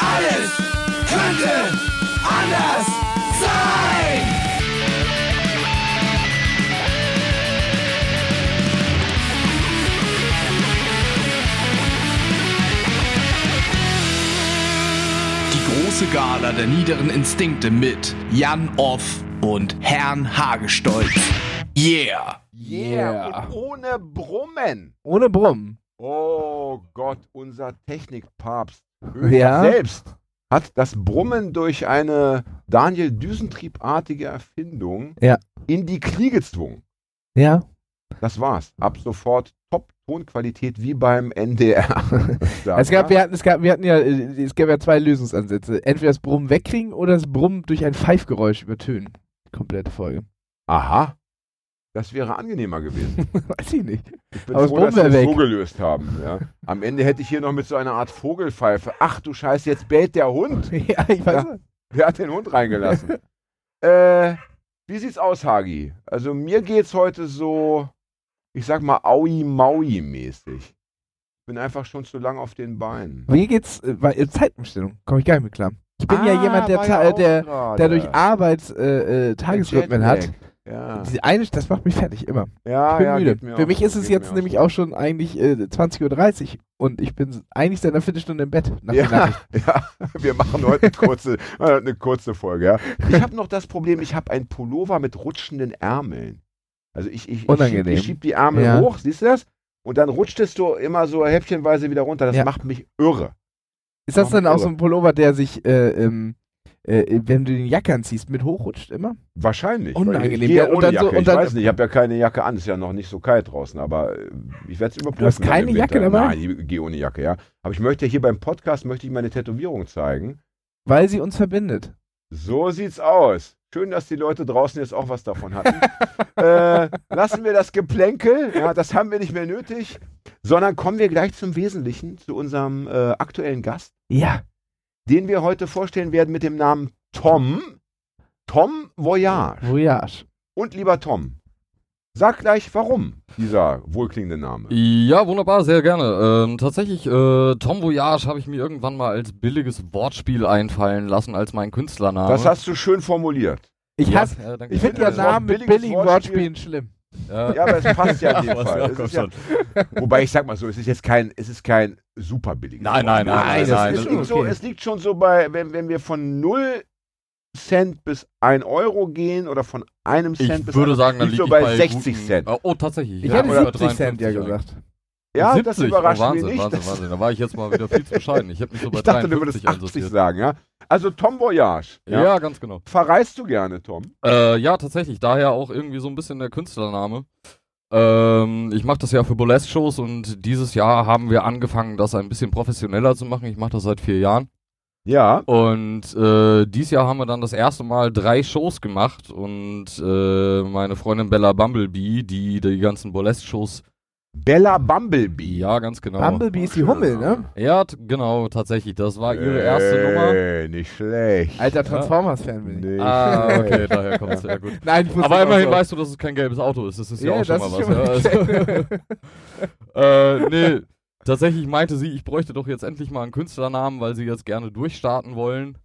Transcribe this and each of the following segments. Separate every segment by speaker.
Speaker 1: Alles könnte anders sein. Die große Gala der niederen Instinkte mit Jan Off und Herrn Hagestolz. Yeah!
Speaker 2: Yeah.
Speaker 3: Und ohne Brummen.
Speaker 2: Ohne Brummen.
Speaker 3: Oh Gott, unser Technikpapst
Speaker 2: Ja.
Speaker 3: selbst hat das Brummen durch eine Daniel Düsentrieb-artige Erfindung
Speaker 2: Ja.
Speaker 3: in die Knie gezwungen.
Speaker 2: Ja.
Speaker 3: Das war's. Ab sofort Top-Tonqualität wie beim NDR.
Speaker 2: Es gab, wir hatten, es gab, wir hatten ja, es gab ja zwei Lösungsansätze. Entweder das Brummen wegkriegen oder das Brummen durch ein Pfeifgeräusch übertönen. Komplette Folge.
Speaker 3: Aha. Das wäre angenehmer gewesen.
Speaker 2: Weiß ich nicht.
Speaker 3: Ich bin
Speaker 2: Aber das
Speaker 3: froh, dass wir
Speaker 2: weg.
Speaker 3: so gelöst haben. Ja. Am Ende hätte ich hier noch mit so einer Art Vogelpfeife. Ach du Scheiße, jetzt bellt der Hund.
Speaker 2: ja, ich weiß.
Speaker 3: Ja. Wer hat den Hund reingelassen? äh, wie sieht's aus, Hagi? Also mir geht's heute so, ich sag mal, Aui-Maui-mäßig. Ich bin einfach schon zu lang auf den Beinen.
Speaker 2: Wie geht's? Äh, bei- äh, Zeitumstellung. Komme ich gar nicht mit klar. Ich bin ja
Speaker 3: Ah,
Speaker 2: jemand, der,
Speaker 3: ja auch
Speaker 2: der,
Speaker 3: gerade.
Speaker 2: der durch Arbeit äh, äh, Tagesrhythmen hat.
Speaker 3: Ja,
Speaker 2: Diese eine, das macht mich fertig, immer.
Speaker 3: ja,
Speaker 2: Ich bin
Speaker 3: ja
Speaker 2: müde. Für
Speaker 3: auch
Speaker 2: mich ist es jetzt nämlich auch schon eigentlich äh, 20.30 Uhr und ich bin eigentlich seit einer Viertelstunde im Bett. Nach
Speaker 3: Ja, ja, wir machen heute eine kurze, eine kurze Folge. Ja. Ich habe noch das Problem, ich habe einen Pullover mit rutschenden Ärmeln. Also ich, ich, ich, schieb,
Speaker 2: Unangenehm.
Speaker 3: ich schieb die Ärmel
Speaker 2: Ja.
Speaker 3: hoch, siehst du das? Und dann rutscht es so immer so häppchenweise wieder runter. Das
Speaker 2: Ja.
Speaker 3: macht mich irre.
Speaker 2: Ist das dann
Speaker 3: mich
Speaker 2: auch
Speaker 3: irre.
Speaker 2: so ein Pullover, der sich, äh, ähm, äh, wenn du den Jacke anziehst, mit hochrutscht immer?
Speaker 3: Wahrscheinlich.
Speaker 2: Unangenehm.
Speaker 3: Ich
Speaker 2: Ja, und
Speaker 3: ohne
Speaker 2: dann so-
Speaker 3: Jacke.
Speaker 2: und
Speaker 3: ich
Speaker 2: dann-
Speaker 3: weiß nicht, ich habe ja keine Jacke an. Ist ja noch nicht so kalt draußen, aber äh, ich werde es überprüfen.
Speaker 2: Du hast keine Jacke dabei?
Speaker 3: Nein, ich gehe ohne Jacke, ja. Aber ich möchte hier beim Podcast möchte ich meine Tätowierung zeigen.
Speaker 2: Weil sie uns verbindet.
Speaker 3: So sieht's aus. Schön, dass die Leute draußen jetzt auch was davon hatten. äh, lassen wir das Geplänkel, ja, das haben wir nicht mehr nötig, sondern kommen wir gleich zum Wesentlichen, zu unserem äh, aktuellen Gast,
Speaker 2: Ja.
Speaker 3: Den wir heute vorstellen werden mit dem Namen Tom. Tom Voyage.
Speaker 2: Voyage.
Speaker 3: Und lieber Tom, sag gleich, warum dieser wohlklingende Name.
Speaker 4: Ja, wunderbar, sehr gerne. Ähm, tatsächlich, äh, Tom Voyage habe ich mir irgendwann mal als billiges Wortspiel einfallen lassen als mein Künstlername.
Speaker 3: Das hast du schön formuliert.
Speaker 2: Ich,
Speaker 4: ja,
Speaker 2: hasse,
Speaker 4: ja, danke.
Speaker 2: ich finde ja Namen mit
Speaker 3: billiges
Speaker 2: billigen
Speaker 3: Wortspiel-
Speaker 2: Wortspielen schlimm.
Speaker 4: Ja.
Speaker 3: Ja, aber es passt ja in dem Fall.
Speaker 4: ja,
Speaker 3: ja, wobei ich sag mal so, es ist jetzt kein, es ist kein super billiges
Speaker 4: Nein, nein, nein,
Speaker 2: nein,
Speaker 3: es,
Speaker 2: das
Speaker 3: es, liegt so,
Speaker 2: okay.
Speaker 3: es liegt schon so bei, wenn, wenn wir von 0 Cent bis 1 Euro gehen oder von einem Cent
Speaker 4: Ich
Speaker 3: bis
Speaker 4: würde sagen, da
Speaker 3: liegt so bei
Speaker 4: bei
Speaker 3: 60
Speaker 4: guten,
Speaker 3: Cent.
Speaker 4: Oh, oh, tatsächlich.
Speaker 2: Ich
Speaker 4: ja,
Speaker 2: hätte
Speaker 4: oder
Speaker 2: 70 Cent ja
Speaker 4: 53
Speaker 2: gesagt.
Speaker 3: Ja,
Speaker 4: 70,
Speaker 3: das überrascht
Speaker 4: oh, Wahnsinn,
Speaker 3: mich nicht.
Speaker 4: Wahnsinn, Wahnsinn. Da war ich jetzt mal wieder viel zu bescheiden. Ich mich so bei
Speaker 3: ich dachte, du würdest
Speaker 4: 53
Speaker 3: 80
Speaker 4: einsortiert.
Speaker 3: sagen, ja. Also Tom Voyage.
Speaker 4: Ja. ganz genau.
Speaker 3: Verreist du gerne, Tom?
Speaker 4: Äh, ja, tatsächlich. Daher auch irgendwie so ein bisschen der Künstlername. Ähm, ich mache das ja für Burlesque-Shows und dieses Jahr haben wir angefangen, das ein bisschen professioneller zu machen. Ich mache das seit vier Jahren.
Speaker 3: Ja.
Speaker 4: Und äh, dieses Jahr haben wir dann das erste Mal drei Shows gemacht und äh, meine Freundin Bella Bumblebee, die die ganzen Burlesque-Shows,
Speaker 3: Bella Bumblebee.
Speaker 4: ja, ganz genau.
Speaker 2: Bumblebee ist die Hummel, ne?
Speaker 4: Ja, t- genau, tatsächlich. Das war ihre erste Nummer.
Speaker 3: Nicht schlecht.
Speaker 2: Alter Transformers-Fan bin ich.
Speaker 3: Nicht
Speaker 4: Ah, okay, daher kommt es. Ja, gut.
Speaker 2: Nein, ich
Speaker 4: Aber immerhin
Speaker 2: so.
Speaker 4: weißt du, dass es kein gelbes Auto ist. Das ist ja,
Speaker 2: Ja,
Speaker 4: auch schon mal was.
Speaker 2: schon
Speaker 4: Ja, also, äh, nee, tatsächlich meinte sie, ich bräuchte doch jetzt endlich mal einen Künstlernamen, weil sie jetzt gerne durchstarten wollen.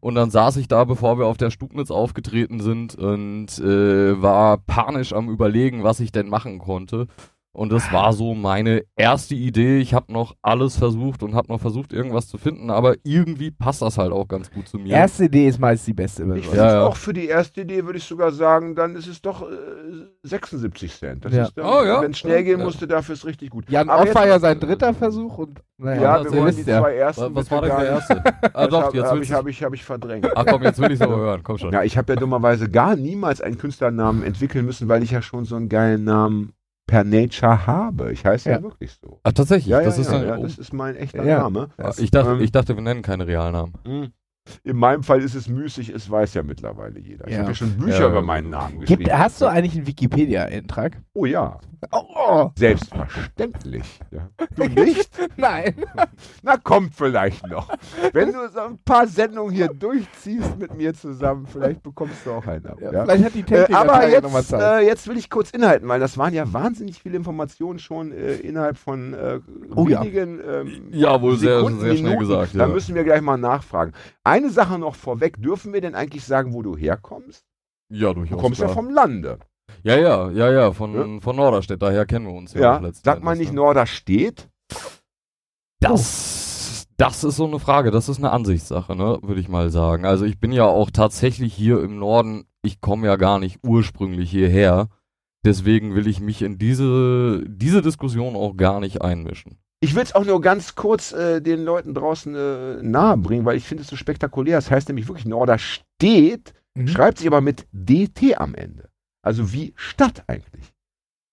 Speaker 4: Und dann saß ich da, bevor wir auf der Stubnitz aufgetreten sind und äh, war panisch am überlegen, was ich denn machen konnte. Und das war so meine erste Idee. Ich habe noch alles versucht und habe noch versucht, irgendwas zu finden, aber irgendwie passt das halt auch ganz gut zu mir.
Speaker 2: Erste Idee ist meist die beste.
Speaker 3: Ich finde
Speaker 4: Ja, ja.
Speaker 3: auch für die erste Idee würde ich sogar sagen, dann ist es doch äh, 76 Cent. Das
Speaker 2: Ja.
Speaker 3: ist dann,
Speaker 4: Oh, ja.
Speaker 3: Wenn es schnell gehen
Speaker 4: Ja.
Speaker 3: musste, dafür ist richtig gut.
Speaker 2: Jan
Speaker 3: Aber
Speaker 2: Ott war ja sein dritter Versuch und naja,
Speaker 3: Ja, wir wollen die zwei ersten.
Speaker 4: was, war denn der erste? Ah, doch, jetzt
Speaker 3: hab
Speaker 4: willst
Speaker 3: ich, hab ich, hab ich verdrängt.
Speaker 4: Ach komm, jetzt will ich es aber hören. Komm schon.
Speaker 3: Ja, ich habe ja dummerweise gar niemals einen Künstlernamen entwickeln müssen, weil ich ja schon so einen geilen Namen per Nature habe. Ich heiße ja,
Speaker 2: Ja.
Speaker 3: wirklich so.
Speaker 4: Ach, tatsächlich.
Speaker 3: Ja, ja,
Speaker 4: das ist
Speaker 3: ja,
Speaker 4: dann,
Speaker 3: ja,
Speaker 4: oh.
Speaker 3: das ist mein echter
Speaker 2: Ja.
Speaker 3: Name.
Speaker 4: ich, dachte,
Speaker 3: ähm,
Speaker 4: ich dachte, wir nennen keine Realnamen.
Speaker 3: In meinem Fall ist es müßig, es weiß ja mittlerweile jeder. Ich
Speaker 2: Ja.
Speaker 3: habe ja schon Bücher
Speaker 4: Ja.
Speaker 3: über meinen Namen geschrieben.
Speaker 2: Gibt, hast du eigentlich einen Wikipedia-Eintrag?
Speaker 3: Oh ja,
Speaker 2: Oh,
Speaker 3: selbstverständlich. Ja. Du nicht?
Speaker 2: nein.
Speaker 3: Na, kommt vielleicht noch. Wenn du so ein paar Sendungen hier durchziehst mit mir zusammen, vielleicht bekommst du auch einen ab.
Speaker 2: Ja,
Speaker 3: Ja.
Speaker 2: Vielleicht hat die
Speaker 3: Äh,
Speaker 2: Technik
Speaker 3: aber
Speaker 2: ja noch mal
Speaker 3: jetzt,
Speaker 2: Zeit.
Speaker 3: äh, jetzt will ich kurz inhalten, weil das waren ja wahnsinnig viele Informationen schon äh, innerhalb von äh,
Speaker 2: Oh ja.
Speaker 3: wenigen ähm,
Speaker 4: Ja, wohl sehr,
Speaker 3: Sekunden,
Speaker 4: sehr schnell
Speaker 3: Minuten.
Speaker 4: gesagt.
Speaker 3: Da
Speaker 4: Ja.
Speaker 3: müssen wir gleich mal nachfragen. Eine Sache noch vorweg, dürfen wir denn eigentlich sagen, wo du herkommst?
Speaker 4: ja,
Speaker 3: Du
Speaker 4: durchaus.
Speaker 3: kommst ja vom Lande.
Speaker 4: Ja, ja, ja, ja, von, von Norderstedt, daher kennen wir uns ja,
Speaker 3: Ja,
Speaker 4: auch
Speaker 3: sagt man nicht
Speaker 4: ne?
Speaker 3: Norderstedt?
Speaker 4: Das, das ist so eine Frage, das ist eine Ansichtssache, ne, würde ich mal sagen. Also ich bin ja auch tatsächlich hier im Norden, ich komme ja gar nicht ursprünglich hierher. Deswegen will ich mich in diese, diese Diskussion auch gar nicht einmischen.
Speaker 3: Ich will es auch nur ganz kurz äh, den Leuten draußen äh, nahe bringen, weil ich finde es so spektakulär. Es heißt nämlich wirklich Norderstedt,
Speaker 2: Mhm.
Speaker 3: schreibt sich aber mit DT am Ende. Also wie Stadt eigentlich.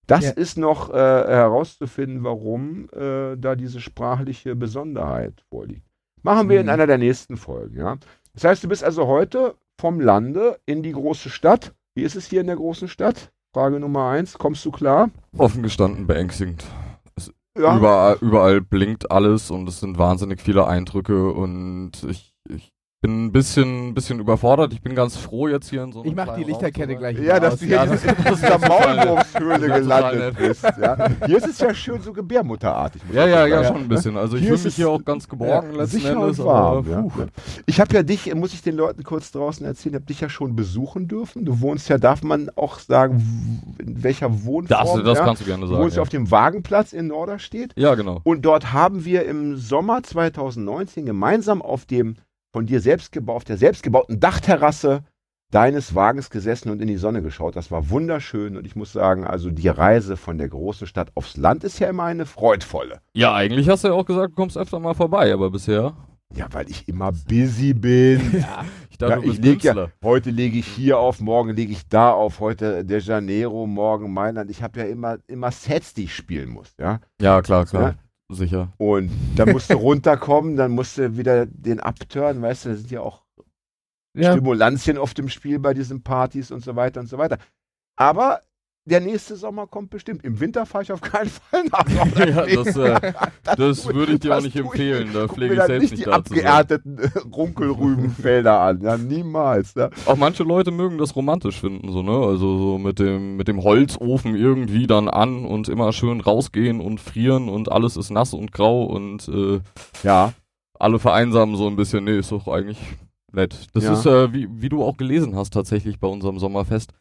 Speaker 3: Das
Speaker 2: Ja.
Speaker 3: ist noch äh, herauszufinden, warum äh, da diese sprachliche Besonderheit vorliegt. Machen wir in
Speaker 2: Mhm.
Speaker 3: einer der nächsten Folgen, ja. Das heißt, du bist also heute vom Lande in die große Stadt. Wie ist es hier in der großen Stadt? Frage Nummer eins. Kommst du klar?
Speaker 4: Offen gestanden beängstigend.
Speaker 3: Ja.
Speaker 4: Überall, überall blinkt alles und es sind wahnsinnig viele Eindrücke und ich, ich bin ein bisschen, bisschen überfordert. Ich bin ganz froh jetzt hier in so einem
Speaker 2: Ich mach die Lichterkette
Speaker 4: Raum
Speaker 2: gleich
Speaker 3: Ja,
Speaker 2: wieder
Speaker 3: dass du hier
Speaker 4: Ja,
Speaker 3: in dieser. Maulwurfshöhle gelandet bist. Ja. Hier ist es ja schön so gebärmutterartig.
Speaker 4: Ja, ja, ja, schon ein bisschen. Also ich fühle mich hier auch ganz geborgen
Speaker 3: Ja,
Speaker 4: letzten
Speaker 3: sicher
Speaker 4: Endes.
Speaker 3: und warm.
Speaker 4: aber.
Speaker 3: Ich habe ja dich, muss ich den Leuten kurz draußen erzählen, habe dich ja schon besuchen dürfen. Du wohnst ja, darf man auch sagen, in welcher Wohnform?
Speaker 4: Das, das
Speaker 3: ja?
Speaker 4: kannst du gerne
Speaker 3: Du
Speaker 4: sagen.
Speaker 3: wohnst ja
Speaker 4: Ja.
Speaker 3: auf dem Wagenplatz in Norderstedt.
Speaker 4: ja, genau.
Speaker 3: Und dort haben wir im Sommer 2019 gemeinsam auf dem von dir selbst auf der selbstgebauten Dachterrasse deines Wagens gesessen und in die Sonne geschaut. Das war wunderschön und ich muss sagen, also die Reise von der großen Stadt aufs Land ist ja immer eine freudvolle.
Speaker 4: Ja, eigentlich hast du ja auch gesagt, du kommst öfter mal vorbei, aber bisher.
Speaker 3: Ja, weil ich immer busy bin.
Speaker 4: Ich dachte,
Speaker 3: Ja, ich
Speaker 4: bist
Speaker 3: leg ja, heute lege ich hier auf, morgen lege ich da auf, heute De Janeiro, morgen Mailand. Ich habe ja immer, immer Sets, die ich spielen muss, ja.
Speaker 4: Ja, klar, klar. Sicher.
Speaker 3: Und dann musst du runterkommen, dann musst du wieder den abturnen, weißt du, da sind ja auch
Speaker 2: Ja.
Speaker 3: Stimulantien auf dem Spiel bei diesen Partys und so weiter und so weiter. Aber der nächste Sommer kommt bestimmt. Im Winter fahre ich auf keinen Fall nach Norderstedt.
Speaker 4: Ja, das, äh, das
Speaker 3: tue-
Speaker 4: würde ich dir auch
Speaker 3: das
Speaker 4: nicht empfehlen. Da pflege ich selbst
Speaker 3: nicht
Speaker 4: nicht
Speaker 3: die abgeernteten äh, Runkelrübenfelder an. Ja, niemals. Ne?
Speaker 4: Auch manche Leute mögen das romantisch finden, so, ne? Also so mit dem, mit dem Holzofen irgendwie dann an und immer schön rausgehen und frieren und alles ist nass und grau und äh,
Speaker 3: Ja.
Speaker 4: alle vereinsamen so ein bisschen. Nee, ist doch eigentlich nett. Das
Speaker 3: Ja.
Speaker 4: ist, äh, wie, wie du auch gelesen hast tatsächlich bei unserem Sommerfest,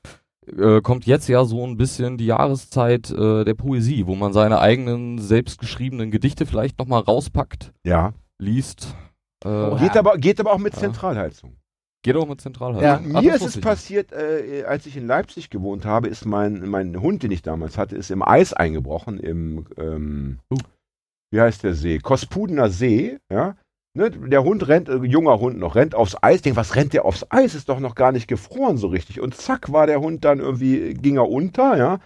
Speaker 4: äh, kommt jetzt ja so ein bisschen die Jahreszeit äh, der Poesie, wo man seine eigenen selbstgeschriebenen Gedichte vielleicht nochmal rauspackt,
Speaker 3: Ja.
Speaker 4: liest. Äh.
Speaker 3: Geht, aber, geht aber auch mit
Speaker 4: Ja.
Speaker 3: Zentralheizung.
Speaker 4: Geht auch mit Zentralheit.
Speaker 2: Ja.
Speaker 4: Ach,
Speaker 3: Mir ist es passiert, äh, als ich in Leipzig gewohnt habe, ist mein, mein Hund, den ich damals hatte, ist im Eis eingebrochen, im, ähm,
Speaker 4: Uh.
Speaker 3: wie heißt der See? Kospudener See, ja. Ne, der Hund rennt, äh, junger Hund noch, rennt aufs Eis. Denk, was rennt der aufs Eis? Ist doch noch gar nicht gefroren so richtig. Und zack, war der Hund dann irgendwie, ging er unter, ja.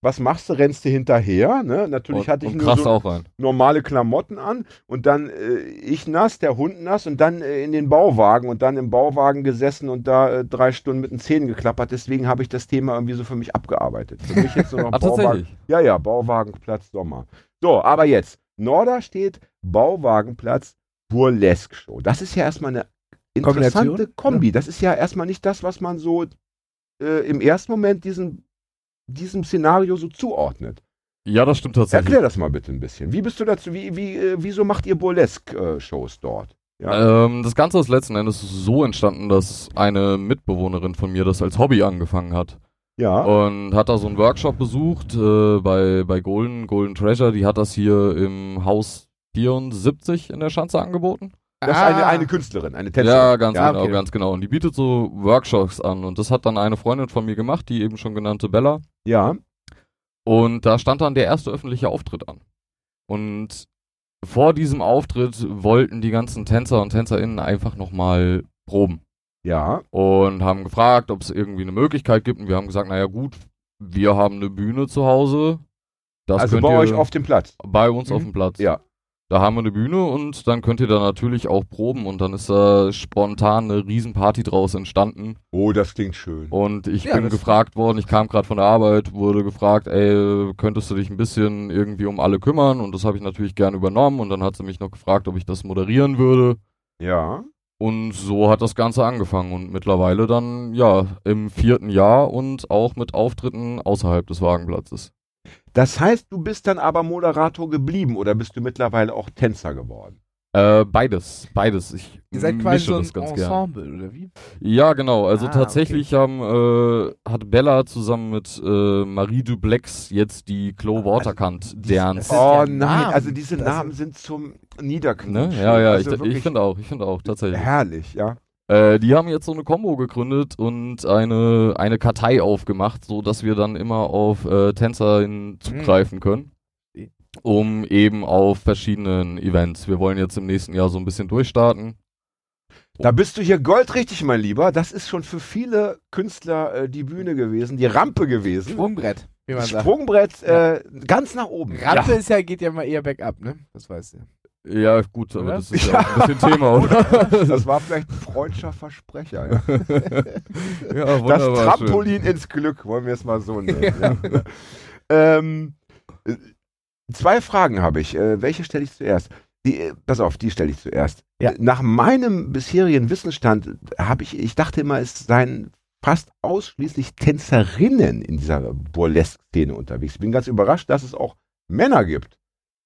Speaker 3: Was machst du? Rennst du hinterher? Ne? Natürlich
Speaker 4: und,
Speaker 3: hatte ich nur so normale Klamotten an und dann äh, ich nass, der Hund nass und dann äh, in den Bauwagen und dann im Bauwagen gesessen und da äh, drei Stunden mit den Zähnen geklappert. Deswegen habe ich das Thema irgendwie so für mich abgearbeitet. Für mich jetzt nur noch
Speaker 4: Ah,
Speaker 3: Bauwagen. Ja, ja, Bauwagenplatz Sommer. So, aber jetzt, Norder steht Bauwagenplatz Burlesque Show. Das ist ja erstmal eine interessante? Kombi. Das ist ja erstmal nicht das, was man so äh, im ersten Moment diesem, diesem Szenario so zuordnet.
Speaker 4: Ja, das stimmt tatsächlich.
Speaker 3: Erklär das mal bitte ein bisschen. Wie bist du dazu, wie, wie, äh, wieso macht ihr Burlesque-Shows dort? Ja.
Speaker 4: Ähm, das Ganze ist letzten Endes so entstanden, dass eine Mitbewohnerin von mir das als Hobby angefangen hat.
Speaker 3: ja.
Speaker 4: Und hat da so einen Workshop besucht äh, bei, bei Golden, Golden Treasure. Die hat das hier im Haus 74 in der Schanze angeboten.
Speaker 3: Das ist
Speaker 2: Ah.
Speaker 3: eine, eine Künstlerin, eine Tänzerin.
Speaker 4: Ja, ganz
Speaker 3: Ja,
Speaker 4: genau,
Speaker 2: okay.
Speaker 4: ganz genau. Und die bietet so Workshops an. Und das hat dann eine Freundin von mir gemacht, die eben schon genannte Bella.
Speaker 3: Ja.
Speaker 4: Und da stand dann der erste öffentliche Auftritt an. Und vor diesem Auftritt wollten die ganzen Tänzer und TänzerInnen einfach nochmal proben.
Speaker 3: Ja.
Speaker 4: Und haben gefragt, ob es irgendwie eine Möglichkeit gibt. Und wir haben gesagt, naja gut, wir haben eine Bühne zu Hause. Das
Speaker 3: also
Speaker 4: könnt
Speaker 3: bei
Speaker 4: ihr
Speaker 3: euch auf dem Platz.
Speaker 4: bei uns auf
Speaker 2: Mhm.
Speaker 4: dem Platz.
Speaker 3: Ja.
Speaker 4: Da haben wir eine Bühne und dann könnt ihr da natürlich auch proben und dann ist da spontan eine Riesenparty draus entstanden.
Speaker 3: Oh, das klingt schön.
Speaker 4: Und ich
Speaker 2: Ja,
Speaker 4: bin gefragt worden, ich kam gerade von der Arbeit, wurde gefragt, ey, könntest du dich ein bisschen irgendwie um alle kümmern? Und das habe ich natürlich gerne übernommen und dann hat sie mich noch gefragt, ob ich das moderieren würde.
Speaker 3: Ja.
Speaker 4: Und so hat das Ganze angefangen und mittlerweile dann, ja, im vierten Jahr und auch mit Auftritten außerhalb des Wagenplatzes.
Speaker 3: Das heißt, du bist dann aber Moderator geblieben oder bist du mittlerweile auch Tänzer geworden?
Speaker 4: Äh, beides, beides. Ich
Speaker 2: Ihr seid quasi
Speaker 4: mische
Speaker 2: so ein
Speaker 4: das ganz gern.
Speaker 2: Ensemble, oder wie?
Speaker 4: Ja, genau. Also
Speaker 2: Ah,
Speaker 4: tatsächlich haben, äh, hat Bella zusammen mit äh, Marie Dublex jetzt die Chloe Waterkant dance.
Speaker 2: das ist
Speaker 3: Oh nein,
Speaker 2: Namen.
Speaker 3: also diese
Speaker 2: Das
Speaker 3: Namen sind zum
Speaker 4: Ne?
Speaker 3: Niederknutschen.
Speaker 4: Ja, ja,
Speaker 3: also
Speaker 4: ich, ich finde auch, ich finde auch, tatsächlich.
Speaker 3: herrlich, ja.
Speaker 4: Äh, die haben jetzt so eine Combo gegründet und eine, eine Kartei aufgemacht, so dass wir dann immer auf äh, Tänzer hin zugreifen können. Um eben auf verschiedenen Events. Wir wollen jetzt im nächsten Jahr so ein bisschen durchstarten.
Speaker 3: Da bist du hier goldrichtig, mein Lieber. Das ist schon für viele Künstler äh, die Bühne gewesen, die Rampe gewesen.
Speaker 2: Sprungbrett, wie man sagt.
Speaker 3: Sprungbrett äh, ganz nach oben.
Speaker 2: Rampe ist ja, geht ja mal eher bergab, ne? Das weißt du.
Speaker 4: Ja, gut, aber
Speaker 2: Oder?
Speaker 4: das ist ja auch ein bisschen Thema, oder?
Speaker 3: Das war vielleicht ein freudscher Versprecher. Ja. Das
Speaker 4: wunderbar. schön.
Speaker 3: Trampolin ins Glück, wollen wir es mal so nennen. Ja. ähm, äh, zwei Fragen habe ich. Äh, welche stelle ich zuerst? Die, äh, pass auf, die stelle ich zuerst.
Speaker 2: Ja.
Speaker 3: Nach meinem bisherigen Wissensstand habe ich, ich dachte immer, es seien fast ausschließlich Tänzerinnen in dieser Burlesque-Szene unterwegs. Ich bin ganz überrascht, dass es auch Männer gibt.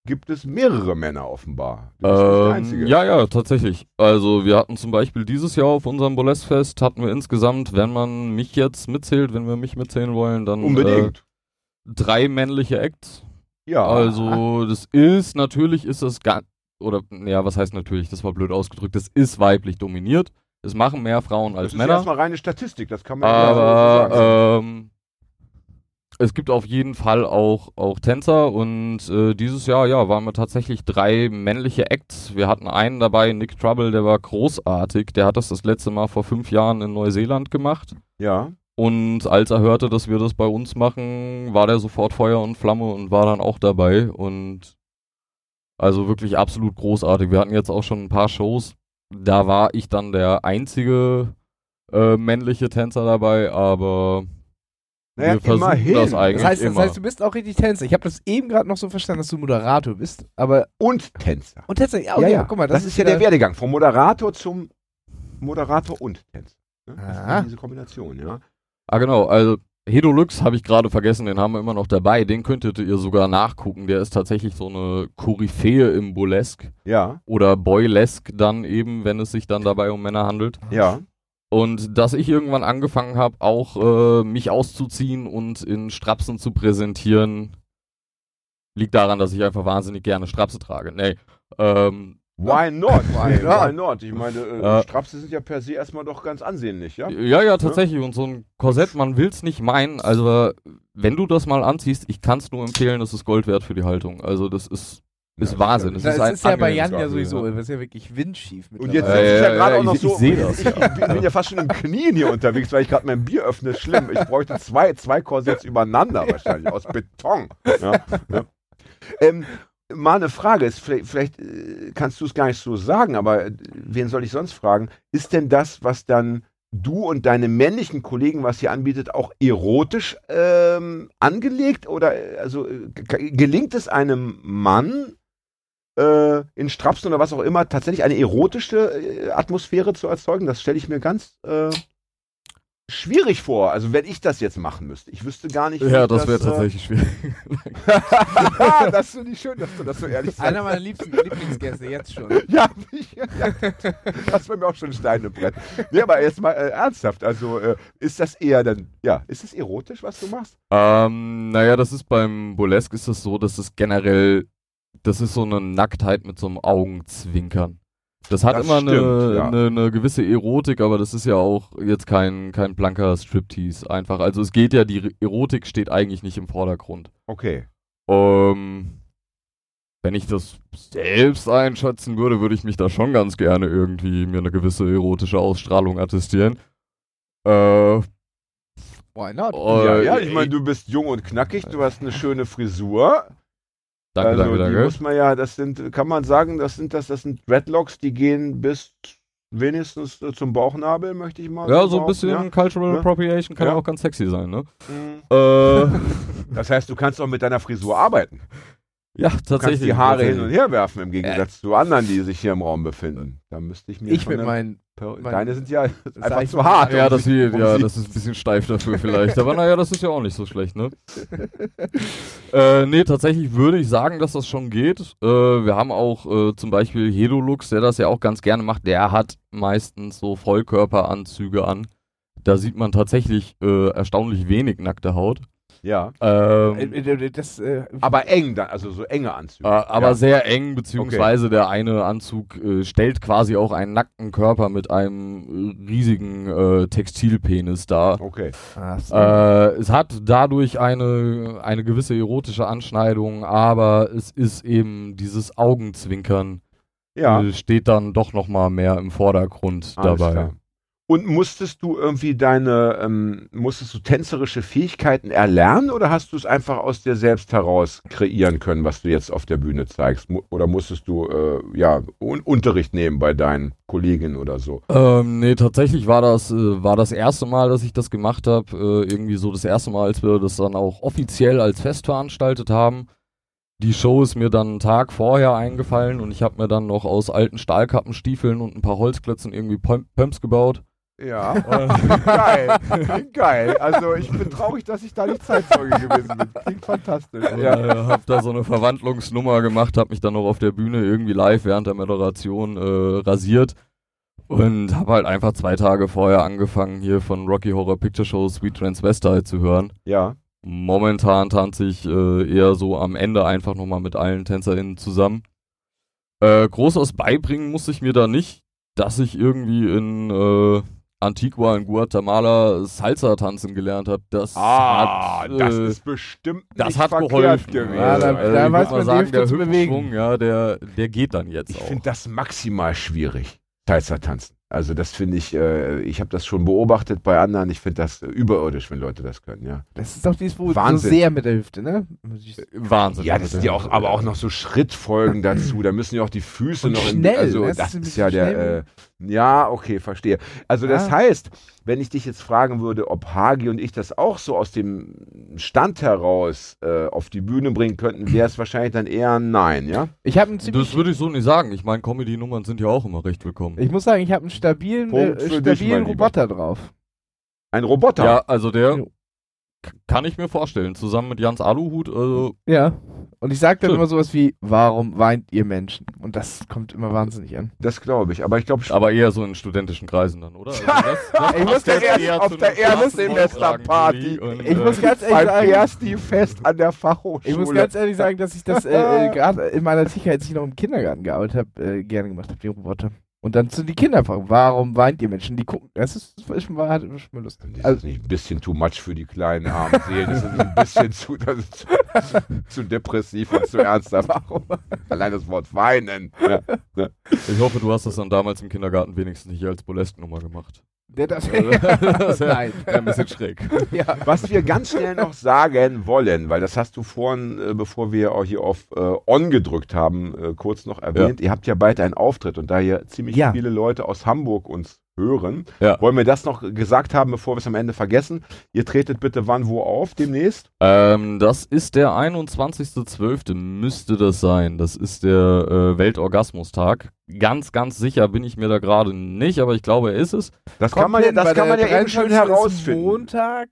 Speaker 3: Gibt es mehrere Männer offenbar. Du bist nicht der
Speaker 4: Ähm,
Speaker 3: Einzige.
Speaker 4: ja, ja, tatsächlich. Also wir hatten zum Beispiel dieses Jahr auf unserem Bolestfest hatten wir insgesamt, wenn man mich jetzt mitzählt, wenn wir mich mitzählen wollen, dann
Speaker 3: Unbedingt.
Speaker 4: Äh, drei männliche Acts.
Speaker 3: ja.
Speaker 4: Also das ist natürlich ist das ganz oder ja, was heißt natürlich? Das war blöd ausgedrückt. Das ist weiblich dominiert. Es machen mehr Frauen als
Speaker 3: das ist
Speaker 4: Männer.
Speaker 3: erstmal reine Statistik, das kann man ja so sagen.
Speaker 4: Aber ähm, es gibt auf jeden Fall auch, auch Tänzer und äh, dieses Jahr, ja, waren wir tatsächlich drei männliche Acts. Wir hatten einen dabei, Nick Trouble, der war großartig. Der hat das das letzte Mal vor fünf Jahren in Neuseeland gemacht.
Speaker 3: ja.
Speaker 4: Und als er hörte, dass wir das bei uns machen, war der sofort Feuer und Flamme und war dann auch dabei. Und also wirklich absolut großartig. Wir hatten jetzt auch schon ein paar Shows. Da war ich dann der einzige äh, männliche Tänzer dabei, aber
Speaker 3: Naja,
Speaker 4: wir versuchen
Speaker 3: immerhin.
Speaker 4: das eigentlich
Speaker 2: Das heißt, das
Speaker 4: immer.
Speaker 2: heißt, du bist auch richtig Tänzer. Ich habe das eben gerade noch so verstanden, dass du Moderator bist, aber
Speaker 3: Und Tänzer.
Speaker 2: und Tänzer, ja, okay, guck mal,
Speaker 3: das,
Speaker 2: das,
Speaker 3: ist ja der Werdegang vom Moderator zum Moderator und Tänzer. Ne? Das ist ja diese Kombination, ja.
Speaker 4: Ah, genau. Also, Hedolux habe ich gerade vergessen, den haben wir immer noch dabei. Den könntet ihr sogar nachgucken. Der ist tatsächlich so eine Koryphäe im Burlesque.
Speaker 3: Ja,
Speaker 4: Oder Boylesque dann eben, wenn es sich dann dabei um Männer handelt.
Speaker 3: ja.
Speaker 4: Und dass ich irgendwann angefangen habe, auch äh, mich auszuziehen und in Strapsen zu präsentieren, liegt daran, dass ich einfach wahnsinnig gerne Strapse trage. Nee. Ähm,
Speaker 3: Why not?
Speaker 2: Why
Speaker 3: Why,
Speaker 2: not?
Speaker 3: Ich meine, äh,
Speaker 4: Ja.
Speaker 3: Strapse sind ja per se erstmal doch ganz ansehnlich, ja?
Speaker 4: ja, ja, tatsächlich. Und so ein Korsett, man will's nicht meinen. Also, wenn du das mal anziehst, ich kann's nur empfehlen, das ist Gold wert für die Haltung. Also, das ist, ist
Speaker 3: Ja,
Speaker 4: Wahnsinn.
Speaker 3: das
Speaker 4: Das
Speaker 2: Das
Speaker 4: ist ein
Speaker 2: ist ja bei Jan ja sowieso,
Speaker 4: ja.
Speaker 2: das ist ja wirklich windschief.
Speaker 3: Und jetzt sitze ich ja,
Speaker 4: Ja,
Speaker 3: gerade
Speaker 4: ja,
Speaker 3: auch noch
Speaker 4: ich-
Speaker 3: so.
Speaker 4: ich seh das,
Speaker 3: Ich, bin, ja fast schon im Knien hier unterwegs, weil ich gerade mein Bier öffne. Ist schlimm. Ich bräuchte zwei, zwei Korsetts übereinander wahrscheinlich, aus Beton. Ja, ja. Ähm, mal eine Frage, ist vielleicht, vielleicht äh, kannst du es gar nicht so sagen, aber äh, wen soll ich sonst fragen? Ist denn das, was dann du und deine männlichen Kollegen, was ihr anbietet, auch erotisch ähm, angelegt? Oder äh, also gelingt es einem Mann, äh, in Strapsen oder was auch immer, tatsächlich eine erotische äh, Atmosphäre zu erzeugen? Das stelle ich mir ganz äh, schwierig vor. Also wenn ich das jetzt machen müsste. Ich wüsste gar nicht, wie
Speaker 4: Ja,
Speaker 3: ich
Speaker 4: das wäre
Speaker 3: äh,
Speaker 4: tatsächlich schwierig.
Speaker 3: das finde ich schön, dass du das so ehrlich sagst.
Speaker 2: Einer meiner liebsten Lieblingsgäste, jetzt schon.
Speaker 3: Ja, ich, ja, das war mir auch schon ein Stein im Brett. Nee, aber jetzt mal äh, ernsthaft. Also äh, ist das eher dann, ja, ist es erotisch, was du machst?
Speaker 4: Ähm, naja, das ist beim Burlesque ist es so, dass es generell, das ist so eine Nacktheit mit so einem Augenzwinkern. Das hat
Speaker 3: Das
Speaker 4: immer
Speaker 3: stimmt,
Speaker 4: eine,
Speaker 3: ja.
Speaker 4: eine, eine gewisse Erotik, aber das ist ja auch jetzt kein, kein blanker Striptease einfach. Also es geht ja, die Erotik steht eigentlich nicht im Vordergrund.
Speaker 3: Okay.
Speaker 4: Ähm, wenn ich das selbst einschätzen würde, würde ich mich da schon ganz gerne irgendwie mir eine gewisse erotische Ausstrahlung attestieren. Äh,
Speaker 2: Why not?
Speaker 4: äh,
Speaker 3: ja, ja, ich meine, du bist jung und knackig, du hast eine schöne Frisur.
Speaker 4: Danke,
Speaker 3: also
Speaker 4: danke,
Speaker 3: die
Speaker 4: danke.
Speaker 3: muss man ja, das sind, kann man sagen, das sind das, das sind Dreadlocks, die gehen bis wenigstens äh, zum Bauchnabel, möchte ich mal
Speaker 4: Ja, so ein bisschen
Speaker 3: ja.
Speaker 4: Cultural
Speaker 3: Ja.
Speaker 4: Appropriation kann
Speaker 3: Ja.
Speaker 4: auch ganz sexy sein, ne?
Speaker 3: Mhm.
Speaker 4: Äh,
Speaker 3: Das heißt, du kannst auch mit deiner Frisur arbeiten.
Speaker 4: ja,
Speaker 3: Du
Speaker 4: tatsächlich.
Speaker 3: kannst die Haare hin und her werfen, im Gegensatz zu anderen, die sich hier im Raum befinden. Da müsste ich mir
Speaker 2: Ich mit meinen. Mein-
Speaker 3: Deine sind ja einfach zu hart.
Speaker 4: Ja, das,
Speaker 3: um
Speaker 4: ja, das ist ein bisschen steif dafür vielleicht. Aber naja, das ist ja auch nicht so schlecht, ne? äh, nee, tatsächlich würde ich sagen, dass das schon geht. Äh, wir haben auch äh, zum Beispiel Hedolux, der das ja auch ganz gerne macht. Der hat meistens so Vollkörperanzüge an. Da sieht man tatsächlich äh, erstaunlich wenig nackte Haut.
Speaker 3: Ja,
Speaker 4: Ähm,
Speaker 2: Äh, äh, Das, äh,
Speaker 3: aber eng also so enge Anzüge.
Speaker 4: Äh, aber
Speaker 3: ja.
Speaker 4: sehr eng, beziehungsweise der eine Anzug äh, stellt quasi auch einen nackten Körper mit einem äh, riesigen äh, Textilpenis dar.
Speaker 3: Okay.
Speaker 4: Äh, es hat dadurch eine, eine gewisse erotische Anschneidung, aber es ist eben dieses Augenzwinkern,
Speaker 3: Ja,
Speaker 4: äh, steht dann doch nochmal mehr im Vordergrund
Speaker 3: alles
Speaker 4: dabei.
Speaker 3: klar. Und musstest du irgendwie deine, ähm, musstest du tänzerische Fähigkeiten erlernen oder hast du es einfach aus dir selbst heraus kreieren können, was du jetzt auf der Bühne zeigst? Oder musstest du äh, ja Un Unterricht nehmen bei deinen Kolleginnen oder so?
Speaker 4: Ähm, nee, tatsächlich war das, äh, war das erste Mal, dass ich das gemacht habe. Äh, irgendwie so das erste Mal, als wir das dann auch offiziell als Fest veranstaltet haben. Die Show ist mir dann einen Tag vorher eingefallen und ich habe mir dann noch aus alten Stahlkappenstiefeln und ein paar Holzklötzen irgendwie Pump Pumps gebaut.
Speaker 3: Ja, geil, geil. Also ich bin traurig, dass ich da nicht Zeitzeuge gewesen bin. Klingt fantastisch.
Speaker 4: Ja, äh, hab da so eine Verwandlungsnummer gemacht, hab mich dann noch auf der Bühne irgendwie live während der Moderation äh, rasiert und hab halt einfach zwei Tage vorher angefangen, hier von Rocky Horror Picture Show Sweet Transvestite zu hören.
Speaker 3: Ja,
Speaker 4: Momentan tanze ich äh, eher so am Ende einfach nochmal mit allen TänzerInnen zusammen. Äh, Großes beibringen muss ich mir da nicht, dass ich irgendwie in äh, Antigua in Guatemala Salsa tanzen gelernt habe. Das
Speaker 3: Ah,
Speaker 4: hat,
Speaker 3: das
Speaker 4: äh,
Speaker 3: ist bestimmt
Speaker 4: das
Speaker 3: nicht
Speaker 4: hat geholfen.
Speaker 3: gewesen.
Speaker 2: Ja, da-
Speaker 4: also,
Speaker 2: da
Speaker 4: ich
Speaker 2: weiß man
Speaker 4: sagen, der
Speaker 2: zu bewegen.
Speaker 4: Hüftschwung, ja, der, der geht dann jetzt
Speaker 3: Ich
Speaker 4: auch.
Speaker 3: finde das maximal schwierig, Salsa tanzen. Also das finde ich, äh, ich habe das schon beobachtet bei anderen. Ich finde das äh, überirdisch, wenn Leute das können, ja.
Speaker 2: das ist doch dieses, wo so
Speaker 3: Wahnsinn.
Speaker 2: sehr mit der Hüfte, ne?
Speaker 4: Wahnsinn.
Speaker 3: Ja, das sind ja auch, aber auch noch so Schrittfolgen dazu. Da müssen ja auch die Füße
Speaker 2: Und
Speaker 3: noch in
Speaker 2: schnell,
Speaker 3: Also
Speaker 2: ne? Das
Speaker 3: das
Speaker 2: ist
Speaker 3: ist ja der. Äh, ja, okay, verstehe. Also das
Speaker 2: Ja.
Speaker 3: heißt, wenn ich dich jetzt fragen würde, ob Hagi und ich das auch so aus dem Stand heraus äh, auf die Bühne bringen könnten, wäre es wahrscheinlich dann eher ein Nein, ja?
Speaker 2: Ich habe einen ziemlich
Speaker 4: Das würde ich so nicht sagen. Ich meine, Comedy-Nummern sind ja auch immer recht willkommen.
Speaker 2: Ich muss sagen, ich habe einen stabilen, äh,
Speaker 3: für dich,
Speaker 2: stabilen
Speaker 3: mein Lieber.
Speaker 2: Roboter drauf.
Speaker 3: Ein Roboter.
Speaker 4: ja, also der
Speaker 2: Jo.
Speaker 4: Kann ich mir vorstellen. Zusammen mit Jans Aluhut. Also,
Speaker 2: Ja. Und ich sage dann
Speaker 4: Schön.
Speaker 2: immer sowas wie, warum weint ihr Menschen? Und das kommt immer wahnsinnig an.
Speaker 3: Das glaube ich. Aber ich glaube,
Speaker 4: aber eher so in studentischen Kreisen dann, oder? Also das, das
Speaker 3: Ich muss erst-
Speaker 4: eher
Speaker 3: auf der
Speaker 4: und,
Speaker 2: Ich
Speaker 4: äh,
Speaker 2: muss ganz ehrlich sagen,
Speaker 3: Ersti-Fest an der Fachhochschule.
Speaker 2: ich muss ganz ehrlich sagen, dass ich das äh, äh, gerade in meiner Zeit, als ich noch im Kindergarten gearbeitet habe, äh, gerne gemacht habe, die Roboter. Und dann zu die Kinder fragen, warum weint ihr Menschen? Die gucken, das ist, das ist mal, hat schon mal Lust.
Speaker 3: Das ist
Speaker 2: Also,
Speaker 3: nicht ein bisschen too much für die kleinen armen Seelen. Das ist ein bisschen zu, das ist zu, zu depressiv und zu ernsthaft.
Speaker 2: warum?
Speaker 3: Allein das Wort weinen. Ja.
Speaker 4: Ich hoffe, du hast das dann damals im Kindergarten wenigstens nicht als Burlesque-Nummer gemacht.
Speaker 2: Der das,
Speaker 4: das
Speaker 2: Nein.
Speaker 4: wär ein bisschen schräg.
Speaker 2: ja.
Speaker 3: Was wir ganz schnell noch sagen wollen, weil das hast du vorhin, äh, bevor wir auch hier auf äh, On gedrückt haben, äh, kurz noch erwähnt. Ihr habt ja bald einen Auftritt und da hier ziemlich
Speaker 2: Ja.
Speaker 3: viele Leute aus Hamburg uns hören,
Speaker 4: Ja.
Speaker 3: wollen wir das noch gesagt haben, bevor wir es am Ende vergessen. Ihr tretet bitte wann wo auf demnächst?
Speaker 4: Ähm, das ist der 21.12. müsste das sein. Das ist der äh, Weltorgasmustag. Ganz, ganz sicher bin ich mir da gerade nicht, aber ich glaube, er ist es.
Speaker 3: Das
Speaker 2: Kommt
Speaker 3: kann man, ja-
Speaker 2: hin,
Speaker 3: das kann man ja eben schön
Speaker 2: 23. ist
Speaker 3: herausfinden.
Speaker 2: Montag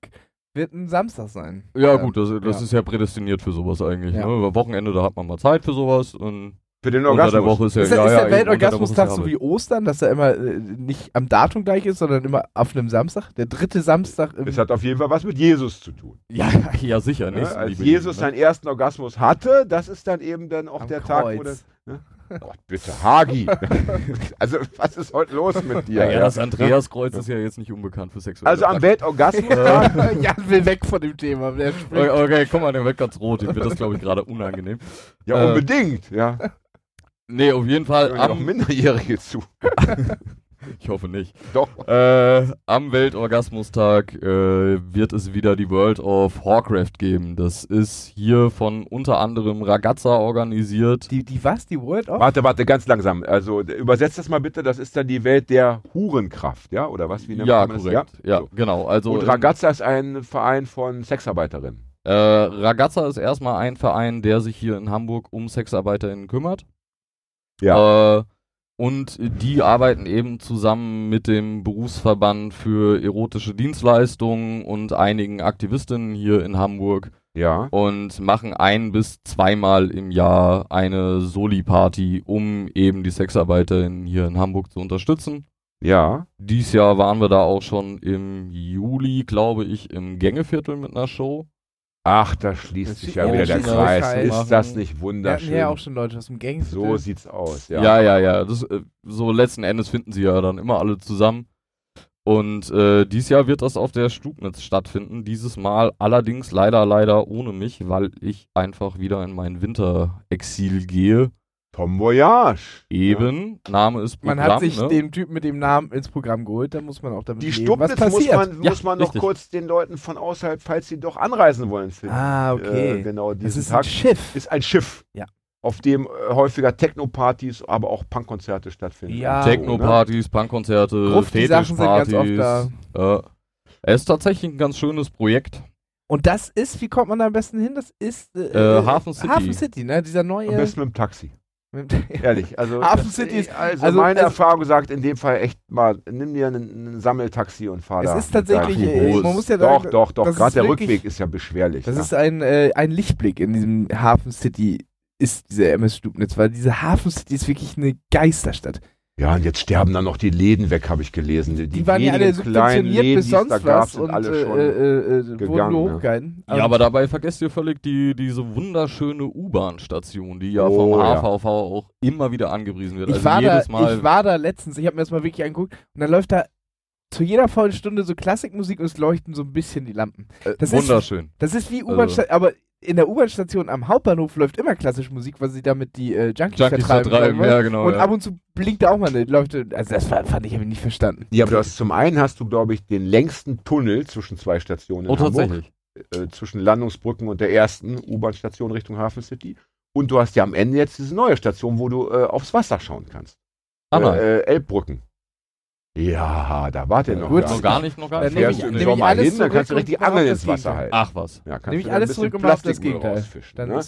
Speaker 2: wird ein Samstag sein.
Speaker 4: Ja,
Speaker 2: Ja.
Speaker 4: gut, das, das
Speaker 2: Ja.
Speaker 4: ist ja prädestiniert für sowas eigentlich.
Speaker 2: Ja.
Speaker 4: Ne? Über Wochenende, da hat man mal Zeit für sowas und
Speaker 3: Für den
Speaker 4: unter der
Speaker 3: Orgasmus.
Speaker 4: Woche ist ja,
Speaker 2: Ist, der-
Speaker 4: ja,
Speaker 2: ist
Speaker 4: ja,
Speaker 2: der
Speaker 4: der
Speaker 2: Weltorgasmustag so
Speaker 4: ja
Speaker 2: wie Ostern, dass er immer äh, nicht am Datum gleich ist, sondern immer auf einem Samstag? Der dritte Samstag im
Speaker 3: Es hat auf jeden Fall was mit Jesus zu tun.
Speaker 4: Ja, ja, sicher.
Speaker 3: Ja,
Speaker 4: Nächstenliebe
Speaker 3: als Jesus
Speaker 4: ne?
Speaker 3: seinen ersten Orgasmus hatte, das ist dann eben dann auch
Speaker 2: am
Speaker 3: der
Speaker 2: Kreuz.
Speaker 3: Tag, wo das. Ne? Gott, bitte, Hagi. also, was ist heute los mit dir?
Speaker 4: Ja,
Speaker 3: ja?
Speaker 4: das Andreaskreuz ist ja jetzt nicht unbekannt für sexuelle
Speaker 3: Also am
Speaker 4: Praktiken.
Speaker 3: Weltorgasmustag.
Speaker 2: Jan will weg von dem Thema.
Speaker 4: Okay, okay, guck mal, der wird ganz rot. Dem wird das, glaube ich, gerade unangenehm.
Speaker 3: ja,
Speaker 4: Äh,
Speaker 3: unbedingt. Ja.
Speaker 4: Nee, auf jeden Fall
Speaker 3: Hören ja auch
Speaker 4: am,
Speaker 3: Minderjährige zu.
Speaker 4: Ich hoffe nicht.
Speaker 3: Doch.
Speaker 4: Äh, am Weltorgasmustag äh, wird es wieder die World of Warcraft geben. Das ist hier von unter anderem Ragazza organisiert.
Speaker 2: Die, die was? Die World of?
Speaker 3: Warte, warte, ganz langsam. Also übersetzt das mal bitte. Das ist dann die Welt der Hurenkraft, ja? Oder was? Wie nennt
Speaker 4: Ja,
Speaker 3: man das?
Speaker 4: korrekt. Ja,
Speaker 3: So.
Speaker 4: genau. Also
Speaker 3: Und Ragazza ist ein Verein von Sexarbeiterinnen.
Speaker 4: Äh, Ragazza ist erstmal ein Verein, der sich hier in Hamburg um SexarbeiterInnen kümmert.
Speaker 3: Ja.
Speaker 4: Äh, und die arbeiten eben zusammen mit dem Berufsverband für erotische Dienstleistungen und einigen Aktivistinnen hier in Hamburg
Speaker 3: Ja.
Speaker 4: und machen ein bis zweimal im Jahr eine Soli-Party, um eben die SexarbeiterInnen hier in Hamburg zu unterstützen.
Speaker 3: Ja.
Speaker 4: Dies Jahr waren wir da auch schon im Juli, glaube ich, im Gängeviertel mit einer Show.
Speaker 3: Ach, da schließt
Speaker 2: Das
Speaker 3: sich ja
Speaker 2: ja
Speaker 3: wieder der Kreis. Ist das nicht wunderschön?
Speaker 2: ja auch schon Leute aus dem Gang.
Speaker 3: so sieht's aus. Ja.
Speaker 4: Ja, ja, ja. Das, äh, so letzten Endes finden sie ja dann immer alle zusammen. Und äh, dieses Jahr wird das auf der Stubnitz stattfinden. Dieses Mal allerdings leider, leider ohne mich, weil ich einfach wieder in mein Winterexil gehe.
Speaker 3: Tom Voyage.
Speaker 4: Eben, Name ist Programm.
Speaker 2: Man hat sich
Speaker 4: ne?
Speaker 2: den Typen mit dem Namen ins Programm geholt, da muss man auch damit
Speaker 3: Die
Speaker 2: leben.
Speaker 3: Stubnitz
Speaker 2: Was
Speaker 3: muss
Speaker 2: passiert?
Speaker 3: man,
Speaker 4: Ja,
Speaker 3: muss man noch kurz den Leuten von außerhalb, falls sie doch anreisen wollen, finden.
Speaker 2: Ah, okay.
Speaker 3: Äh, genau,
Speaker 2: das ist
Speaker 3: Tag
Speaker 2: ein Schiff.
Speaker 3: ist ein Schiff.
Speaker 2: Ja.
Speaker 3: Auf dem äh, häufiger Techno-Partys, aber auch Punkkonzerte stattfinden.
Speaker 2: Ja.
Speaker 3: Ne?
Speaker 4: Techno-Partys, Punkkonzerte,
Speaker 2: Gruft, die Sachen sind ganz oft
Speaker 4: Fetischpartys. Äh, es ist tatsächlich ein ganz schönes Projekt.
Speaker 2: Und das ist, wie kommt man da am besten hin? Das ist äh,
Speaker 4: Äh, Hafen City.
Speaker 2: Hafen City, ne? Dieser neue.
Speaker 3: Am besten mit dem Taxi. Ehrlich. Also,
Speaker 2: Hafen City ist-
Speaker 3: Also,
Speaker 2: also-
Speaker 3: meine
Speaker 2: also-
Speaker 3: Erfahrung sagt, in dem Fall echt mal, nimm dir ein, Sammeltaxi und fahr
Speaker 2: es
Speaker 3: da.
Speaker 2: ist tatsächlich, äh, man muss ja
Speaker 3: Doch,
Speaker 2: sagen,
Speaker 3: doch, doch.
Speaker 2: das
Speaker 3: Gerade der
Speaker 2: wirklich-
Speaker 3: Rückweg ist ja beschwerlich.
Speaker 2: Das
Speaker 3: ja.
Speaker 2: ist ein, äh, ein Lichtblick in diesem Hafen City, ist diese MS Stubnitz, weil diese Hafen City ist wirklich eine Geisterstadt.
Speaker 3: Ja, und jetzt sterben dann noch die Läden weg, habe ich gelesen. Die,
Speaker 2: Die, waren ja alle subventioniert
Speaker 3: Läden,
Speaker 2: bis sonst was und
Speaker 3: alle
Speaker 2: äh,
Speaker 3: schon.
Speaker 2: äh, äh, wurden
Speaker 3: gegangen,
Speaker 2: nur
Speaker 3: ja.
Speaker 2: hochgehalten.
Speaker 4: Ja, aber dabei vergesst ihr völlig die, diese wunderschöne U-Bahn-Station, die ja
Speaker 3: Oh,
Speaker 4: vom
Speaker 3: ja.
Speaker 4: HVV auch immer wieder angepriesen wird.
Speaker 2: ich,
Speaker 4: also
Speaker 2: war da, ich war da letztens, ich habe mir das mal wirklich angeguckt und dann läuft da zu jeder vollen Stunde so Klassikmusik und es leuchten so ein bisschen die Lampen.
Speaker 4: äh,
Speaker 2: das ist-
Speaker 4: wunderschön.
Speaker 2: Das ist wie
Speaker 4: Also-
Speaker 2: U-Bahn, aber in der U-Bahn-Station am Hauptbahnhof läuft immer klassische Musik, weil sie damit die äh, Junkies,
Speaker 4: Junkies
Speaker 2: vertreiben.
Speaker 4: vertreiben,
Speaker 2: wollen.
Speaker 4: ja genau.
Speaker 2: und
Speaker 4: ja.
Speaker 2: ab und zu blinkt da auch mal eine Leuchte. Also das war, fand ich, habe ich nicht verstanden.
Speaker 3: Ja, aber du hast zum einen hast du, glaube ich, den längsten Tunnel zwischen zwei Stationen in
Speaker 4: oh,
Speaker 3: Hamburg.
Speaker 4: tatsächlich.
Speaker 3: äh, zwischen Landungsbrücken und der ersten U-Bahn-Station Richtung Hafen City. Und du hast ja am Ende jetzt diese neue Station, wo du äh, aufs Wasser schauen kannst. Äh, äh, Elbbrücken. Ja, da wart ihr noch.
Speaker 2: Gut,
Speaker 3: gar
Speaker 4: noch gar nicht, noch gar
Speaker 2: Dann
Speaker 4: nicht.
Speaker 2: nehme
Speaker 3: Fährst
Speaker 2: ich-
Speaker 3: du im Sommer
Speaker 2: alles
Speaker 3: hin, dann kannst du richtig
Speaker 2: das
Speaker 3: ins Wasser halten.
Speaker 4: Ach was.
Speaker 3: Ja, kannst
Speaker 2: Nehme ich
Speaker 3: du dann
Speaker 2: alles zurück und mach das Gegenteil. Dann
Speaker 3: ne?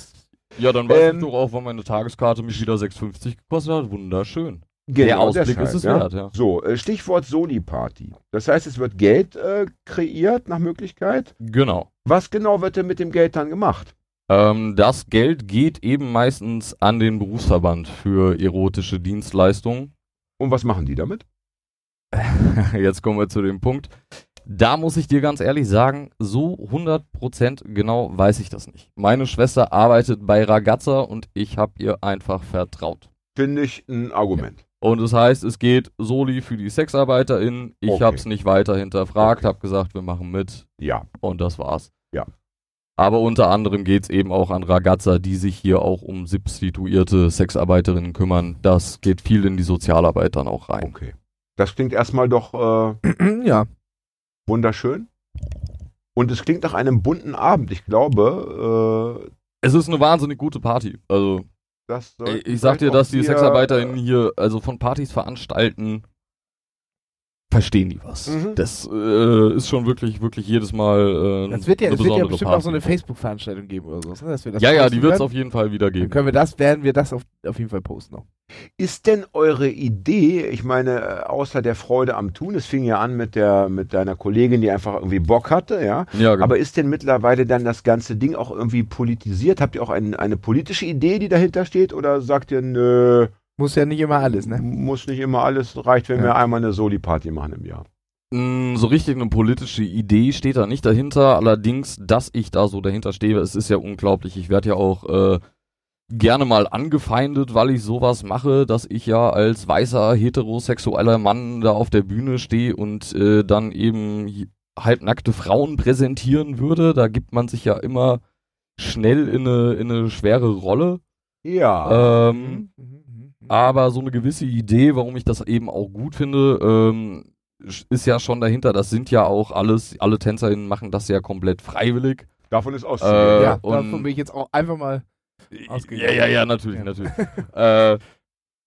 Speaker 4: Ja, dann weiß
Speaker 3: Ähm,
Speaker 4: ich doch auch, wann meine Tageskarte mich wieder 6,50 gekostet hat. Wunderschön.
Speaker 3: Genau,
Speaker 4: Der Ausblick
Speaker 3: deshalb,
Speaker 4: ist es
Speaker 3: ja.
Speaker 4: wert, ja.
Speaker 3: So, äh, Stichwort Soli-Party. Das heißt, es wird Geld äh, kreiert nach Möglichkeit.
Speaker 4: Genau.
Speaker 3: Was genau wird denn mit dem Geld dann gemacht?
Speaker 4: Ähm, das Geld geht eben meistens an den Berufsverband für erotische Dienstleistungen.
Speaker 3: Und was machen die damit?
Speaker 4: Jetzt kommen wir zu dem Punkt. Da muss ich dir ganz ehrlich sagen, so 100% genau weiß ich das nicht. Meine Schwester arbeitet bei Ragazza und ich habe ihr einfach vertraut.
Speaker 3: Finde ich ein Argument.
Speaker 4: Und das heißt, es geht Soli für die SexarbeiterInnen. Ich
Speaker 3: Okay.
Speaker 4: habe es nicht weiter hinterfragt,
Speaker 3: Okay.
Speaker 4: habe gesagt, wir machen mit
Speaker 3: Ja.
Speaker 4: und das war's.
Speaker 3: Ja.
Speaker 4: Aber unter anderem geht es eben auch an Ragazza, die sich hier auch um substituierte Sexarbeiterinnen kümmern. Das geht viel in die Sozialarbeit dann auch rein.
Speaker 3: Okay. Das klingt erstmal doch äh,
Speaker 2: ja.
Speaker 3: wunderschön. Und es klingt nach einem bunten Abend. Ich glaube, äh,
Speaker 4: Es ist eine wahnsinnig gute Party. Also Ich sag dir, dass die SexarbeiterInnen hier, also von Partys veranstalten, verstehen die was.
Speaker 3: Mhm.
Speaker 4: Das äh, ist schon wirklich, wirklich jedes Mal äh,
Speaker 2: Das wird ja,
Speaker 4: eine
Speaker 2: es wird ja bestimmt
Speaker 4: Party.
Speaker 2: auch so eine Facebook-Veranstaltung geben oder so. Ne? Dass wir das
Speaker 4: ja, ja, die wird es auf jeden Fall wieder
Speaker 2: Dann
Speaker 4: geben.
Speaker 2: können wir das, werden wir das auf, auf jeden Fall posten noch.
Speaker 3: Ist denn eure Idee, ich meine, äh, außer der Freude am Tun, es fing ja an mit der mit deiner Kollegin, die einfach irgendwie Bock hatte, ja.
Speaker 4: Ja, genau.
Speaker 3: Aber ist denn mittlerweile dann das ganze Ding auch irgendwie politisiert? Habt ihr auch ein, eine politische Idee, die dahinter steht? Oder sagt ihr, nö,
Speaker 2: Muss ja nicht immer alles, ne?
Speaker 3: muss nicht immer alles, reicht, wenn
Speaker 2: Ja.
Speaker 3: wir einmal eine Soli-Party machen im Jahr?
Speaker 4: Mm, So richtig eine politische Idee steht da nicht dahinter. Allerdings, dass ich da so dahinter stehe, es ist ja unglaublich. Ich werde ja auch äh, gerne mal angefeindet, weil ich sowas mache, dass ich ja als weißer heterosexueller Mann da auf der Bühne stehe und äh, dann eben halbnackte Frauen präsentieren würde. Da gibt man sich ja immer schnell in eine, in eine schwere Rolle.
Speaker 3: Ja.
Speaker 4: Ähm,
Speaker 2: mhm.
Speaker 4: Aber so eine gewisse Idee, warum ich das eben auch gut finde, ähm, ist ja schon dahinter. Das sind ja auch alles, alle TänzerInnen machen das ja komplett freiwillig.
Speaker 3: Davon ist auszugehen.
Speaker 4: Äh,
Speaker 2: ja,
Speaker 4: und-
Speaker 2: davon bin ich jetzt auch einfach mal. Ausgegangen.
Speaker 4: Ja, ja, ja, natürlich,
Speaker 2: Ja.
Speaker 4: natürlich. äh,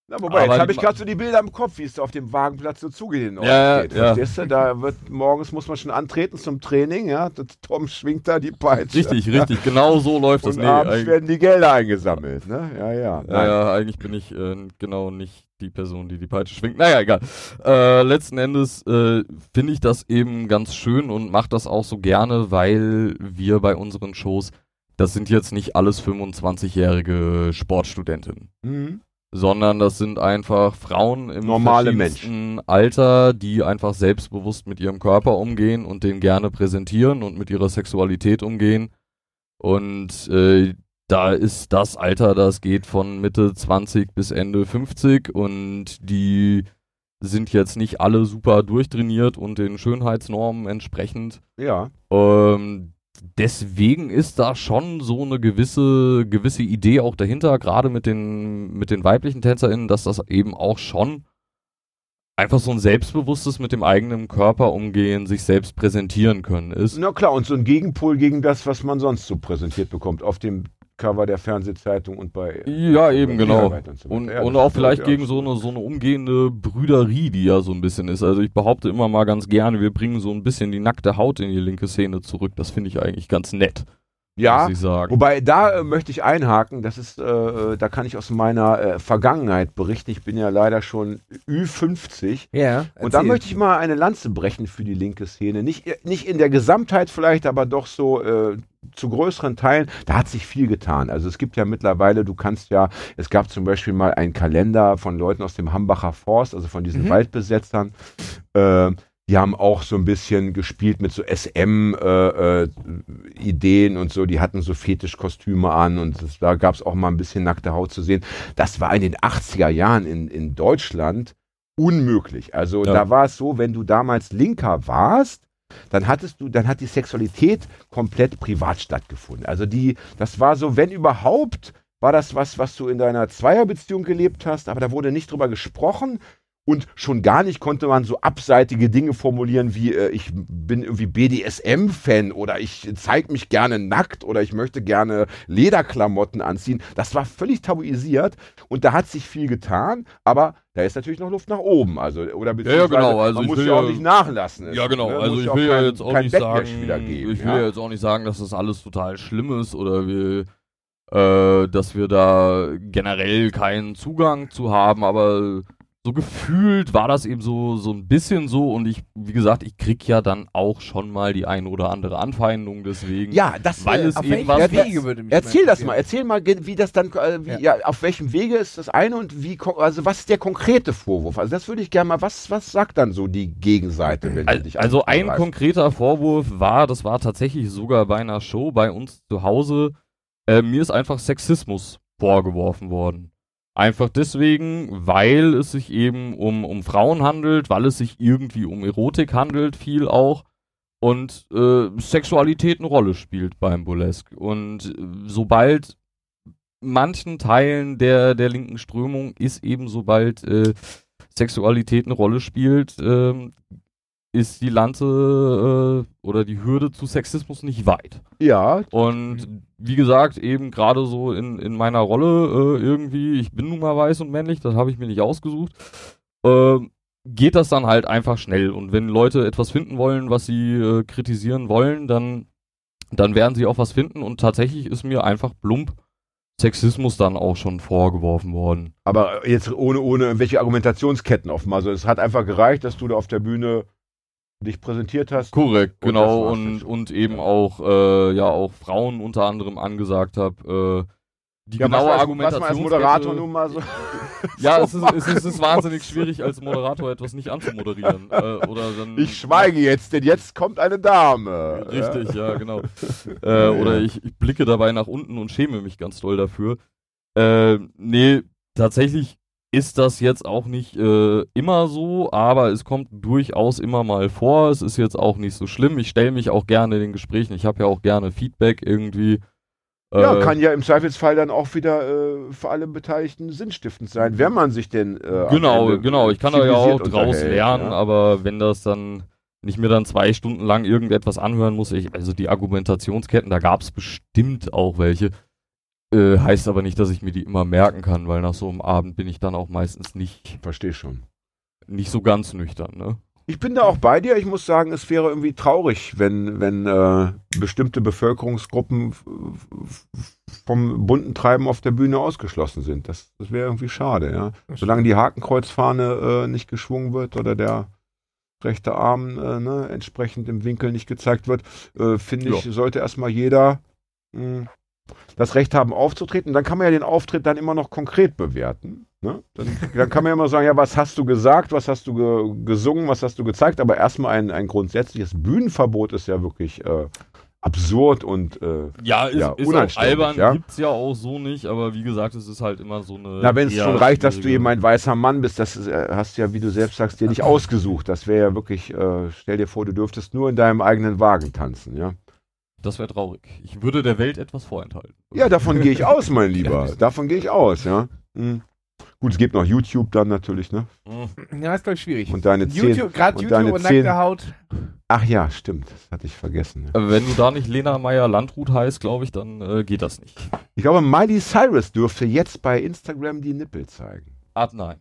Speaker 3: Na, wobei,
Speaker 4: Aber
Speaker 3: jetzt habe ich gerade so die Bilder im Kopf, wie es da auf dem Wagenplatz so zugeht. in
Speaker 4: Ja,
Speaker 3: Ortstedt,
Speaker 4: ja.
Speaker 3: Verstehst du? Da wird morgens muss man schon antreten zum Training, ja. Das Tom schwingt da die Peitsche.
Speaker 4: richtig, richtig, genau so läuft das.
Speaker 3: Und
Speaker 4: Nee,
Speaker 3: abends werden die Gelder eingesammelt, ne? Ja, ja.
Speaker 4: Ja,
Speaker 3: Nein.
Speaker 4: ja, eigentlich bin ich äh, genau nicht die Person, die die Peitsche schwingt. Naja, egal. Äh, letzten Endes äh, finde ich das eben ganz schön und mache das auch so gerne, weil wir bei unseren Shows, das sind jetzt nicht alles 25-jährige Sportstudentinnen,
Speaker 3: Mhm.
Speaker 4: Sondern das sind einfach Frauen im
Speaker 3: Normale
Speaker 4: verschiedensten Alter, die einfach selbstbewusst mit ihrem Körper umgehen und den gerne präsentieren und mit ihrer Sexualität umgehen. Und äh, da ist das Alter, das geht von Mitte 20 bis Ende 50 und die sind jetzt nicht alle super durchtrainiert und den Schönheitsnormen entsprechend.
Speaker 3: Ja.
Speaker 4: Ähm, deswegen ist da schon so eine gewisse, gewisse Idee auch dahinter, gerade mit den, mit den weiblichen TänzerInnen, dass das eben auch schon einfach so ein selbstbewusstes mit dem eigenen Körper umgehen, sich selbst präsentieren können ist.
Speaker 3: Na klar, und so ein Gegenpol gegen das, was man sonst so präsentiert bekommt, auf dem Cover der Fernsehzeitung und bei.
Speaker 4: Ja, eben, genau.
Speaker 3: Und, so weiter.
Speaker 4: Und,
Speaker 3: Ja,
Speaker 4: und auch vielleicht
Speaker 3: natürlich
Speaker 4: gegen so eine, so eine umgehende Brüderie, die ja so ein bisschen ist. Also ich behaupte immer mal ganz gerne, wir bringen so ein bisschen die nackte Haut in die linke Szene zurück. Das finde ich eigentlich ganz nett,
Speaker 3: Ja,
Speaker 4: muss ich sagen.
Speaker 3: Wobei, da äh, möchte ich einhaken, das ist, äh, da kann ich aus meiner äh, Vergangenheit berichten. Ich bin ja leider schon Ü50.
Speaker 2: Ja.
Speaker 3: Und da möchte ich mal eine Lanze brechen für die linke Szene. Nicht, äh, nicht in der Gesamtheit vielleicht, aber doch so äh, zu größeren Teilen. Da hat sich viel getan. Also es gibt ja mittlerweile, du kannst ja, es gab zum Beispiel mal einen Kalender von Leuten aus dem Hambacher Forst, also von diesen
Speaker 2: Mhm.
Speaker 3: Waldbesetzern. Äh, die haben auch so ein bisschen gespielt mit so SM-Ideen äh, äh, und so. Die hatten so Fetischkostüme an und das, da gab es auch mal ein bisschen nackte Haut zu sehen. Das war in den 80er Jahren in, in Deutschland unmöglich. Also
Speaker 4: Ja.
Speaker 3: da war es so, wenn du damals Linker warst, dann hattest du, dann hat die Sexualität komplett privat stattgefunden. Also die, das war so, wenn überhaupt, war das was, was du in deiner Zweierbeziehung gelebt hast, aber da wurde nicht drüber gesprochen. Und schon gar nicht konnte man so abseitige Dinge formulieren wie äh, ich bin irgendwie BDSM-Fan oder ich zeige mich gerne nackt oder ich möchte gerne Lederklamotten anziehen. Das war völlig tabuisiert und da hat sich viel getan, aber da ist natürlich noch Luft nach oben. Also, oder beziehungsweise
Speaker 4: genau, also
Speaker 3: man
Speaker 4: ich
Speaker 3: muss ja auch
Speaker 4: ja-
Speaker 3: nicht nachlassen.
Speaker 4: Ja, genau.
Speaker 3: ne,
Speaker 4: Also ich will ja jetzt auch nicht
Speaker 3: Backlash
Speaker 4: sagen,
Speaker 3: geben,
Speaker 4: ich will
Speaker 3: ja?
Speaker 4: ja jetzt auch nicht sagen, dass das alles total schlimm ist oder wir, äh, dass wir da generell keinen Zugang zu haben, aber so gefühlt war das eben so, so ein bisschen so und ich, wie gesagt, ich krieg ja dann auch schon mal die ein oder andere Anfeindung deswegen.
Speaker 3: Ja, das
Speaker 4: Weil es
Speaker 2: Auf
Speaker 4: eben
Speaker 2: welchen
Speaker 4: was-
Speaker 2: Wege würde mich
Speaker 3: Erzähl das mal, erzähl mal, wie das dann, äh, wie, ja. auf welchem Wege ist das eine und wie, also was ist der konkrete Vorwurf? Also das würde ich gerne mal, was, was sagt dann so die Gegenseite, wenn
Speaker 4: Al-
Speaker 3: du dich
Speaker 4: Also ein konkreter Vorwurf war, das war tatsächlich sogar bei einer Show bei uns zu Hause, äh, mir ist einfach Sexismus vorgeworfen worden. Einfach deswegen, weil es sich eben um, um Frauen handelt, weil es sich irgendwie um Erotik handelt, viel auch. Und äh, Sexualität eine Rolle spielt beim Burlesque. Und äh, sobald manchen Teilen der, der linken Strömung ist eben, sobald äh, Sexualität eine Rolle spielt, ähm, ist die Lanze äh, oder die Hürde zu Sexismus nicht weit.
Speaker 3: Ja,
Speaker 4: Und wie gesagt, eben gerade so in, in meiner Rolle äh, irgendwie, ich bin nun mal weiß und männlich, das habe ich mir nicht ausgesucht, äh, geht das dann halt einfach schnell. Und wenn Leute etwas finden wollen, was sie äh, kritisieren wollen, dann, dann werden sie auch was finden. Und tatsächlich ist mir einfach plump Sexismus dann auch schon vorgeworfen worden.
Speaker 3: aber jetzt ohne, ohne irgendwelche Argumentationsketten offen. Also es hat einfach gereicht, dass du da auf der Bühne dich präsentiert hast.
Speaker 4: Korrekt,
Speaker 3: Und
Speaker 4: genau. Und, und eben
Speaker 3: Ja.
Speaker 4: auch, äh, ja, auch Frauen unter anderem angesagt habe, äh, die
Speaker 3: Ja,
Speaker 4: genaue Argumentation.
Speaker 3: man als Moderator nun mal so.
Speaker 4: Ja, es ist, es, ist, es ist wahnsinnig schwierig, als Moderator etwas nicht anzumoderieren. Äh, oder dann,
Speaker 3: Ich schweige jetzt, denn jetzt kommt eine Dame.
Speaker 4: Richtig, ja, genau. Äh, oder ich, ich blicke dabei nach unten und schäme mich ganz doll dafür. Äh, nee, tatsächlich ist das jetzt auch nicht äh, immer so, aber es kommt durchaus immer mal vor. Es ist jetzt auch nicht so schlimm. Ich stelle mich auch gerne in den Gesprächen. Ich habe ja auch gerne Feedback irgendwie.
Speaker 3: Ja,
Speaker 4: Äh,
Speaker 3: kann ja im Zweifelsfall dann auch wieder äh, für alle Beteiligten sinnstiftend sein, wenn man sich denn äh,
Speaker 4: Genau, genau. Ich kann da ja auch draus lernen,
Speaker 3: ja.
Speaker 4: aber wenn das dann wenn ich mir dann zwei Stunden lang irgendetwas anhören muss, ich, also die Argumentationsketten, da gab es bestimmt auch welche. Äh, heißt aber nicht, dass ich mir die immer merken kann, weil nach so einem Abend bin ich dann auch meistens nicht,
Speaker 3: Verstehe schon.
Speaker 4: nicht so ganz nüchtern, ne?
Speaker 3: Ich bin da auch bei dir. Ich muss sagen, es wäre irgendwie traurig, wenn, wenn äh, bestimmte Bevölkerungsgruppen vom bunten Treiben auf der Bühne ausgeschlossen sind. Das, das wäre irgendwie schade, ja. Solange die Hakenkreuzfahne äh, nicht geschwungen wird oder der rechte Arm äh, ne, entsprechend im Winkel nicht gezeigt wird, äh, finde ich, sollte erstmal jeder mh, das Recht haben aufzutreten. Dann kann man ja den Auftritt dann immer noch konkret bewerten. Ne? Dann, dann kann man ja immer sagen, ja, was hast du gesagt, was hast du ge gesungen, was hast du gezeigt, aber erstmal ein, ein grundsätzliches Bühnenverbot ist ja wirklich äh, absurd und äh,
Speaker 4: Ja, ist,
Speaker 3: Ja,
Speaker 4: ist auch albern,
Speaker 3: ja.
Speaker 4: gibt's ja auch so nicht, aber wie gesagt, es ist halt immer so eine.
Speaker 3: Na, wenn es schon reicht, dass du eben ein weißer Mann bist, das ist, äh, hast du ja, wie du selbst sagst, dir nicht ausgesucht. Das wäre ja wirklich, äh, stell dir vor, du dürftest nur in deinem eigenen Wagen tanzen, ja.
Speaker 4: Das wäre traurig. Ich würde der Welt etwas vorenthalten.
Speaker 3: Ja, davon gehe ich aus, mein Lieber. Davon gehe ich aus, ja. Mhm. Gut, es gibt noch YouTube dann natürlich, ne?
Speaker 4: Mhm.
Speaker 2: Ja, ist glaube ich schwierig.
Speaker 3: Und deine zehn.
Speaker 2: YouTube, gerade
Speaker 3: und
Speaker 2: YouTube
Speaker 3: deine
Speaker 2: und
Speaker 3: zehn-
Speaker 2: nackte Haut.
Speaker 3: Ach ja, stimmt. Das hatte ich vergessen. Ja.
Speaker 4: Aber Wenn du da nicht Lena Meyer-Landrut heißt, glaube ich, dann äh, geht das nicht.
Speaker 3: Ich glaube, Miley Cyrus dürfte jetzt bei Instagram die Nippel zeigen.
Speaker 4: Art nein.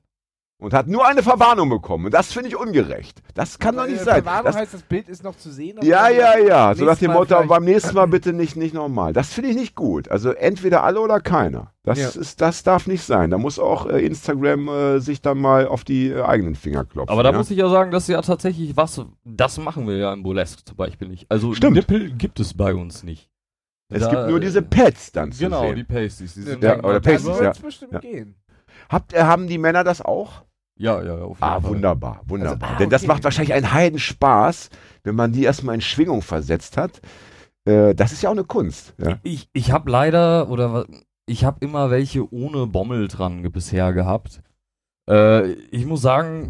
Speaker 3: Und hat nur eine Verwarnung bekommen. Und das finde ich ungerecht. Das kann doch nicht
Speaker 2: Äh,
Speaker 3: sein.
Speaker 2: Verwarnung
Speaker 3: Das,
Speaker 2: heißt, das Bild ist noch zu sehen.
Speaker 3: Ja, ja, ja. So nach dem
Speaker 2: Mal
Speaker 3: Motto, beim nächsten Mal bitte nicht, nicht normal. Das finde ich nicht gut. Also entweder alle oder keiner. Das,
Speaker 2: Ja.
Speaker 3: ist, das darf nicht sein. Da muss auch äh, Instagram äh, sich dann mal auf die äh, eigenen Finger klopfen.
Speaker 4: Aber da
Speaker 3: ja?
Speaker 4: muss ich ja sagen, dass ja tatsächlich was, das machen wir ja im Burlesque zum Beispiel nicht. Also
Speaker 3: Stimmt.
Speaker 4: Nippel gibt es bei uns nicht.
Speaker 3: es
Speaker 4: Da,
Speaker 3: gibt nur
Speaker 4: äh,
Speaker 3: diese Pads dann zu
Speaker 4: Genau,
Speaker 3: sehen.
Speaker 4: die Pasties. Die
Speaker 3: Ja, oder Pasties, ja.
Speaker 2: bestimmt
Speaker 3: Ja.
Speaker 2: gehen.
Speaker 3: Habt, äh, haben die Männer das auch?
Speaker 4: Ja, ja, ja. Auf jeden
Speaker 3: Ah,
Speaker 4: Fall.
Speaker 3: wunderbar, wunderbar.
Speaker 2: Also, ah,
Speaker 3: Denn das
Speaker 2: okay.
Speaker 3: macht wahrscheinlich einen Heidenspaß, wenn man die erstmal in Schwingung versetzt hat. Äh, das ist ja auch eine Kunst. Ja.
Speaker 4: Ich, ich habe leider, oder ich habe immer welche ohne Bommel dran bisher gehabt. Äh, ich muss sagen,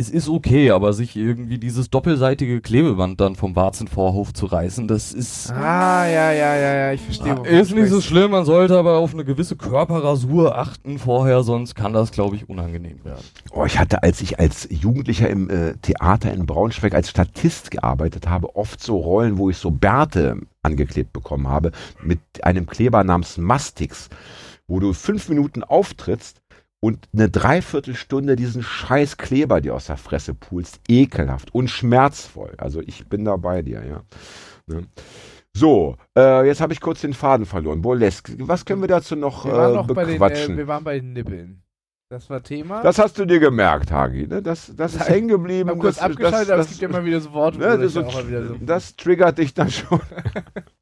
Speaker 4: es ist okay, aber sich irgendwie dieses doppelseitige Klebeband dann vom Warzenvorhof zu reißen, das ist,
Speaker 2: Ah, ja, ja, ja, ja, ich verstehe.
Speaker 4: ist nicht so schlimm. Man sollte aber auf eine gewisse Körperrasur achten vorher, sonst kann das, glaube ich, unangenehm werden.
Speaker 3: Oh, ich hatte, als ich als Jugendlicher im äh, Theater in Braunschweig als Statist gearbeitet habe, oft so Rollen, wo ich so Bärte angeklebt bekommen habe, mit einem Kleber namens Mastix, wo du fünf Minuten auftrittst und eine Dreiviertelstunde diesen scheiß Kleber dir aus der Fresse pulst. Ekelhaft und schmerzvoll. Also ich bin da bei dir, ja. Ne? So, äh, jetzt habe ich kurz den Faden verloren. Burlesque, was können wir dazu noch,
Speaker 2: Wir waren
Speaker 3: äh,
Speaker 2: noch bei den,
Speaker 3: bequatschen?
Speaker 2: äh, wir waren bei den Nippeln. Das war Thema.
Speaker 3: Das hast du dir gemerkt, Hagi. Ne? Das, das ist hängen
Speaker 2: ich
Speaker 3: geblieben.
Speaker 2: habe kurz
Speaker 3: das,
Speaker 2: abgeschaltet, aber
Speaker 3: das,
Speaker 2: es gibt ja immer wieder so Worte, wo
Speaker 3: ne,
Speaker 2: ich so.
Speaker 3: das triggert dich dann schon.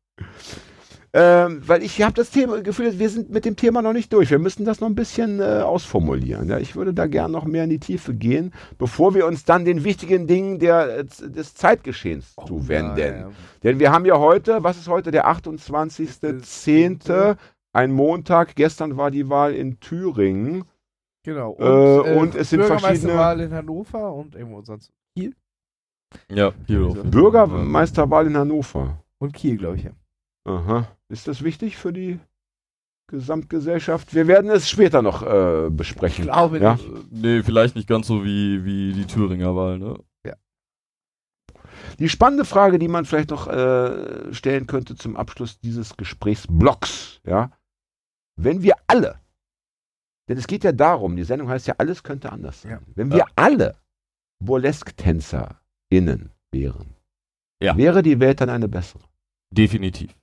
Speaker 3: ähm, weil ich habe das Thema Gefühl, wir sind mit dem Thema noch nicht durch. Wir müssen das noch ein bisschen äh, ausformulieren. Ja? Ich würde da gern noch mehr in die Tiefe gehen, bevor wir uns dann den wichtigen Dingen der, äh, des Zeitgeschehens zuwenden.
Speaker 2: Ja, ja.
Speaker 3: Denn wir haben ja heute, was ist heute, der 28.10., ein Montag. Gestern war die Wahl in Thüringen.
Speaker 2: Genau.
Speaker 3: Äh, und es sind
Speaker 2: Bürgermeisterwahl in Hannover und irgendwo sonst.
Speaker 4: Ja, hier
Speaker 2: Wieso?
Speaker 4: auf-
Speaker 3: Bürgermeisterwahl in Hannover.
Speaker 2: Und Kiel, glaube ich. Ja.
Speaker 3: Aha. Ist das wichtig für die Gesamtgesellschaft? Wir werden es später noch äh,
Speaker 2: Ich
Speaker 3: besprechen.
Speaker 2: glaube
Speaker 3: Ja.
Speaker 2: nicht.
Speaker 4: Nee, vielleicht nicht ganz so wie, wie die Thüringer Wahl, ne?
Speaker 3: Die spannende Frage, die man vielleicht noch äh, stellen könnte zum Abschluss dieses Gesprächsblocks, ja, wenn wir alle, denn es geht ja darum, die Sendung heißt ja, alles könnte anders sein.
Speaker 2: Ja.
Speaker 3: Wenn wir
Speaker 4: Ja.
Speaker 3: alle Burlesque-TänzerInnen wären,
Speaker 4: Ja.
Speaker 3: wäre die Welt dann eine bessere?
Speaker 4: Definitiv.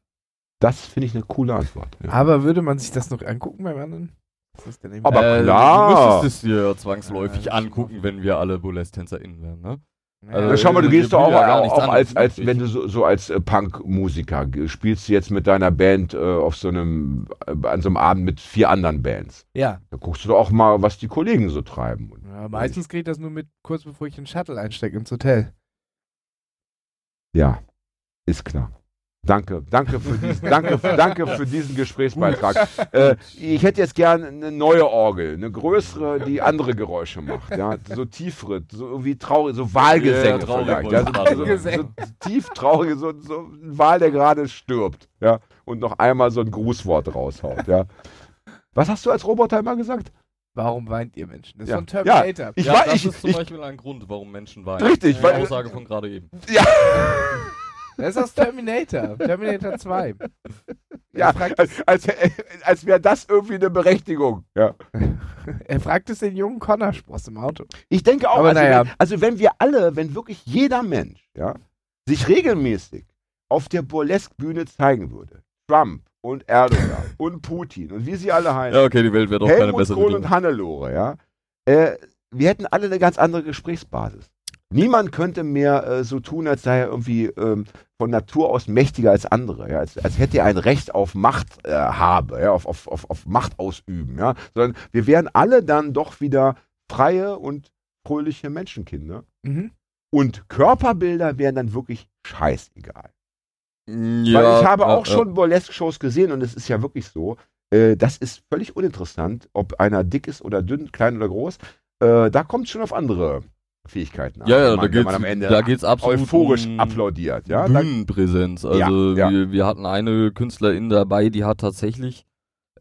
Speaker 3: Das finde ich eine coole Antwort. Ja.
Speaker 2: Aber würde man sich das noch angucken beim anderen? Was ist denn eben-
Speaker 3: Aber
Speaker 4: äh,
Speaker 3: klar.
Speaker 4: Du müsstest es dir zwangsläufig
Speaker 2: das
Speaker 4: angucken, wenn wir alle Burlesque-TänzerInnen wären, ne? Also
Speaker 3: schau mal, du
Speaker 4: äh,
Speaker 3: gehst doch auch, auch, auch als, als wenn du so, so als äh, Punk-Musiker spielst du jetzt mit deiner Band äh, auf so einem, äh, an so einem Abend mit vier anderen Bands.
Speaker 2: ja.
Speaker 3: Da guckst du doch auch mal, was die Kollegen so treiben.
Speaker 2: ja. Meistens geht das nur mit, kurz bevor ich in den Shuttle einstecke ins Hotel.
Speaker 3: Ja, ist klar. Danke, danke für diesen, danke, danke für diesen Gesprächsbeitrag. Äh, ich hätte jetzt gern eine neue Orgel, eine größere, die andere Geräusche macht, ja, so tiefere, so irgendwie traurig, so Wahlgesänge
Speaker 4: Ja, traurig
Speaker 3: vielleicht, ja, so, so, so tief traurige, so, so ein Wal, der gerade stirbt, ja, und noch einmal so ein Grußwort raushaut, ja. Was hast du als Roboter immer gesagt?
Speaker 2: Warum weint ihr Menschen? Das ist
Speaker 3: Ja.
Speaker 2: von Terminator.
Speaker 3: Ich
Speaker 4: ja,
Speaker 3: war,
Speaker 4: das
Speaker 3: ich,
Speaker 4: ist zum
Speaker 3: ich,
Speaker 4: Beispiel ein Grund, warum Menschen weinen.
Speaker 3: Richtig,
Speaker 4: Die
Speaker 3: weil-
Speaker 4: Aussage von gerade eben.
Speaker 3: ja,
Speaker 2: Das ist aus Terminator. Terminator 2.
Speaker 3: ja,
Speaker 2: fragt,
Speaker 3: als, als, als wäre das irgendwie eine Berechtigung, ja.
Speaker 2: er fragt es den jungen Connor-Spross im Auto.
Speaker 3: Ich denke auch,
Speaker 2: Aber
Speaker 3: also,
Speaker 2: naja.
Speaker 3: wenn, also wenn wir alle, wenn wirklich jeder Mensch ja, sich regelmäßig auf der Burlesque-Bühne zeigen würde, Trump und Erdogan und Putin und wie sie alle heißen,
Speaker 4: Ja, okay, die Welt wäre doch keine
Speaker 3: Helmut
Speaker 4: bessere.
Speaker 3: Kohl und Hannelore, ja, äh, wir hätten alle eine ganz andere Gesprächsbasis. Niemand könnte mehr äh, so tun, als sei er irgendwie ähm, von Natur aus mächtiger als andere, ja, als, als hätte er ein Recht auf Macht äh, habe, ja, auf, auf, auf, auf Macht ausüben, ja, sondern wir wären alle dann doch wieder freie und fröhliche Menschenkinder.
Speaker 2: Mhm.
Speaker 3: Und Körperbilder wären dann wirklich scheißegal.
Speaker 4: Ja,
Speaker 3: Weil ich habe
Speaker 4: ja,
Speaker 3: auch
Speaker 4: ja.
Speaker 3: schon Burlesque-Shows gesehen und es ist ja wirklich so, äh, das ist völlig uninteressant, ob einer dick ist oder dünn, klein oder groß. Äh, da kommt schon auf andere Fähigkeiten.
Speaker 4: Ja, ja, da geht's,
Speaker 3: man am Ende
Speaker 4: da geht's absolut
Speaker 3: euphorisch
Speaker 4: um
Speaker 3: applaudiert. Ja?
Speaker 4: Bühnenpräsenz. Also
Speaker 3: Ja, ja.
Speaker 4: Wir, wir hatten eine Künstlerin dabei, die hat tatsächlich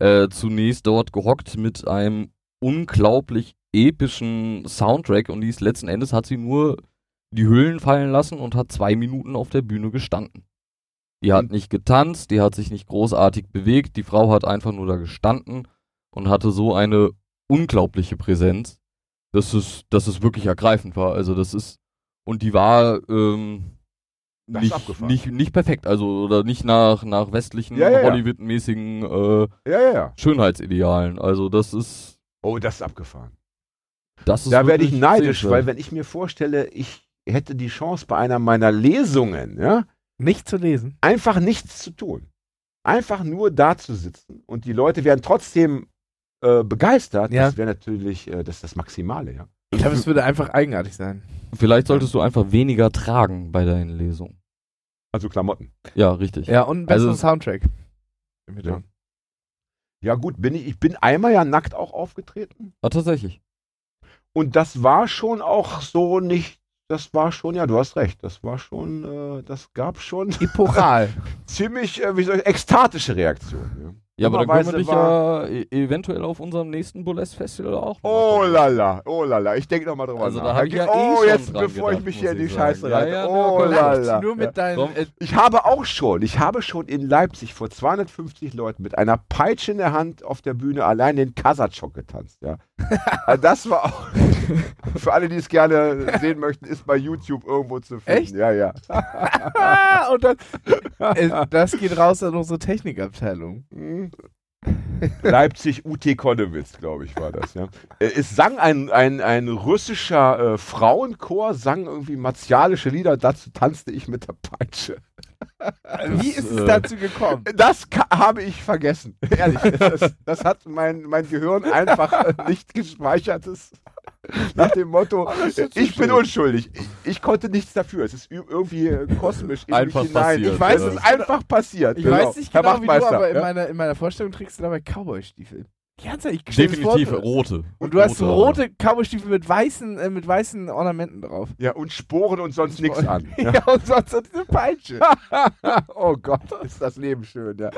Speaker 4: äh, zunächst dort gehockt mit einem unglaublich epischen Soundtrack und die ist letzten Endes hat sie nur die Hüllen fallen lassen und hat zwei Minuten auf der Bühne gestanden. Die hat
Speaker 3: Und-
Speaker 4: nicht getanzt, die hat sich nicht großartig bewegt, die Frau hat einfach nur da gestanden und hatte so eine unglaubliche Präsenz, dass es, dass es wirklich ergreifend war. Also das ist, und die war ähm, nicht, nicht, nicht perfekt, also oder nicht nach, nach westlichen,
Speaker 3: Ja, ja.
Speaker 4: Hollywood-mäßigen äh,
Speaker 3: ja, ja, ja.
Speaker 4: Schönheitsidealen. Also das ist,
Speaker 3: Oh, das ist abgefahren.
Speaker 4: das ist
Speaker 3: Da werde ich neidisch,
Speaker 4: sehenswert.
Speaker 3: weil wenn ich mir vorstelle, ich hätte die Chance bei einer meiner Lesungen, ja,
Speaker 2: Nicht zu lesen.
Speaker 3: einfach nichts zu tun. Einfach nur da zu sitzen und die Leute wären trotzdem äh, begeistert.
Speaker 2: Ja.
Speaker 3: Das wäre natürlich äh, das, das Maximale, ja.
Speaker 2: Ich glaube, es würde einfach eigenartig sein.
Speaker 4: Vielleicht solltest du einfach weniger tragen bei deinen Lesungen.
Speaker 3: Also Klamotten.
Speaker 4: Ja, richtig.
Speaker 2: Ja, und einen besseren
Speaker 4: Also-
Speaker 2: Soundtrack.
Speaker 3: Ja. Ja gut, bin ich, ich bin einmal ja nackt auch aufgetreten
Speaker 4: Ah, tatsächlich.
Speaker 3: und das war schon auch so nicht, das war schon, ja, du hast recht, das war schon, äh, das gab schon
Speaker 2: Epochal.
Speaker 3: ziemlich, äh, wie soll ich, ekstatische Reaktionen.
Speaker 4: Ja, aber dann können wir dich ja e eventuell auf unserem nächsten Burlesque Festival auch.
Speaker 3: Oh lala, oh lala, ich denke nochmal drüber
Speaker 4: Also
Speaker 3: nach.
Speaker 4: da hab ich ja eh
Speaker 3: oh,
Speaker 4: schon
Speaker 3: jetzt
Speaker 4: dran
Speaker 3: bevor ich
Speaker 4: gedacht,
Speaker 3: mich hier in die
Speaker 4: ich
Speaker 3: Scheiße
Speaker 4: sagen. Ja,
Speaker 3: reite.
Speaker 4: ja,
Speaker 3: oh lala.
Speaker 2: Nur mit
Speaker 3: Ja.
Speaker 2: deinen. Äh,
Speaker 3: Ich habe auch schon, ich habe schon in Leipzig vor 250 Leuten mit einer Peitsche in der Hand auf der Bühne allein den Kasachok getanzt, ja. Also das war auch, für alle, die es gerne sehen möchten, ist bei YouTube irgendwo zu finden.
Speaker 2: Echt?
Speaker 3: Ja, ja.
Speaker 2: und dann, äh, das geht raus an unsere Technikabteilung.
Speaker 3: Mhm. Leipzig UT Konnewitz, glaube ich, war das, ja. Äh, Es sang ein, ein, ein russischer äh, Frauenchor, sang irgendwie martialische Lieder, dazu tanzte ich mit der Peitsche.
Speaker 2: Wie ist es
Speaker 4: äh,
Speaker 2: dazu gekommen?
Speaker 3: Das habe ich vergessen. Ehrlich, das, das hat mein, mein Gehirn einfach äh, nicht gespeichert. Das, nach dem Motto,
Speaker 2: so
Speaker 3: ich bin unschuldig. Ich, ich konnte nichts dafür. Es ist irgendwie äh, kosmisch in
Speaker 4: Einfach
Speaker 3: mich hinein.
Speaker 4: passiert,
Speaker 3: Ich weiß,
Speaker 4: ja.
Speaker 3: es ist einfach passiert.
Speaker 2: Ich weiß nicht genau, wie du, aber in,
Speaker 3: ja?
Speaker 2: meiner, in meiner Vorstellung trägst du dabei Cowboy-Stiefel. Die ganze Zeit, ich stell mir
Speaker 4: Definitiv
Speaker 2: vor,
Speaker 4: rote.
Speaker 2: Und du hast so
Speaker 4: Rote.
Speaker 2: rote Cowboy-Stiefel mit weißen, äh, mit weißen Ornamenten drauf.
Speaker 3: Ja, und Sporen und sonst nichts an. Ja.
Speaker 2: Ja, und sonst so diese Peitsche.
Speaker 3: oh Gott, ist das Leben schön, ja.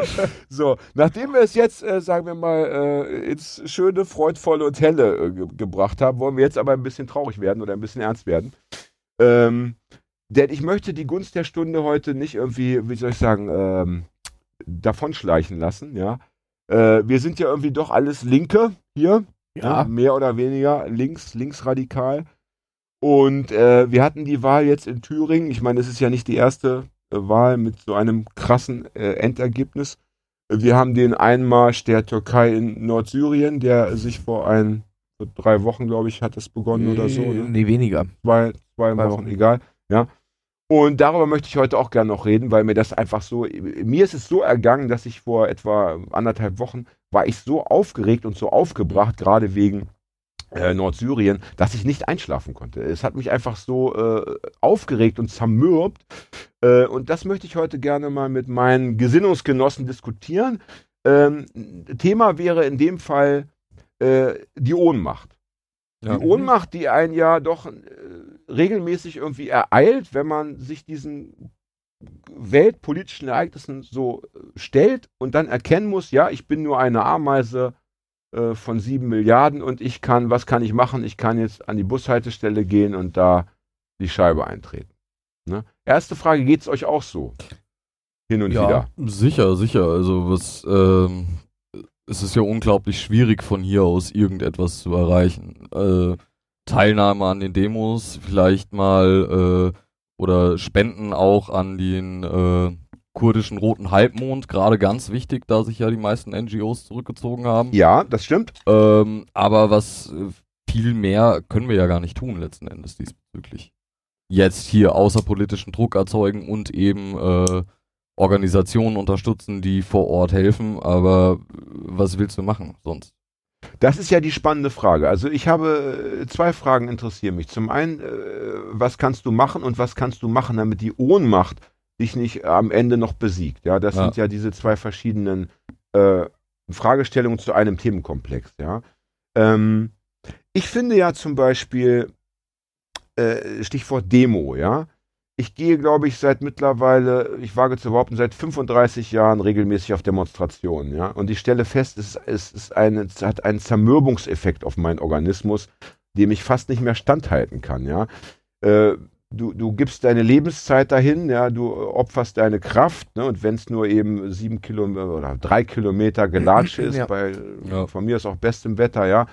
Speaker 3: So, nachdem wir es jetzt, äh, sagen wir mal, äh, ins schöne, freudvolle und helle äh, ge gebracht haben, wollen wir jetzt aber ein bisschen traurig werden oder ein bisschen ernst werden. Ähm, denn ich möchte die Gunst der Stunde heute nicht irgendwie, wie soll ich sagen, ähm, davonschleichen lassen, ja. Äh, wir sind ja irgendwie doch alles Linke hier, ja. mehr oder weniger links, linksradikal. Und äh, wir hatten die Wahl jetzt in Thüringen. Ich meine, es ist ja nicht die erste äh, Wahl mit so einem krassen äh, Endergebnis. Wir haben den Einmarsch der Türkei in Nordsyrien, der sich vor ein, vor drei Wochen, glaube ich, hat es begonnen oder so. Ne?
Speaker 2: Nee, weniger.
Speaker 3: Zwei, zwei,
Speaker 2: Zwei
Speaker 3: Wochen,
Speaker 2: Wochen.
Speaker 3: egal. Ja. Und darüber möchte ich heute auch gerne noch reden, weil mir das einfach so, mir ist es so ergangen, dass ich vor etwa anderthalb Wochen war ich so aufgeregt und so aufgebracht, gerade wegen äh, Nordsyrien, dass ich nicht einschlafen konnte. Es hat mich einfach so äh, aufgeregt und zermürbt, Äh, und das möchte ich heute gerne mal mit meinen Gesinnungsgenossen diskutieren. Ähm, Thema wäre in dem Fall äh, die Ohnmacht.
Speaker 4: Ja.
Speaker 3: Die Ohnmacht, die einen ja doch äh, regelmäßig irgendwie ereilt, wenn man sich diesen weltpolitischen Ereignissen so äh, stellt und dann erkennen muss, ja, ich bin nur eine Ameise äh, von sieben Milliarden und ich kann, was kann ich machen? Ich kann jetzt an die Bushaltestelle gehen und da die Scheibe eintreten. Ne? Erste Frage, geht es euch auch so? Hin und
Speaker 4: ja,
Speaker 3: wieder.
Speaker 4: sicher, sicher. Also was, ähm, es ist ja unglaublich schwierig von hier aus irgendetwas zu erreichen. Äh, Teilnahme an den Demos, vielleicht mal äh, oder Spenden auch an den äh, kurdischen Roten Halbmond, gerade ganz wichtig, da sich ja die meisten NGOs zurückgezogen haben.
Speaker 3: Ja, das stimmt.
Speaker 4: Ähm, aber was äh, viel mehr können wir ja gar nicht tun letzten Endes diesbezüglich. Jetzt hier außerpolitischen Druck erzeugen und eben äh, Organisationen unterstützen, die vor Ort helfen, aber äh, was willst du machen sonst?
Speaker 3: Das ist ja die spannende Frage. Also ich habe äh, zwei Fragen interessieren mich. Zum einen, äh, was kannst du machen und was kannst du machen, damit die Ohnmacht dich nicht am Ende noch besiegt? Ja, das
Speaker 4: Ja.
Speaker 3: sind ja diese zwei verschiedenen äh, Fragestellungen zu einem Themenkomplex. Ja, ähm, ich finde ja zum Beispiel äh, Stichwort Demo. Ja, ich gehe, glaube ich, seit mittlerweile, ich wage zu behaupten, seit 35 Jahren regelmäßig auf Demonstrationen, ja. Und ich stelle fest, es, es, ist eine, es hat einen Zermürbungseffekt auf meinen Organismus, dem ich fast nicht mehr standhalten kann, ja. Äh, du, du gibst deine Lebenszeit dahin, ja, du opferst deine Kraft, ne, und wenn es nur eben sieben Kilometer oder drei Kilometer Gelatsche ist,
Speaker 2: Ja.
Speaker 3: bei
Speaker 4: Ja.
Speaker 3: von mir ist auch bestem Wetter, ja,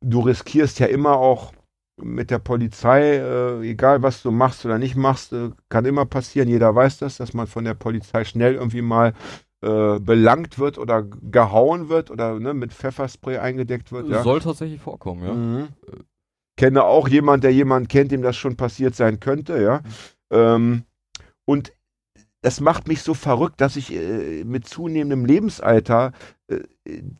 Speaker 3: du riskierst ja immer auch mit der Polizei, äh, egal was du machst oder nicht machst, äh, kann immer passieren. Jeder weiß das, dass man von der Polizei schnell irgendwie mal äh, belangt wird oder gehauen wird oder ne, mit Pfefferspray eingedeckt wird. Ja.
Speaker 4: Soll tatsächlich vorkommen, ja.
Speaker 3: Mhm. Kenne auch jemand, der jemanden kennt, dem das schon passiert sein könnte, ja. Ähm, und das macht mich so verrückt, dass ich äh, mit zunehmendem Lebensalter, äh,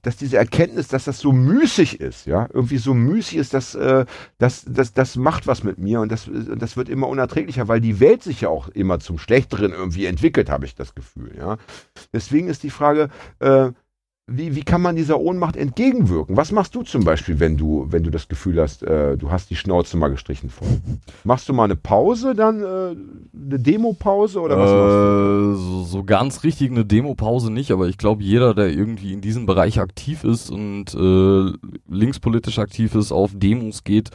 Speaker 3: dass diese Erkenntnis, dass das so müßig ist, ja, irgendwie so müßig ist, dass äh, das, das, das macht was mit mir und das, äh, das wird immer unerträglicher, weil die Welt sich ja auch immer zum Schlechteren irgendwie entwickelt, habe ich das Gefühl, ja. Deswegen ist die Frage, äh, wie, wie kann man dieser Ohnmacht entgegenwirken? Was machst du zum Beispiel, wenn du, wenn du das Gefühl hast, äh, du hast die Schnauze mal gestrichen voll? Machst du mal eine Pause, dann äh, eine Demopause oder was machst du?
Speaker 4: Äh, so, so ganz richtig eine Demopause nicht, aber ich glaube, jeder, der irgendwie in diesem Bereich aktiv ist und äh, linkspolitisch aktiv ist, auf Demos geht,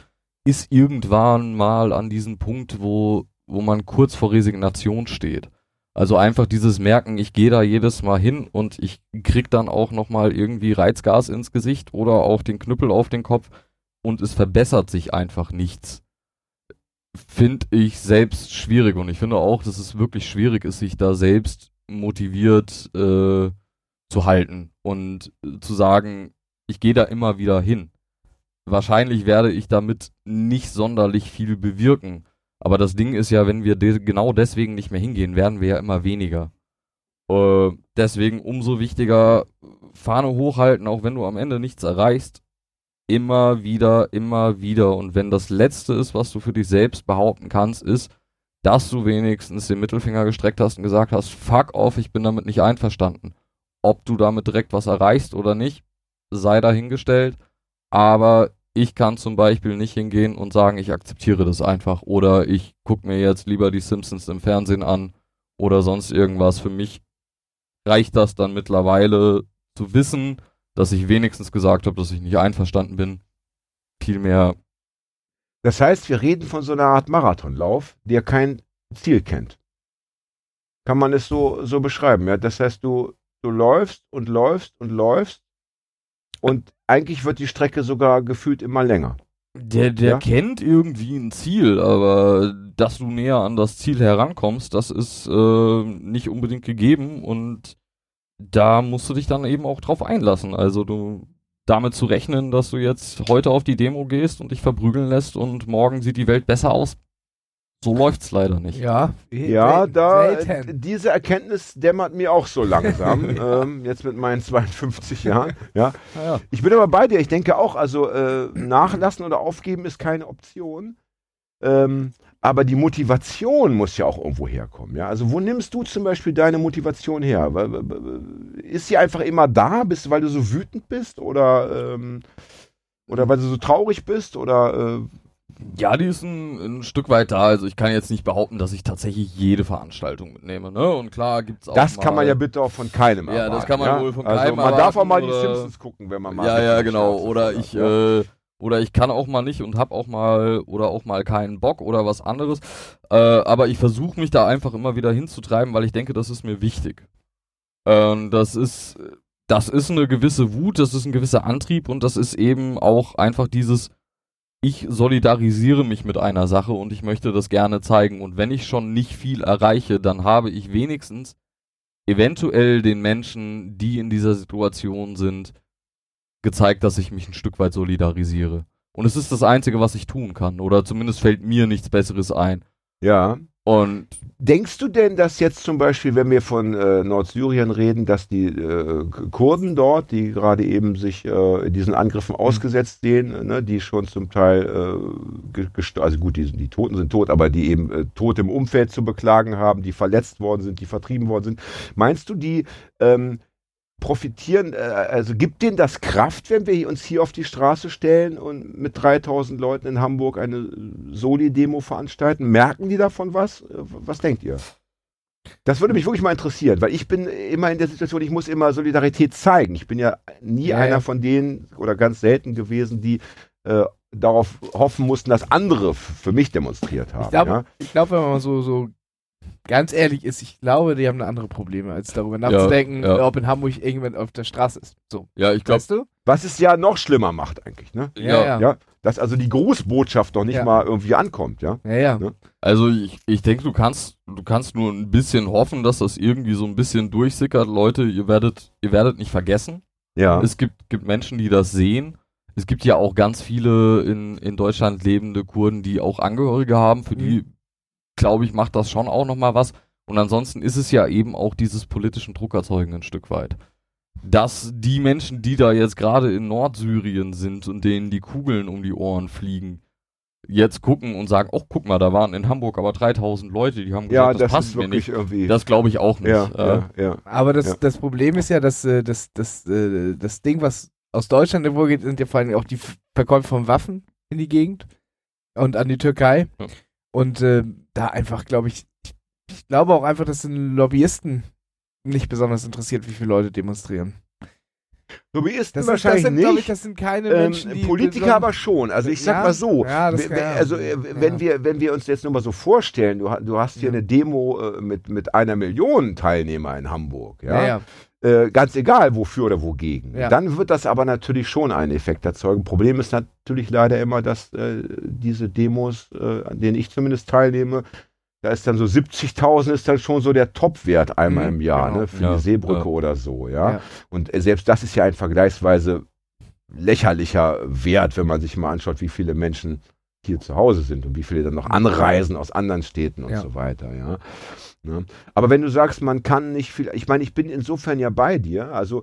Speaker 4: ist irgendwann mal an diesem Punkt, wo, wo man kurz vor Resignation steht. Also einfach dieses Merken, ich gehe da jedes Mal hin und ich krieg dann auch nochmal irgendwie Reizgas ins Gesicht oder auch den Knüppel auf den Kopf und es verbessert sich einfach nichts finde ich selbst schwierig und ich finde auch, dass es wirklich schwierig ist, sich da selbst motiviert äh, zu halten und zu sagen, ich gehe da immer wieder hin. Wahrscheinlich werde ich damit nicht sonderlich viel bewirken. Aber das Ding ist ja, wenn wir de genau deswegen nicht mehr hingehen, werden wir ja immer weniger. Äh, deswegen umso wichtiger, Fahne hochhalten, auch wenn du am Ende nichts erreichst. Immer wieder, immer wieder. Und wenn das Letzte ist, was du für dich selbst behaupten kannst, ist, dass du wenigstens den Mittelfinger gestreckt hast und gesagt hast, fuck off, ich bin damit nicht einverstanden. Ob du damit direkt was erreichst oder nicht, sei dahingestellt. Aber ich kann zum Beispiel nicht hingehen und sagen, ich akzeptiere das einfach. Oder ich gucke mir jetzt lieber die Simpsons im Fernsehen an oder sonst irgendwas. Für mich reicht das dann mittlerweile zu wissen, dass ich wenigstens gesagt habe, dass ich nicht einverstanden bin. Viel mehr.
Speaker 3: Das heißt, wir reden von so einer Art Marathonlauf, der kein Ziel kennt. Kann man es so, so beschreiben, ja? Das heißt, du, du läufst und läufst und läufst und eigentlich wird die Strecke sogar gefühlt immer länger.
Speaker 4: Der, der
Speaker 3: Ja?
Speaker 4: kennt irgendwie ein Ziel, aber dass du näher an das Ziel herankommst, das ist äh, nicht unbedingt gegeben und da musst du dich dann eben auch drauf einlassen. Also du damit zu rechnen, dass du jetzt heute auf die Demo gehst und dich verprügeln lässt und morgen sieht die Welt besser aus. So läuft's leider nicht.
Speaker 2: Ja,
Speaker 3: Ja, da diese Erkenntnis dämmert mir auch so langsam, ähm, jetzt mit meinen 52 Jahren. Ja.
Speaker 4: Ja,
Speaker 3: Ich bin aber bei dir. Ich denke auch, also äh, nachlassen oder aufgeben ist keine Option. Ähm, aber die Motivation muss ja auch irgendwo herkommen. Ja? Also wo nimmst du zum Beispiel deine Motivation her? Ist sie einfach immer da, bist, weil du so wütend bist oder, ähm, oder weil du so traurig bist oder äh,
Speaker 4: ja, die ist ein, ein, Stück weit da. Also ich kann jetzt nicht behaupten, dass ich tatsächlich jede Veranstaltung mitnehme. Ne? Und klar gibt's auch.
Speaker 3: Das
Speaker 4: mal,
Speaker 3: kann man ja bitte auch von keinem
Speaker 4: Ja, das kann man
Speaker 3: ja?
Speaker 4: wohl von
Speaker 3: also
Speaker 4: keinem
Speaker 3: Man
Speaker 4: erwarten,
Speaker 3: darf auch mal die Simpsons gucken, wenn man mal.
Speaker 4: Ja, ja, genau. Oder ich,
Speaker 3: ja.
Speaker 4: äh, oder ich kann auch mal nicht und hab auch mal oder auch mal keinen Bock oder was anderes. Äh, aber ich versuche mich da einfach immer wieder hinzutreiben, weil ich denke, das ist mir wichtig. Ähm, das ist, das ist eine gewisse Wut, das ist ein gewisser Antrieb und das ist eben auch einfach dieses, ich solidarisiere mich mit einer Sache und ich möchte das gerne zeigen. Und wenn ich schon nicht viel erreiche, dann habe ich wenigstens eventuell den Menschen, die in dieser Situation sind, gezeigt, dass ich mich ein Stück weit solidarisiere. Und es ist das Einzige, was ich tun kann. Oder zumindest fällt mir nichts Besseres ein.
Speaker 3: ja.
Speaker 4: Und
Speaker 3: Denkst du denn, dass jetzt zum Beispiel, wenn wir von äh, Nordsyrien reden, dass die äh, Kurden dort, die gerade eben sich äh, diesen Angriffen ausgesetzt sehen, äh, ne, die schon zum Teil, äh, also gut, die, die Toten sind tot, aber die eben äh, tot im Umfeld zu beklagen haben, die verletzt worden sind, die vertrieben worden sind, meinst du, die ähm, profitieren, äh, also gibt denen das Kraft, wenn wir uns hier auf die Straße stellen und mit 3000 Leuten in Hamburg eine Soli-Demo veranstalten? Merken die davon was? Äh, Was denkt ihr? Das würde mich wirklich mal interessieren, weil ich bin immer in der Situation, ich muss immer Solidarität zeigen. Ich bin ja nie
Speaker 2: Ja,
Speaker 3: einer
Speaker 2: ja.
Speaker 3: von denen oder ganz selten gewesen, die äh, darauf hoffen mussten, dass andere für mich demonstriert haben.
Speaker 2: Ich glaube,
Speaker 3: ja?
Speaker 2: ich glaube, wenn man so, so ganz ehrlich ist, ich glaube, die haben eine andere Probleme, als darüber nachzudenken,
Speaker 4: ja.
Speaker 2: ob in Hamburg irgendjemand auf der Straße ist. So,
Speaker 4: ja, ich glaube,
Speaker 2: weißt du?
Speaker 3: Was es ja noch schlimmer macht eigentlich, ne?
Speaker 4: ja,
Speaker 3: Ja, dass also die Grußbotschaft noch nicht
Speaker 2: Ja.
Speaker 3: mal irgendwie ankommt, ja?
Speaker 2: Ja, ja.
Speaker 3: Ne?
Speaker 4: Also ich, ich denke, du kannst, du kannst nur ein bisschen hoffen, dass das irgendwie so ein bisschen durchsickert. Leute, ihr werdet, ihr werdet nicht vergessen.
Speaker 3: Ja.
Speaker 4: Es gibt, gibt Menschen, die das sehen. Es gibt ja auch ganz viele in, in Deutschland lebende Kurden, die auch Angehörige haben. Für die, glaube ich, macht das schon auch nochmal was. Und ansonsten ist es ja eben auch dieses politischen Druck erzeugen ein Stück weit. Dass die Menschen, die da jetzt gerade in Nordsyrien sind und denen die Kugeln um die Ohren fliegen, jetzt gucken und sagen, oh, guck mal, da waren in Hamburg aber 3000 Leute, die haben
Speaker 3: ja,
Speaker 4: gesagt, das,
Speaker 3: das,
Speaker 4: passt
Speaker 3: ist
Speaker 4: mir nicht.
Speaker 3: irgendwie.
Speaker 4: Das glaube ich auch nicht.
Speaker 3: ja,
Speaker 4: Äh,
Speaker 3: ja, ja.
Speaker 2: Aber das,
Speaker 3: Ja.
Speaker 2: das Problem ist ja, dass äh, das, das, äh, das Ding, was aus Deutschland hervorgeht, sind ja vor allem auch die Verkäufe von Waffen in die Gegend und an die Türkei.
Speaker 4: Ja.
Speaker 2: Und äh, da einfach, glaube ich, ich, glaube auch einfach, dass den Lobbyisten nicht besonders interessiert, wie viele Leute demonstrieren.
Speaker 3: Lobbyisten
Speaker 2: Das, sind,
Speaker 3: wahrscheinlich
Speaker 2: das sind, glaube ich,
Speaker 3: nicht.
Speaker 2: das sind keine
Speaker 3: Ähm,
Speaker 2: Menschen, die
Speaker 3: Politiker aber schon. Also ich sag
Speaker 2: Ja,
Speaker 3: mal so,
Speaker 2: ja,
Speaker 3: also äh,
Speaker 2: ja.
Speaker 3: wenn wir wenn wir uns jetzt nur mal so vorstellen, du, du hast hier eine Demo äh, mit mit einer Million Teilnehmer in Hamburg, ja. Äh, ganz egal wofür oder wogegen.
Speaker 2: Ja.
Speaker 3: Dann wird das aber natürlich schon einen Effekt erzeugen. Problem ist natürlich leider immer, dass äh, diese Demos, äh, an denen ich zumindest teilnehme, da ist dann so 70.000 ist dann schon so der Topwert einmal
Speaker 2: Mhm,
Speaker 3: im Jahr,
Speaker 2: genau.
Speaker 3: ne, für
Speaker 4: Ja,
Speaker 3: die Seebrücke
Speaker 4: ja.
Speaker 3: oder so, ja.
Speaker 2: Ja.
Speaker 3: Und äh, selbst das ist ja ein vergleichsweise lächerlicher Wert, wenn man sich mal anschaut, wie viele Menschen hier zu Hause sind und wie viele dann noch anreisen aus anderen Städten und
Speaker 2: Ja.
Speaker 3: so weiter, ja. Ne? Aber wenn du sagst, man kann nicht viel, ich meine, ich bin insofern ja bei dir, also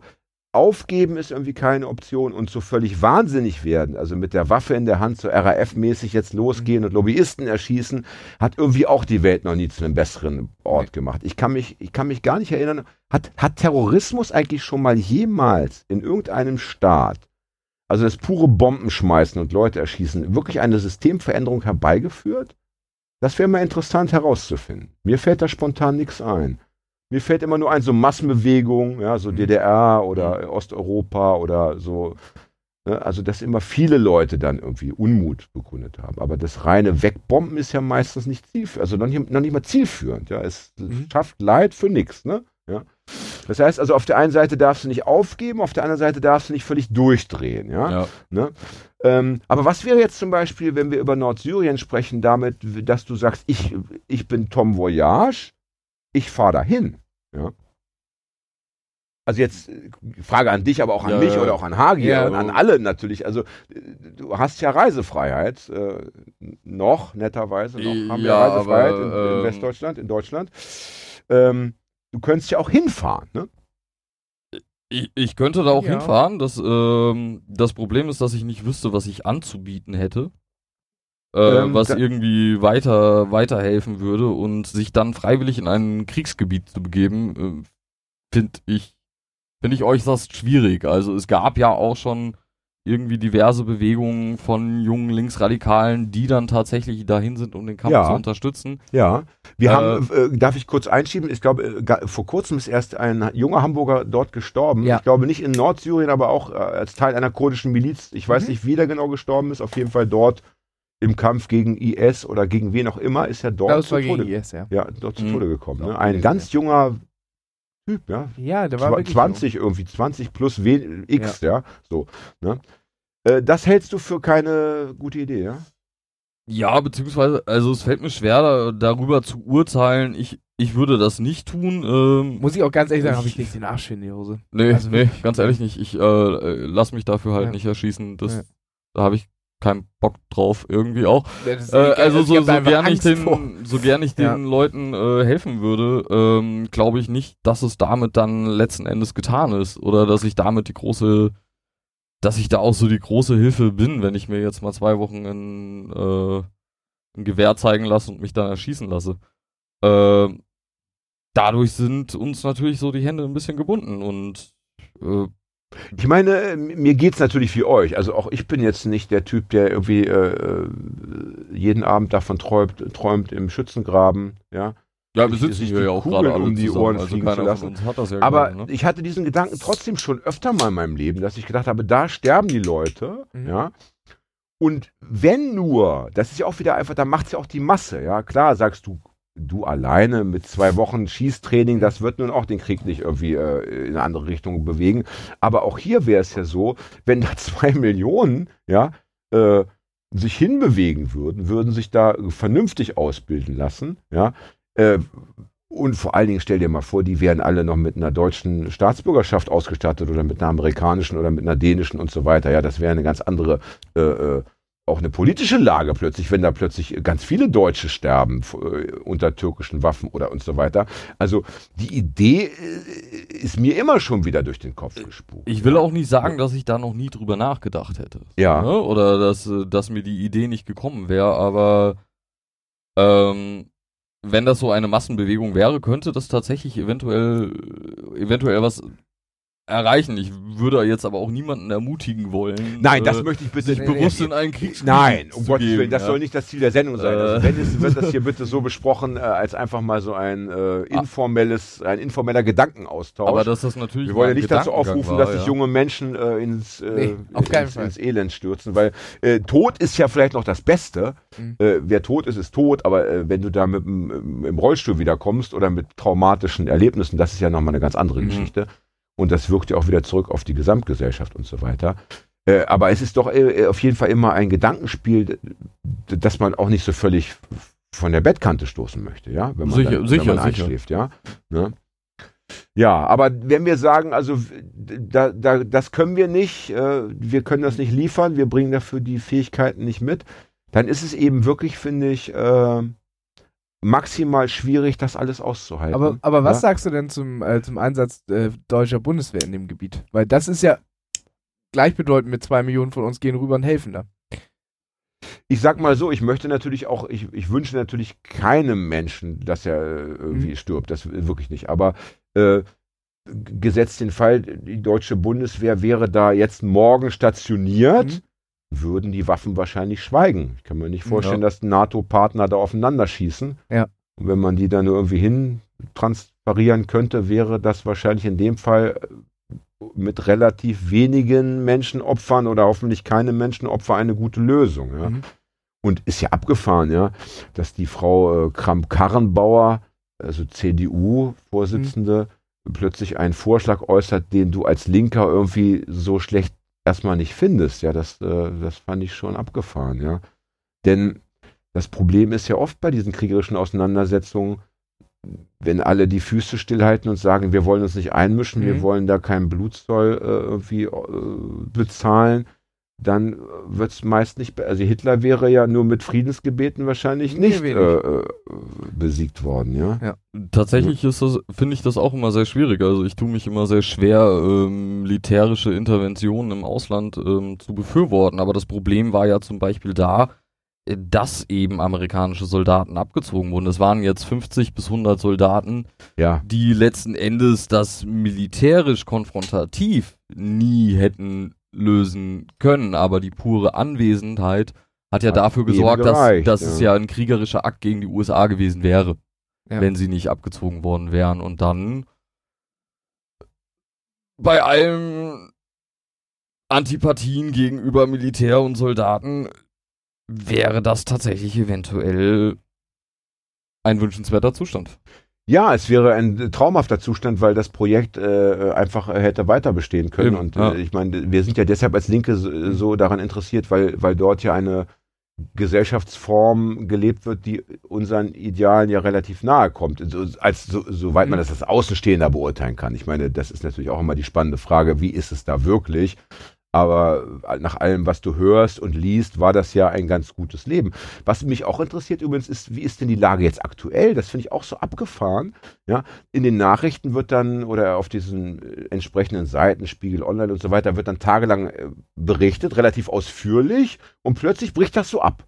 Speaker 3: aufgeben ist irgendwie keine Option und so völlig wahnsinnig werden, also mit der Waffe in der Hand so RAF-mäßig jetzt losgehen und Lobbyisten erschießen, hat irgendwie auch die Welt noch nie zu einem besseren Ort gemacht. Ich kann mich, ich kann mich gar nicht erinnern, hat, hat Terrorismus eigentlich schon mal jemals in irgendeinem Staat, also das pure Bombenschmeißen und Leute erschießen, wirklich eine Systemveränderung herbeigeführt? Das wäre mal interessant herauszufinden. Mir fällt da spontan nichts ein. Mir fällt immer nur ein, so Massenbewegungen, ja, so
Speaker 2: Mhm.
Speaker 3: DDR oder Osteuropa oder so. Ne, also, dass immer viele Leute dann irgendwie Unmut bekundet haben. Aber das reine Wegbomben ist ja meistens nicht zielführend, also noch nicht, noch nicht mal zielführend. Ja. Es
Speaker 2: Mhm.
Speaker 3: schafft Leid für nichts. Ne? Ja. Das heißt also, auf der einen Seite darfst du nicht aufgeben, auf der anderen Seite darfst du nicht völlig durchdrehen. Ja.
Speaker 4: ja.
Speaker 3: Ne? Ähm, aber was wäre jetzt zum Beispiel, wenn wir über Nordsyrien sprechen, damit, dass du sagst, ich, ich bin Tom Voyage, ich fahre dahin. Ja? Also jetzt Frage an dich, aber auch an
Speaker 4: Ja,
Speaker 3: mich oder auch an Hagi
Speaker 2: Ja.
Speaker 3: und an alle natürlich. Also du hast ja Reisefreiheit, äh, noch netterweise, noch haben wir
Speaker 4: Ja,
Speaker 3: Reisefreiheit
Speaker 4: aber,
Speaker 3: in, in
Speaker 4: ähm,
Speaker 3: Westdeutschland, in Deutschland. Ähm, du könntest ja auch hinfahren, ne?
Speaker 4: Ich, ich könnte da auch
Speaker 2: Ja.
Speaker 4: hinfahren. Das, ähm, das Problem ist, dass ich nicht wüsste, was ich anzubieten hätte. äh,
Speaker 3: Ähm,
Speaker 4: was irgendwie weiter weiterhelfen würde und sich dann freiwillig in ein Kriegsgebiet zu begeben, äh, finde ich finde ich äußerst schwierig. Also es gab ja auch schon irgendwie diverse Bewegungen von jungen Linksradikalen, die dann tatsächlich dahin sind, um den Kampf
Speaker 3: Ja.
Speaker 4: zu unterstützen.
Speaker 3: Ja, wir
Speaker 4: Äh,
Speaker 3: haben, äh, darf ich kurz einschieben? Ich glaube, äh, vor kurzem ist erst ein junger Hamburger dort gestorben.
Speaker 2: Ja.
Speaker 3: Ich glaube nicht in Nordsyrien, aber auch äh, als Teil einer kurdischen Miliz. Ich weiß
Speaker 2: Mhm.
Speaker 3: nicht, wie der genau gestorben ist. Auf jeden Fall dort im Kampf gegen IS oder gegen wen auch immer ist er dort zu Tode,
Speaker 2: IS, ja.
Speaker 3: ja, dort zu
Speaker 4: Mhm.
Speaker 3: Tode gekommen. Ne? Ein ganz junger Typ, ja.
Speaker 2: Ja, der war
Speaker 3: Zwa-
Speaker 2: wirklich
Speaker 3: 20 irgendwie, 20 plus w X, ja. so. Ne? Äh, das hältst du für keine gute Idee, ja?
Speaker 4: Ja, beziehungsweise, also es fällt mir schwer, da, darüber zu urteilen. Ich, ich würde das nicht tun. Ähm,
Speaker 2: Muss ich auch ganz ehrlich sagen, habe ich nicht den Arsch in die Hose.
Speaker 4: nee,
Speaker 2: also
Speaker 4: nee, ganz ehrlich nicht. Ich äh, äh, lass mich dafür halt
Speaker 2: Ja.
Speaker 4: nicht erschießen. Das,
Speaker 2: Ja.
Speaker 4: Da habe ich keinen Bock drauf, irgendwie auch. Äh, also so, so gern ich den,
Speaker 2: vor.
Speaker 4: so gern ich
Speaker 2: Ja.
Speaker 4: den Leuten äh, helfen würde, ähm, glaube ich nicht, dass es damit dann letzten Endes getan ist oder dass ich damit die große, dass ich da auch so die große Hilfe bin, wenn ich mir jetzt mal zwei Wochen in, äh, ein Gewehr zeigen lasse und mich dann erschießen lasse. Ähm, dadurch sind uns natürlich so die Hände ein bisschen gebunden und äh,
Speaker 3: Ich meine, mir geht's natürlich wie euch. Also auch ich bin jetzt nicht der Typ, der irgendwie äh, äh, jeden Abend davon träumt, träumt im Schützengraben, ja.
Speaker 4: ja, wir
Speaker 3: Sich-
Speaker 4: sitzen hier ja auch
Speaker 3: Kugeln
Speaker 4: gerade alle
Speaker 3: um die
Speaker 4: zusammen,
Speaker 3: Ohren
Speaker 4: also
Speaker 3: fliegen zu lassen.
Speaker 4: ja
Speaker 3: Aber
Speaker 4: gerade, ne?
Speaker 3: ich hatte diesen Gedanken trotzdem schon öfter mal in meinem Leben, dass ich gedacht habe, da sterben die Leute,
Speaker 2: Mhm.
Speaker 3: ja. Und wenn nur, das ist ja auch wieder einfach, da macht's ja auch die Masse, ja. Klar, sagst du, du alleine mit zwei Wochen Schießtraining, das wird nun auch den Krieg nicht irgendwie äh, in eine andere Richtung bewegen. Aber auch hier wäre es ja so, wenn da zwei Millionen, ja, äh, sich hinbewegen würden, würden sich da vernünftig ausbilden lassen, ja, äh, und vor allen Dingen stell dir mal vor, die wären alle noch mit einer deutschen Staatsbürgerschaft ausgestattet oder mit einer amerikanischen oder mit einer dänischen und so weiter. Ja, das wäre eine ganz andere, äh, äh, auch eine politische Lage plötzlich, wenn da plötzlich ganz viele Deutsche sterben äh, unter türkischen Waffen oder und so weiter. Also die Idee äh, ist mir immer schon wieder durch den Kopf gespukt.
Speaker 4: Ich will auch nicht sagen, dass ich da noch nie drüber nachgedacht hätte.
Speaker 3: Ja.
Speaker 4: Ne? Oder dass, äh, dass mir die Idee nicht gekommen wäre, aber ähm, wenn das so eine Massenbewegung wäre, könnte das tatsächlich eventuell, eventuell was erreichen. Ich würde jetzt aber auch niemanden ermutigen wollen.
Speaker 3: Nein,
Speaker 4: äh,
Speaker 3: das möchte ich bitte
Speaker 4: sich
Speaker 3: nicht.
Speaker 4: bewusst in einen Kriegsgebiet
Speaker 3: Nein, um Gottes
Speaker 4: geben,
Speaker 3: Willen, das
Speaker 4: ja.
Speaker 3: soll nicht das Ziel der Sendung sein.
Speaker 4: Äh.
Speaker 3: Also wenn es, wird das hier bitte so besprochen, äh, als einfach mal so ein äh, informelles, ein informeller Gedankenaustausch.
Speaker 4: Aber dass das natürlich
Speaker 3: wir wollen ja nicht dazu aufrufen,
Speaker 4: war,
Speaker 3: dass sich
Speaker 4: ja.
Speaker 3: junge Menschen äh, ins, äh,
Speaker 2: Nee,
Speaker 3: ins, ins Elend stürzen, weil äh, Tod ist ja vielleicht noch das Beste.
Speaker 2: Mhm.
Speaker 3: Äh, wer tot ist, ist tot, aber äh, wenn du da mit dem im Rollstuhl wiederkommst oder mit traumatischen Erlebnissen, das ist ja nochmal eine ganz andere
Speaker 4: Mhm.
Speaker 3: Geschichte. Und das wirkt ja auch wieder zurück auf die Gesamtgesellschaft und so weiter. Äh, aber es ist doch äh, auf jeden Fall immer ein Gedankenspiel, dass man auch nicht so völlig von der Bettkante stoßen möchte, ja, wenn man,
Speaker 4: Sicher-
Speaker 3: dann,
Speaker 4: sicher,
Speaker 3: wenn man
Speaker 4: sicher.
Speaker 3: einschläft, ja. Ne? Ja, aber wenn wir sagen, also da, da, das können wir nicht, äh, wir können das nicht liefern, wir bringen dafür die Fähigkeiten nicht mit, dann ist es eben wirklich, finde ich, äh, maximal schwierig, das alles auszuhalten.
Speaker 2: Aber, aber was
Speaker 3: ja?
Speaker 2: sagst du denn zum, äh, zum Einsatz äh, deutscher Bundeswehr in dem Gebiet? Weil das ist ja gleichbedeutend mit zwei Millionen von uns gehen rüber und helfen da.
Speaker 3: ich sag mal so, ich möchte natürlich auch, ich, ich wünsche natürlich keinem Menschen, dass er äh, irgendwie
Speaker 2: Mhm.
Speaker 3: stirbt. Das wirklich nicht. Aber äh, gesetzt den Fall, die deutsche Bundeswehr wäre da jetzt morgen stationiert, würden die Waffen wahrscheinlich schweigen. Ich kann mir nicht vorstellen,
Speaker 4: Ja.
Speaker 3: dass NATO-Partner da aufeinander schießen.
Speaker 2: Ja.
Speaker 3: Und wenn man die dann irgendwie hin transferieren könnte, wäre das wahrscheinlich in dem Fall äh, mit relativ wenigen Menschenopfern oder hoffentlich keine Menschenopfer eine gute Lösung. Ja?
Speaker 2: Mhm.
Speaker 3: Und ist ja abgefahren, ja, dass die Frau äh, Kramp-Karrenbauer, also CDU-Vorsitzende, plötzlich einen Vorschlag äußert, den du als Linker irgendwie so schlecht erstmal nicht findest. Ja, das, äh, das fand ich schon abgefahren, ja. Denn das Problem ist ja oft bei diesen kriegerischen Auseinandersetzungen, wenn alle die Füße stillhalten und sagen, wir wollen uns nicht einmischen, wir
Speaker 2: Mhm.
Speaker 3: wollen da keinen Blutzoll äh, irgendwie äh, bezahlen, dann wird es meist nicht, be- also Hitler wäre ja nur mit Friedensgebeten wahrscheinlich nicht äh, äh, besiegt worden, ja.
Speaker 4: Tatsächlich ist das, finde ich das auch immer sehr schwierig. Also ich tue mich immer sehr schwer, ähm, militärische Interventionen im Ausland ähm, zu befürworten. Aber das Problem war ja zum Beispiel da, dass eben amerikanische Soldaten abgezogen wurden. Es waren jetzt 50 bis 100 Soldaten,
Speaker 3: Ja.
Speaker 4: die letzten Endes das militärisch konfrontativ nie hätten lösen können, aber die pure Anwesenheit hat ja
Speaker 3: Hat
Speaker 4: dafür gesorgt,
Speaker 3: gereicht,
Speaker 4: dass, dass es
Speaker 3: ja.
Speaker 4: ja ein kriegerischer Akt gegen die USA gewesen wäre,
Speaker 2: Ja.
Speaker 4: wenn sie nicht abgezogen worden wären. Und dann bei allen Antipathien gegenüber Militär und Soldaten wäre das tatsächlich eventuell ein wünschenswerter Zustand.
Speaker 3: Ja, es wäre ein traumhafter Zustand, weil das Projekt äh, einfach hätte weiter bestehen können.
Speaker 4: Eben,
Speaker 3: und
Speaker 4: ja.
Speaker 3: äh, ich meine, wir sind ja deshalb als Linke so, so daran interessiert, weil, weil dort ja eine Gesellschaftsform gelebt wird, die unseren Idealen ja relativ nahe kommt, so, als so, soweit man das als Außenstehender beurteilen kann. Ich meine, das ist natürlich auch immer die spannende Frage, wie ist es da wirklich? Aber nach allem, was du hörst und liest, war das ja ein ganz gutes Leben. Was mich auch interessiert übrigens ist, wie ist denn die Lage jetzt aktuell? Das finde ich auch so abgefahren. Ja, in den Nachrichten wird dann oder auf diesen äh, entsprechenden Seiten, Spiegel Online und so weiter, wird dann tagelang äh, berichtet, relativ ausführlich und plötzlich bricht das so ab.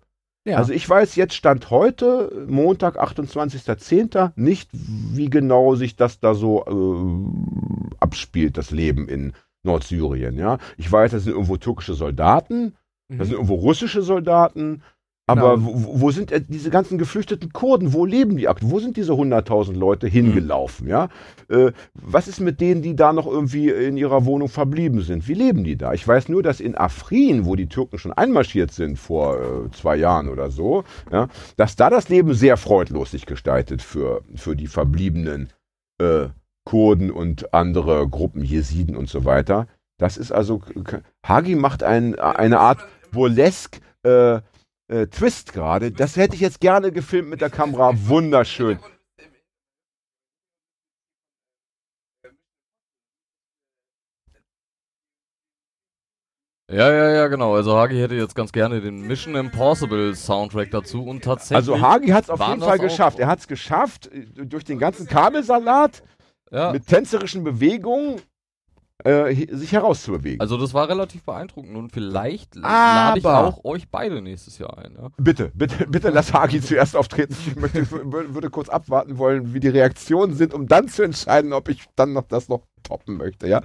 Speaker 2: Ja.
Speaker 3: Also ich weiß jetzt Stand heute, Montag, 28.10., nicht, wie genau sich das da so äh, abspielt, das Leben in Nordsyrien. Ja? Ich weiß, das sind irgendwo türkische Soldaten, das sind irgendwo russische Soldaten, aber
Speaker 2: Genau.
Speaker 3: wo, wo sind äh, diese ganzen geflüchteten Kurden? Wo leben die aktuell? Wo sind diese 100.000 Leute hingelaufen? Ja? Äh, was ist mit denen, die da noch irgendwie in ihrer Wohnung verblieben sind? Wie leben die da? Ich weiß nur, dass in Afrin, wo die Türken schon einmarschiert sind vor äh, zwei Jahren oder so, ja, dass da das Leben sehr freudlos sich gestaltet für, für die verbliebenen äh, Kurden und andere Gruppen, Jesiden und so weiter. Das ist also, Hagi macht ein, eine Art Burlesque äh, äh, Twist gerade. Das hätte ich jetzt gerne gefilmt mit der Kamera. Wunderschön.
Speaker 4: Ja, ja, ja, genau. Also Hagi hätte jetzt ganz gerne den Mission Impossible Soundtrack dazu und tatsächlich.
Speaker 3: Also Hagi hat es auf jeden Fall geschafft. Er hat es geschafft, äh, durch den ganzen Kabelsalat
Speaker 4: ja,
Speaker 3: mit tänzerischen Bewegungen äh, sich herauszubewegen.
Speaker 4: also das war relativ beeindruckend und vielleicht lade ich auch euch beide nächstes Jahr ein. Ja?
Speaker 3: Bitte, bitte, bitte lass Hagi zuerst auftreten. Ich möchte, wür- würde kurz abwarten wollen, wie die Reaktionen sind, um dann zu entscheiden, ob ich dann noch das noch toppen möchte. Ja?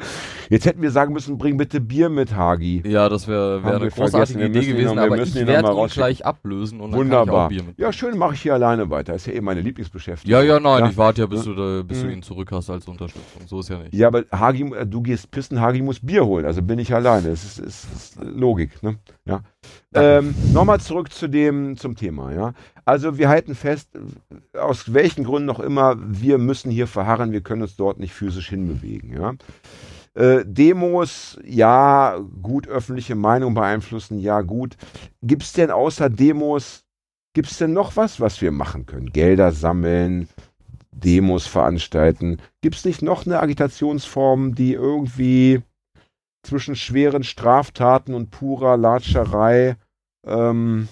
Speaker 3: Jetzt hätten wir sagen müssen, bring bitte Bier mit, Hagi.
Speaker 4: Ja, das wäre wär eine großartige Idee gewesen,
Speaker 3: noch- wir
Speaker 4: aber
Speaker 3: müssen
Speaker 4: ich werde ihn gleich ablösen und dann
Speaker 3: Wunderbar.
Speaker 4: Bier mit.
Speaker 3: Ja, schön, mache ich hier alleine weiter. Ist ja eh meine Lieblingsbeschäftigung.
Speaker 4: Ja, ja, nein,
Speaker 3: Ja.
Speaker 4: ich warte ja, bis, du, da, bis du
Speaker 3: Mhm.
Speaker 4: ihn zurück hast als Unterstützung. So ist ja nicht.
Speaker 3: Ja, aber Hagi, äh, du gehst pissen, Hagi muss Bier holen. Also bin ich alleine. Das ist, ist, ist Logik. Ne? Ja. Ähm, Nochmal zurück zu dem, zum Thema. Ja. Also wir halten fest, aus welchen Gründen noch immer, wir müssen hier verharren, wir können uns dort nicht physisch hinbewegen. Ja. Äh, Demos, ja, gut, öffentliche Meinung beeinflussen, ja, gut. Gibt es denn außer Demos, gibt es denn noch was, was wir machen können? Gelder sammeln, Demos veranstalten. Gibt es nicht noch eine Agitationsform, die irgendwie zwischen schweren Straftaten und purer Latscherei, ähm,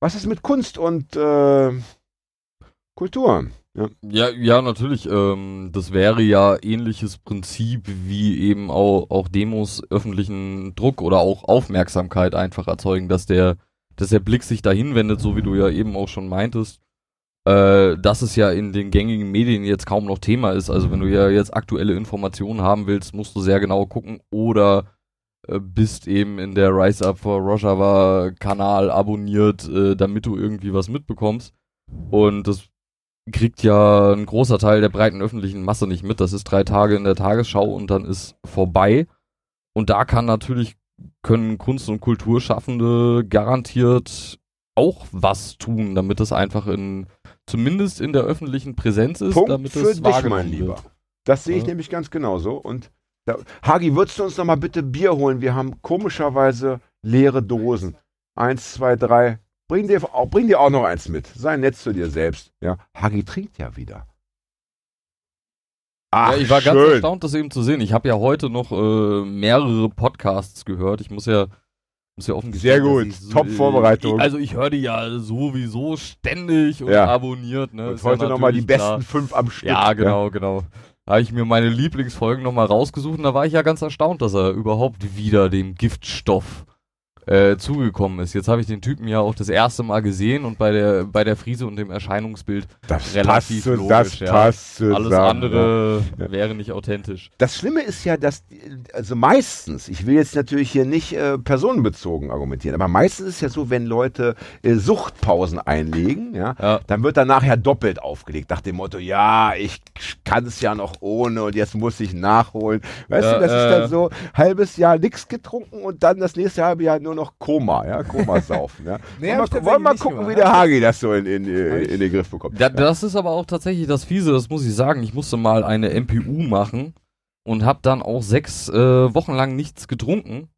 Speaker 3: was ist mit Kunst und äh, Kultur? Ja.
Speaker 4: Ja, ja, natürlich. Ähm, das wäre ja ähnliches Prinzip wie eben auch, auch Demos öffentlichen Druck oder auch Aufmerksamkeit einfach erzeugen, dass der, dass der Blick sich dahin wendet, so wie du ja eben auch schon meintest, äh, dass es ja in den gängigen Medien jetzt kaum noch Thema ist. Also wenn du ja jetzt aktuelle Informationen haben willst, musst du sehr genau gucken oder äh, bist eben in der Rise Up for Rojava Kanal abonniert, äh, damit du irgendwie was mitbekommst. Und das kriegt ja ein großer Teil der breiten öffentlichen Masse nicht mit. Das ist drei Tage in der Tagesschau und dann ist vorbei. Und da kann natürlich, können Kunst- und Kulturschaffende garantiert auch was tun, damit es einfach in, zumindest in der öffentlichen Präsenz ist,
Speaker 3: Punkt
Speaker 4: damit
Speaker 3: für
Speaker 4: es
Speaker 3: dich, mein Lieber.
Speaker 4: wird.
Speaker 3: Das sehe ich
Speaker 4: Ja.
Speaker 3: nämlich ganz genauso. Und da, Hagi, würdest du uns noch mal bitte Bier holen? Wir haben komischerweise leere Dosen. Eins, zwei, drei. Bring dir, auch, bring dir auch noch eins mit. Sei nett zu dir selbst. Ja, Hagi trinkt ja wieder. Ach,
Speaker 4: ja, ich war ganz
Speaker 3: schön.
Speaker 4: erstaunt, das eben zu sehen. Ich habe ja heute noch äh, mehrere Podcasts gehört. Ich muss ja, ja offen
Speaker 3: Sehr gut.
Speaker 4: dass ich
Speaker 3: Top-Vorbereitung.
Speaker 4: Ich, also ich höre die ja sowieso ständig und
Speaker 3: Ja.
Speaker 4: abonniert. Ne?
Speaker 3: Und
Speaker 4: Ist ja
Speaker 3: heute nochmal die
Speaker 4: natürlich
Speaker 3: besten
Speaker 4: klar.
Speaker 3: fünf am Stück.
Speaker 4: Ja, genau, genau. Da habe ich mir meine Lieblingsfolgen nochmal rausgesucht und da war ich ja ganz erstaunt, dass er überhaupt wieder dem Giftstoff äh, zugekommen ist. Jetzt habe ich den Typen ja auch das erste Mal gesehen und bei der bei der Frise und dem Erscheinungsbild
Speaker 3: Das
Speaker 4: relativ
Speaker 3: passt,
Speaker 4: logisch,
Speaker 3: das
Speaker 4: ja.
Speaker 3: passt
Speaker 4: alles andere
Speaker 3: Ja.
Speaker 4: wäre nicht authentisch.
Speaker 3: Das Schlimme ist ja, dass, also meistens, ich will jetzt natürlich hier nicht äh, personenbezogen argumentieren, aber meistens ist es ja so, wenn Leute äh, Suchtpausen einlegen, ja,
Speaker 4: Ja.
Speaker 3: dann wird dann nachher doppelt aufgelegt, nach dem Motto, ja, ich kann es ja noch ohne und jetzt muss ich nachholen. Weißt du, das ist
Speaker 4: äh.
Speaker 3: dann so, halbes Jahr nichts getrunken und dann das nächste halbe Jahr nur noch Koma, ja, Koma saufen, ja.
Speaker 2: Nee,
Speaker 3: wollen wir, wollen wir mal
Speaker 2: tatsächlich
Speaker 3: gucken,
Speaker 2: nicht
Speaker 3: wie
Speaker 2: gemacht.
Speaker 3: der Hagi das so in, in, in, in den Griff bekommt.
Speaker 4: Da, das ist aber auch tatsächlich das Fiese, das muss ich sagen. Ich musste mal eine MPU machen und habe dann auch sechs äh, Wochen lang nichts getrunken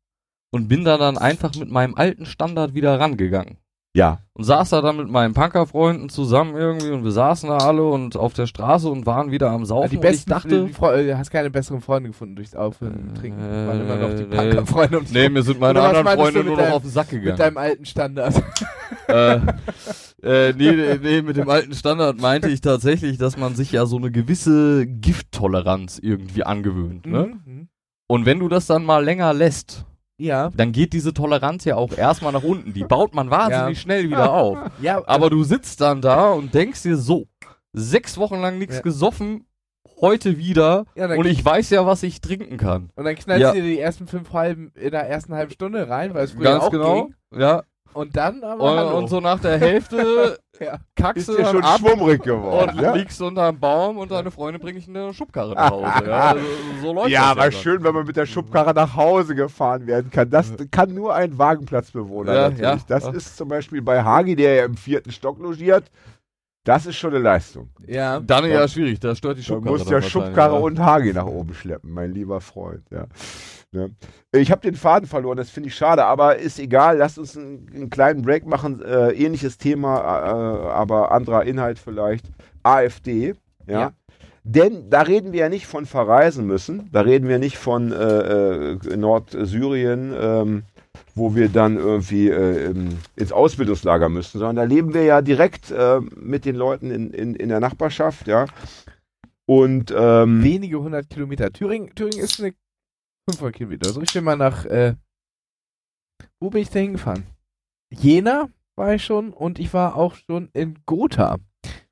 Speaker 4: und bin da dann einfach mit meinem alten Standard wieder rangegangen.
Speaker 3: Ja,
Speaker 4: Und saß da dann mit meinen Punkerfreunden zusammen irgendwie und wir saßen da alle und auf der Straße und waren wieder am Saufen.
Speaker 2: die
Speaker 4: und ich
Speaker 2: besten,
Speaker 4: dachte,
Speaker 2: Fre- äh, hast keine besseren Freunde gefunden durchs Aufhören und Trinken.
Speaker 4: Äh,
Speaker 2: waren immer noch die
Speaker 4: nee.
Speaker 2: Punkerfreunde ums
Speaker 4: nee, mir sind meine anderen
Speaker 2: du
Speaker 4: Freunde
Speaker 2: mit
Speaker 4: nur noch
Speaker 2: deinem-
Speaker 4: auf den Sack
Speaker 2: mit
Speaker 4: gegangen.
Speaker 2: deinem alten Standard.
Speaker 4: äh, äh, nee, nee, nee, mit dem alten Standard meinte ich tatsächlich, dass man sich ja so eine gewisse Gifttoleranz irgendwie angewöhnt. Ne?
Speaker 2: Mhm.
Speaker 4: Und wenn du das dann mal länger lässt,
Speaker 2: Ja.
Speaker 4: dann geht diese Toleranz ja auch erstmal nach unten. Die baut man wahnsinnig
Speaker 2: Ja.
Speaker 4: schnell wieder auf.
Speaker 2: Ja,
Speaker 4: Aber du sitzt dann da und denkst dir so, sechs Wochen lang nichts
Speaker 2: Ja.
Speaker 4: gesoffen, heute wieder
Speaker 2: Ja,
Speaker 4: und ich weiß ja, was ich trinken kann.
Speaker 2: Und dann knallst
Speaker 4: Ja.
Speaker 2: du dir die ersten fünf halben in der ersten halben Stunde rein, weil es früher
Speaker 4: Ganz
Speaker 2: auch
Speaker 4: genau.
Speaker 2: ging.
Speaker 4: Ja.
Speaker 2: Und dann aber
Speaker 4: Und, und so nach der Hälfte
Speaker 2: Ja.
Speaker 4: kackst
Speaker 3: ist
Speaker 4: du
Speaker 3: ja schon
Speaker 4: ab
Speaker 3: schwummrig
Speaker 4: und
Speaker 3: geworden. ja?
Speaker 4: liegst unter einem Baum und deine Freunde bringen der Schubkarre nach Hause. Ja, also, so läuft
Speaker 3: Ja, aber
Speaker 4: dann.
Speaker 3: schön, wenn man mit der Schubkarre nach Hause gefahren werden kann. Das kann nur ein Wagenplatzbewohner
Speaker 4: Ja,
Speaker 3: natürlich.
Speaker 4: ja,
Speaker 3: das
Speaker 4: ja.
Speaker 3: ist zum Beispiel bei Hagi, der ja im vierten Stock logiert. Das ist schon eine Leistung.
Speaker 2: ja.
Speaker 4: Dann ja schwierig, da stört die
Speaker 3: Du
Speaker 4: Schubkarre.
Speaker 3: musst
Speaker 4: dann
Speaker 3: ja Schubkarre
Speaker 4: ja.
Speaker 3: und Hagi nach oben schleppen, mein lieber Freund. Ja. Ne? Ich habe den Faden verloren, das finde ich schade, aber ist egal. Lasst uns einen, einen kleinen Break machen. Äh, ähnliches Thema, äh, aber anderer Inhalt vielleicht. AfD. Ja.
Speaker 2: Ja.
Speaker 3: Denn da reden wir ja nicht von verreisen müssen. Da reden wir nicht von äh, äh, Nordsyrien, ähm, wo wir dann irgendwie äh, ins Ausbildungslager müssen, sondern da leben wir ja direkt äh, mit den Leuten in, in, in der Nachbarschaft, ja. Und ähm,
Speaker 2: Wenige hundert Kilometer. Thüringen, Thüringen ist eine 500 Kilometer. So, ich bin mal nach, äh, wo bin ich da hingefahren? Jena war ich schon und ich war auch schon in Gotha.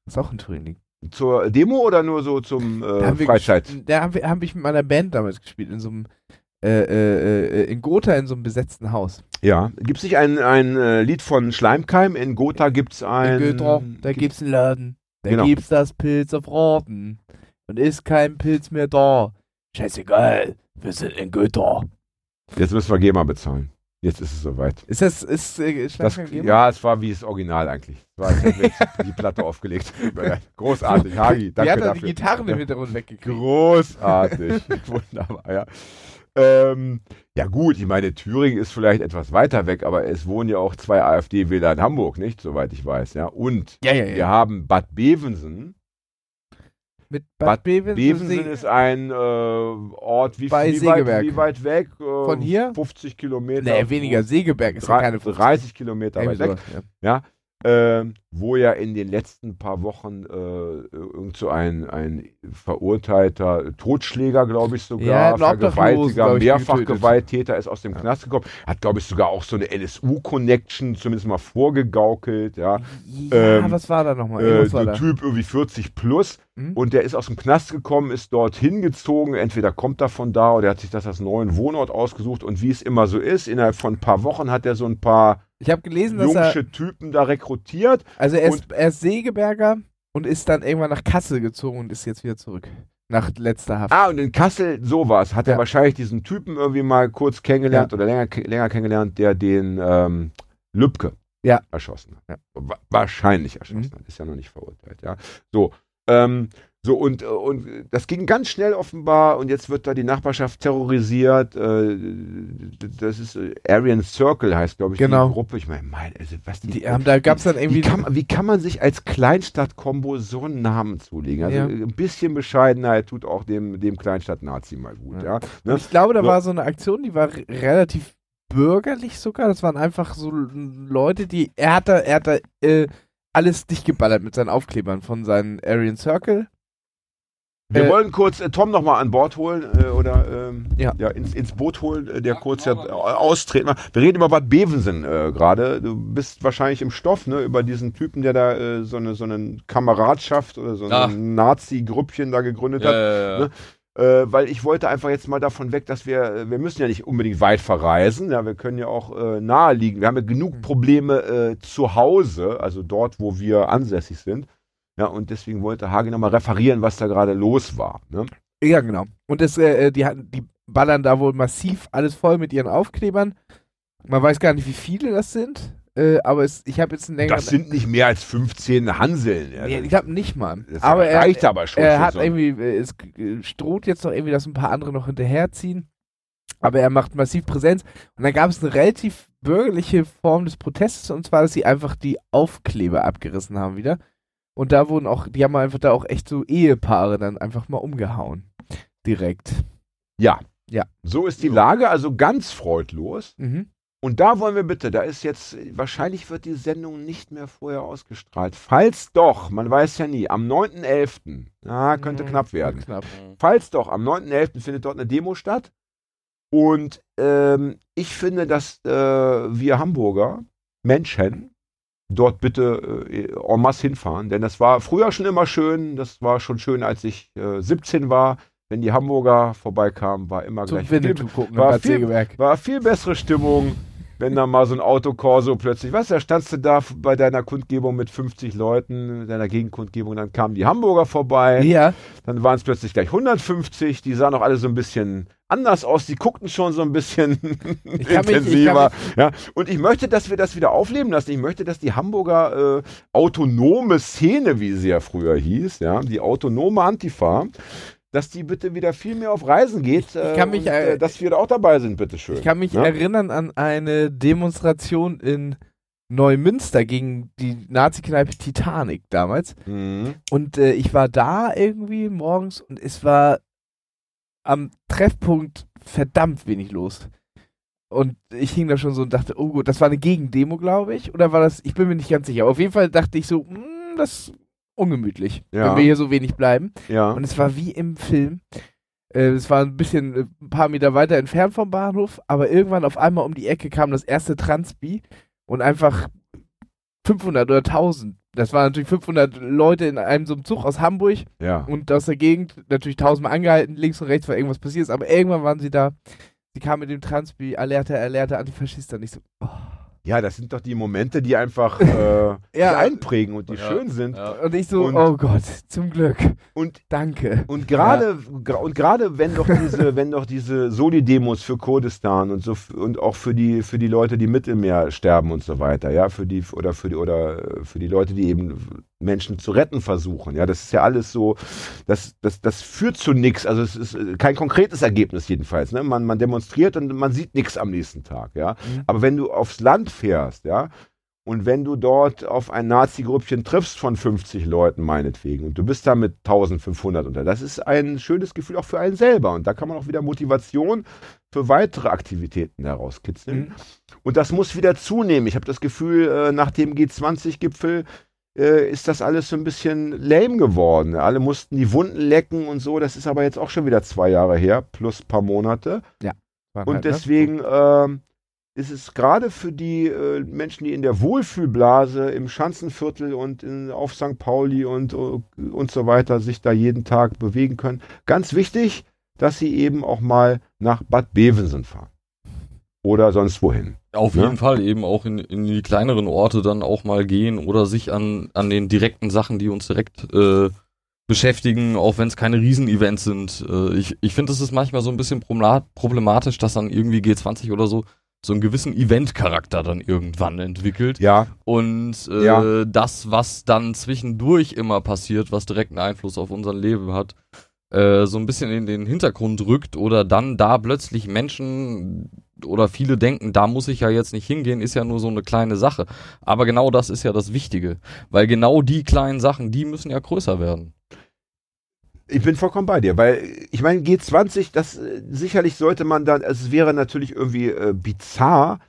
Speaker 2: Was auch in Thüringen
Speaker 3: zur Demo oder nur so zum
Speaker 2: Da
Speaker 3: äh,
Speaker 2: wir
Speaker 3: Freizeit?
Speaker 2: Da habe hab ich mit meiner Band damals gespielt, in so einem, äh, äh, äh, in Gotha in so einem besetzten Haus.
Speaker 3: Ja. Gibt es nicht ein, ein äh, Lied von Schleimkeim? In Gotha gibt es ein.
Speaker 2: in Gotha, da gibt's einen Laden. Da
Speaker 3: Genau.
Speaker 2: gibt's das Pilz auf Roten. Und ist kein Pilz mehr da. Scheißegal, wir sind in Gotha.
Speaker 3: Jetzt müssen wir GEMA bezahlen. Jetzt ist es soweit.
Speaker 2: Ist das, ist, äh,
Speaker 3: Das, ja, es war wie das Original eigentlich. Es war, wir die Platte aufgelegt. Großartig, Hagi,
Speaker 2: Die
Speaker 3: danke
Speaker 2: hat dann
Speaker 3: dafür.
Speaker 2: die Gitarren
Speaker 3: Ja.
Speaker 2: im Hintergrund weggekriegt.
Speaker 3: Großartig. Wunderbar, ja. Ähm, ja gut, ich meine, Thüringen ist vielleicht etwas weiter weg, aber es wohnen ja auch zwei AfD-Wähler in Hamburg, nicht? Soweit ich weiß, ja. Und
Speaker 2: Ja, ja,
Speaker 3: wir
Speaker 2: ja.
Speaker 3: haben Bad Bevensen.
Speaker 2: Mit
Speaker 3: Bad
Speaker 2: Bad Bevensen,
Speaker 3: Bevensen ist ein äh, Ort, wie,
Speaker 2: Bei
Speaker 3: wie, weit, wie weit weg? Äh,
Speaker 2: Von hier?
Speaker 3: 50 Kilometer.
Speaker 2: Nee, weniger. Segeberg ist ja
Speaker 3: Drei-
Speaker 2: keine 50.
Speaker 3: 30 Kilometer weit weg.
Speaker 2: sowas, ja.
Speaker 3: Ähm, wo ja in den letzten paar Wochen äh, irgend so ein, ein verurteilter Totschläger, glaube ich sogar,
Speaker 2: Ja,
Speaker 3: Vergewaltiger,
Speaker 2: glaub ich,
Speaker 3: Mehrfachgewalttäter ist aus dem Knast gekommen, hat, glaube ich, sogar auch so eine NSU-Connection zumindest mal vorgegaukelt, ja.
Speaker 2: Ja,
Speaker 3: Ähm,
Speaker 2: was war da nochmal?
Speaker 3: Äh,
Speaker 2: da.
Speaker 3: Typ irgendwie 40 plus
Speaker 2: Hm?
Speaker 3: und der ist aus dem Knast gekommen, ist dort hingezogen, entweder kommt er von da oder er hat sich das als neuen Wohnort ausgesucht und wie es immer so ist, innerhalb von ein paar Wochen hat er so ein paar
Speaker 2: Ich habe gelesen, dass er,
Speaker 3: jungsche Typen da rekrutiert
Speaker 2: also er ist, er ist Segeberger und ist dann irgendwann nach Kassel gezogen und ist jetzt wieder zurück. Nach letzter Haft.
Speaker 3: Ah, und in Kassel sowas. Hat er
Speaker 2: Ja.
Speaker 3: wahrscheinlich diesen Typen irgendwie mal kurz kennengelernt oder länger, länger kennengelernt, der den ähm, Lübcke
Speaker 2: Ja.
Speaker 3: erschossen hat.
Speaker 2: Ja.
Speaker 3: Wa wahrscheinlich erschossen
Speaker 2: Mhm.
Speaker 3: hat. Ist ja noch nicht verurteilt, ja. So. Ähm, so, und, äh, und das ging ganz schnell offenbar und jetzt wird da die Nachbarschaft terrorisiert. Äh, das ist äh, Aryan Circle heißt, glaube ich,
Speaker 2: Genau.
Speaker 3: die Gruppe. Ich meine, mein, also was die,
Speaker 2: Die haben, da gab es dann
Speaker 3: wie
Speaker 2: irgendwie.
Speaker 3: kann, man- wie kann man sich als Kleinstadt-Kombo so einen Namen zulegen? Also
Speaker 2: Ja.
Speaker 3: ein bisschen Bescheidenheit tut auch dem, dem Kleinstadt-Nazi mal gut. Ja.
Speaker 2: Ja.
Speaker 3: Ne?
Speaker 2: ich glaube, da
Speaker 3: So.
Speaker 2: war so eine Aktion, die war re- relativ bürgerlich sogar. Das waren einfach so Leute, die. Er hat da, er hat da äh, alles dicht geballert mit seinen Aufklebern von seinen Aryan Circle.
Speaker 3: Wir
Speaker 2: Äh,
Speaker 3: wollen kurz äh, Tom nochmal an Bord holen äh, oder ähm,
Speaker 2: Ja.
Speaker 3: ins, ins Boot holen, äh, der kurz ja äh, austreten. Wir reden über Bad Bevensen äh, gerade. Du bist wahrscheinlich im Stoff, ne, über diesen Typen, der da äh, so eine so eine Kameradschaft oder so ein Nazi-Grüppchen da gegründet hat.
Speaker 4: ja,
Speaker 3: ne? Äh, weil ich wollte einfach jetzt mal davon weg, dass wir, äh, wir müssen ja nicht unbedingt weit verreisen, ja, wir können ja auch äh, nahe liegen. Wir haben ja genug Probleme äh, zu Hause, also dort, wo wir ansässig sind. Ja, und deswegen wollte Hagi nochmal referieren, was da gerade los war. Ne?
Speaker 2: Ja, genau. Und das, äh, die, hatten- die ballern da wohl massiv alles voll mit ihren Aufklebern. Man weiß gar nicht, wie viele das sind, äh, aber es, ich habe jetzt einen längeren.
Speaker 3: Das sind nicht mehr als 15 Hanseln. Ja,
Speaker 2: Nee, ich glaube nicht mal.
Speaker 3: das
Speaker 2: aber er,
Speaker 3: reicht aber schon.
Speaker 2: er hat
Speaker 3: so
Speaker 2: irgendwie, äh, es äh, stroht jetzt noch irgendwie, dass ein paar andere noch hinterherziehen. Aber er macht massiv Präsenz. Und dann gab es eine relativ bürgerliche Form des Protestes, und zwar, dass sie einfach die Aufkleber abgerissen haben wieder. Und da wurden auch, die haben einfach da auch echt so Ehepaare dann einfach mal umgehauen. Direkt.
Speaker 3: Ja.
Speaker 2: Ja.
Speaker 3: So ist die Lage, also ganz freudlos.
Speaker 2: Mhm.
Speaker 3: Und da wollen wir bitte, da ist jetzt, wahrscheinlich wird die Sendung nicht mehr vorher ausgestrahlt. Falls doch, man weiß ja nie, am 9.11., ja, könnte
Speaker 2: Mhm.
Speaker 3: knapp werden.
Speaker 2: Knapp.
Speaker 3: Falls doch, am 9.11. findet dort eine Demo statt. Und ähm, ich finde, dass äh, wir Hamburger Menschen dort bitte äh, en masse hinfahren. Denn das war früher schon immer schön. Das war schon schön, als ich äh, 17 war. Wenn die Hamburger vorbeikamen, war immer
Speaker 2: Zum
Speaker 3: gleich viel,
Speaker 2: Winnetou gucken
Speaker 3: war viel- war viel bessere Stimmung, wenn da mal so ein Autokorso plötzlich, du, da standst du da bei deiner Kundgebung mit 50 Leuten, deiner Gegenkundgebung, dann kamen die Hamburger vorbei,
Speaker 2: Ja,
Speaker 3: dann waren es plötzlich gleich 150, die sahen auch alle so ein bisschen anders aus, die guckten schon so ein bisschen
Speaker 2: mich-
Speaker 3: intensiver.
Speaker 2: kann
Speaker 3: ja. Und ich möchte, dass wir das wieder aufleben lassen. Ich möchte, dass die Hamburger äh, autonome Szene, wie sie ja früher hieß, ja, die autonome Antifa, dass die bitte wieder viel mehr auf Reisen geht, äh,
Speaker 2: kann mich,
Speaker 3: und, äh,
Speaker 2: äh,
Speaker 3: dass wir da auch dabei sind, bitteschön.
Speaker 2: ich kann mich
Speaker 3: ja?
Speaker 2: erinnern an eine Demonstration in Neumünster gegen die Nazi-Kneipe Titanic damals.
Speaker 3: Mhm.
Speaker 2: Und äh, ich war da irgendwie morgens und es war am Treffpunkt verdammt wenig los. Und ich hing da schon so und dachte, oh gut, das war eine Gegendemo, glaube ich. Oder war das, ich bin mir nicht ganz sicher. Auf jeden Fall dachte ich so, "Hm, das ungemütlich,
Speaker 3: Ja.
Speaker 2: wenn wir hier so wenig bleiben.
Speaker 3: Ja.
Speaker 2: Und es war wie im Film. Äh, Es war ein bisschen, äh, ein paar Meter weiter entfernt vom Bahnhof, aber irgendwann auf einmal um die Ecke kam das erste Transpi und einfach 500 oder 1000. Das waren natürlich 500 Leute in einem so einem Zug aus Hamburg
Speaker 3: ja.
Speaker 2: und aus der Gegend natürlich tausendmal angehalten, links und rechts war irgendwas passiert, aber irgendwann waren sie da. Sie kamen mit dem Transpi, Alerte, Alerte, Antifaschista. Und ich so, oh.
Speaker 3: Ja, das sind doch die Momente, die einfach äh,
Speaker 2: Ja.
Speaker 3: einprägen und die
Speaker 4: Ja.
Speaker 3: schön sind.
Speaker 4: Ja.
Speaker 2: Und ich so,
Speaker 3: Und-
Speaker 2: oh Gott, zum Glück.
Speaker 3: Und
Speaker 2: Danke.
Speaker 3: Und gerade und gerade wenn doch diese wenn doch diese Soli-Demos für Kurdistan und so und auch für die für die Leute, die im Mittelmeer sterben und so weiter, ja, für die oder für die oder äh, für die Leute, die eben Menschen zu retten versuchen, ja, das ist ja alles so, das das das führt zu nichts, also es ist äh, kein konkretes Ergebnis jedenfalls, ne? Man man demonstriert und man sieht nichts am nächsten Tag, ja.
Speaker 2: Mhm.
Speaker 3: Aber wenn du aufs Land fährst, ja, und wenn du dort auf ein Nazi-Grüppchen triffst von 50 Leuten meinetwegen und du bist da mit 1500 unter, das ist ein schönes Gefühl auch für einen selber und da kann man auch wieder Motivation für weitere Aktivitäten herauskitzeln.
Speaker 2: Mhm.
Speaker 3: Und das muss wieder zunehmen. Ich habe das Gefühl, äh, nach dem G20-Gipfel äh, ist das alles so ein bisschen lame geworden. Alle mussten die Wunden lecken und so. Das ist aber jetzt auch schon wieder zwei Jahre her, plus paar Monate.
Speaker 2: Waren
Speaker 3: Und
Speaker 2: halt, ne?
Speaker 3: deswegen ähm, ist es gerade für die äh, Menschen, die in der Wohlfühlblase im Schanzenviertel und in, auf St. Pauli und, äh, und so weiter sich da jeden Tag bewegen können, ganz wichtig, dass sie eben auch mal nach Bad Bevensen fahren. Oder sonst wohin.
Speaker 4: Auf
Speaker 3: Ne?
Speaker 4: jeden Fall eben auch in, in die kleineren Orte dann auch mal gehen oder sich an, an den direkten Sachen, die uns direkt äh, beschäftigen, auch wenn es keine Riesenevents sind. Äh, ich ich finde, es ist manchmal so ein bisschen problematisch, dass dann irgendwie G20 oder so so einen gewissen Event-Charakter dann irgendwann entwickelt.
Speaker 3: Ja,
Speaker 4: Und äh,
Speaker 3: Ja.
Speaker 4: das, was dann zwischendurch immer passiert, was direkten Einfluss auf unser Leben hat, äh, so ein bisschen in den Hintergrund rückt oder dann da plötzlich Menschen oder viele denken, da muss ich ja jetzt nicht hingehen, ist ja nur so eine kleine Sache. Aber genau das ist ja das Wichtige, weil genau die kleinen Sachen, die müssen ja größer werden.
Speaker 3: Ich bin vollkommen bei dir, weil ich meine, G20, das äh, sicherlich sollte man dann, es wäre natürlich irgendwie äh, bizarr,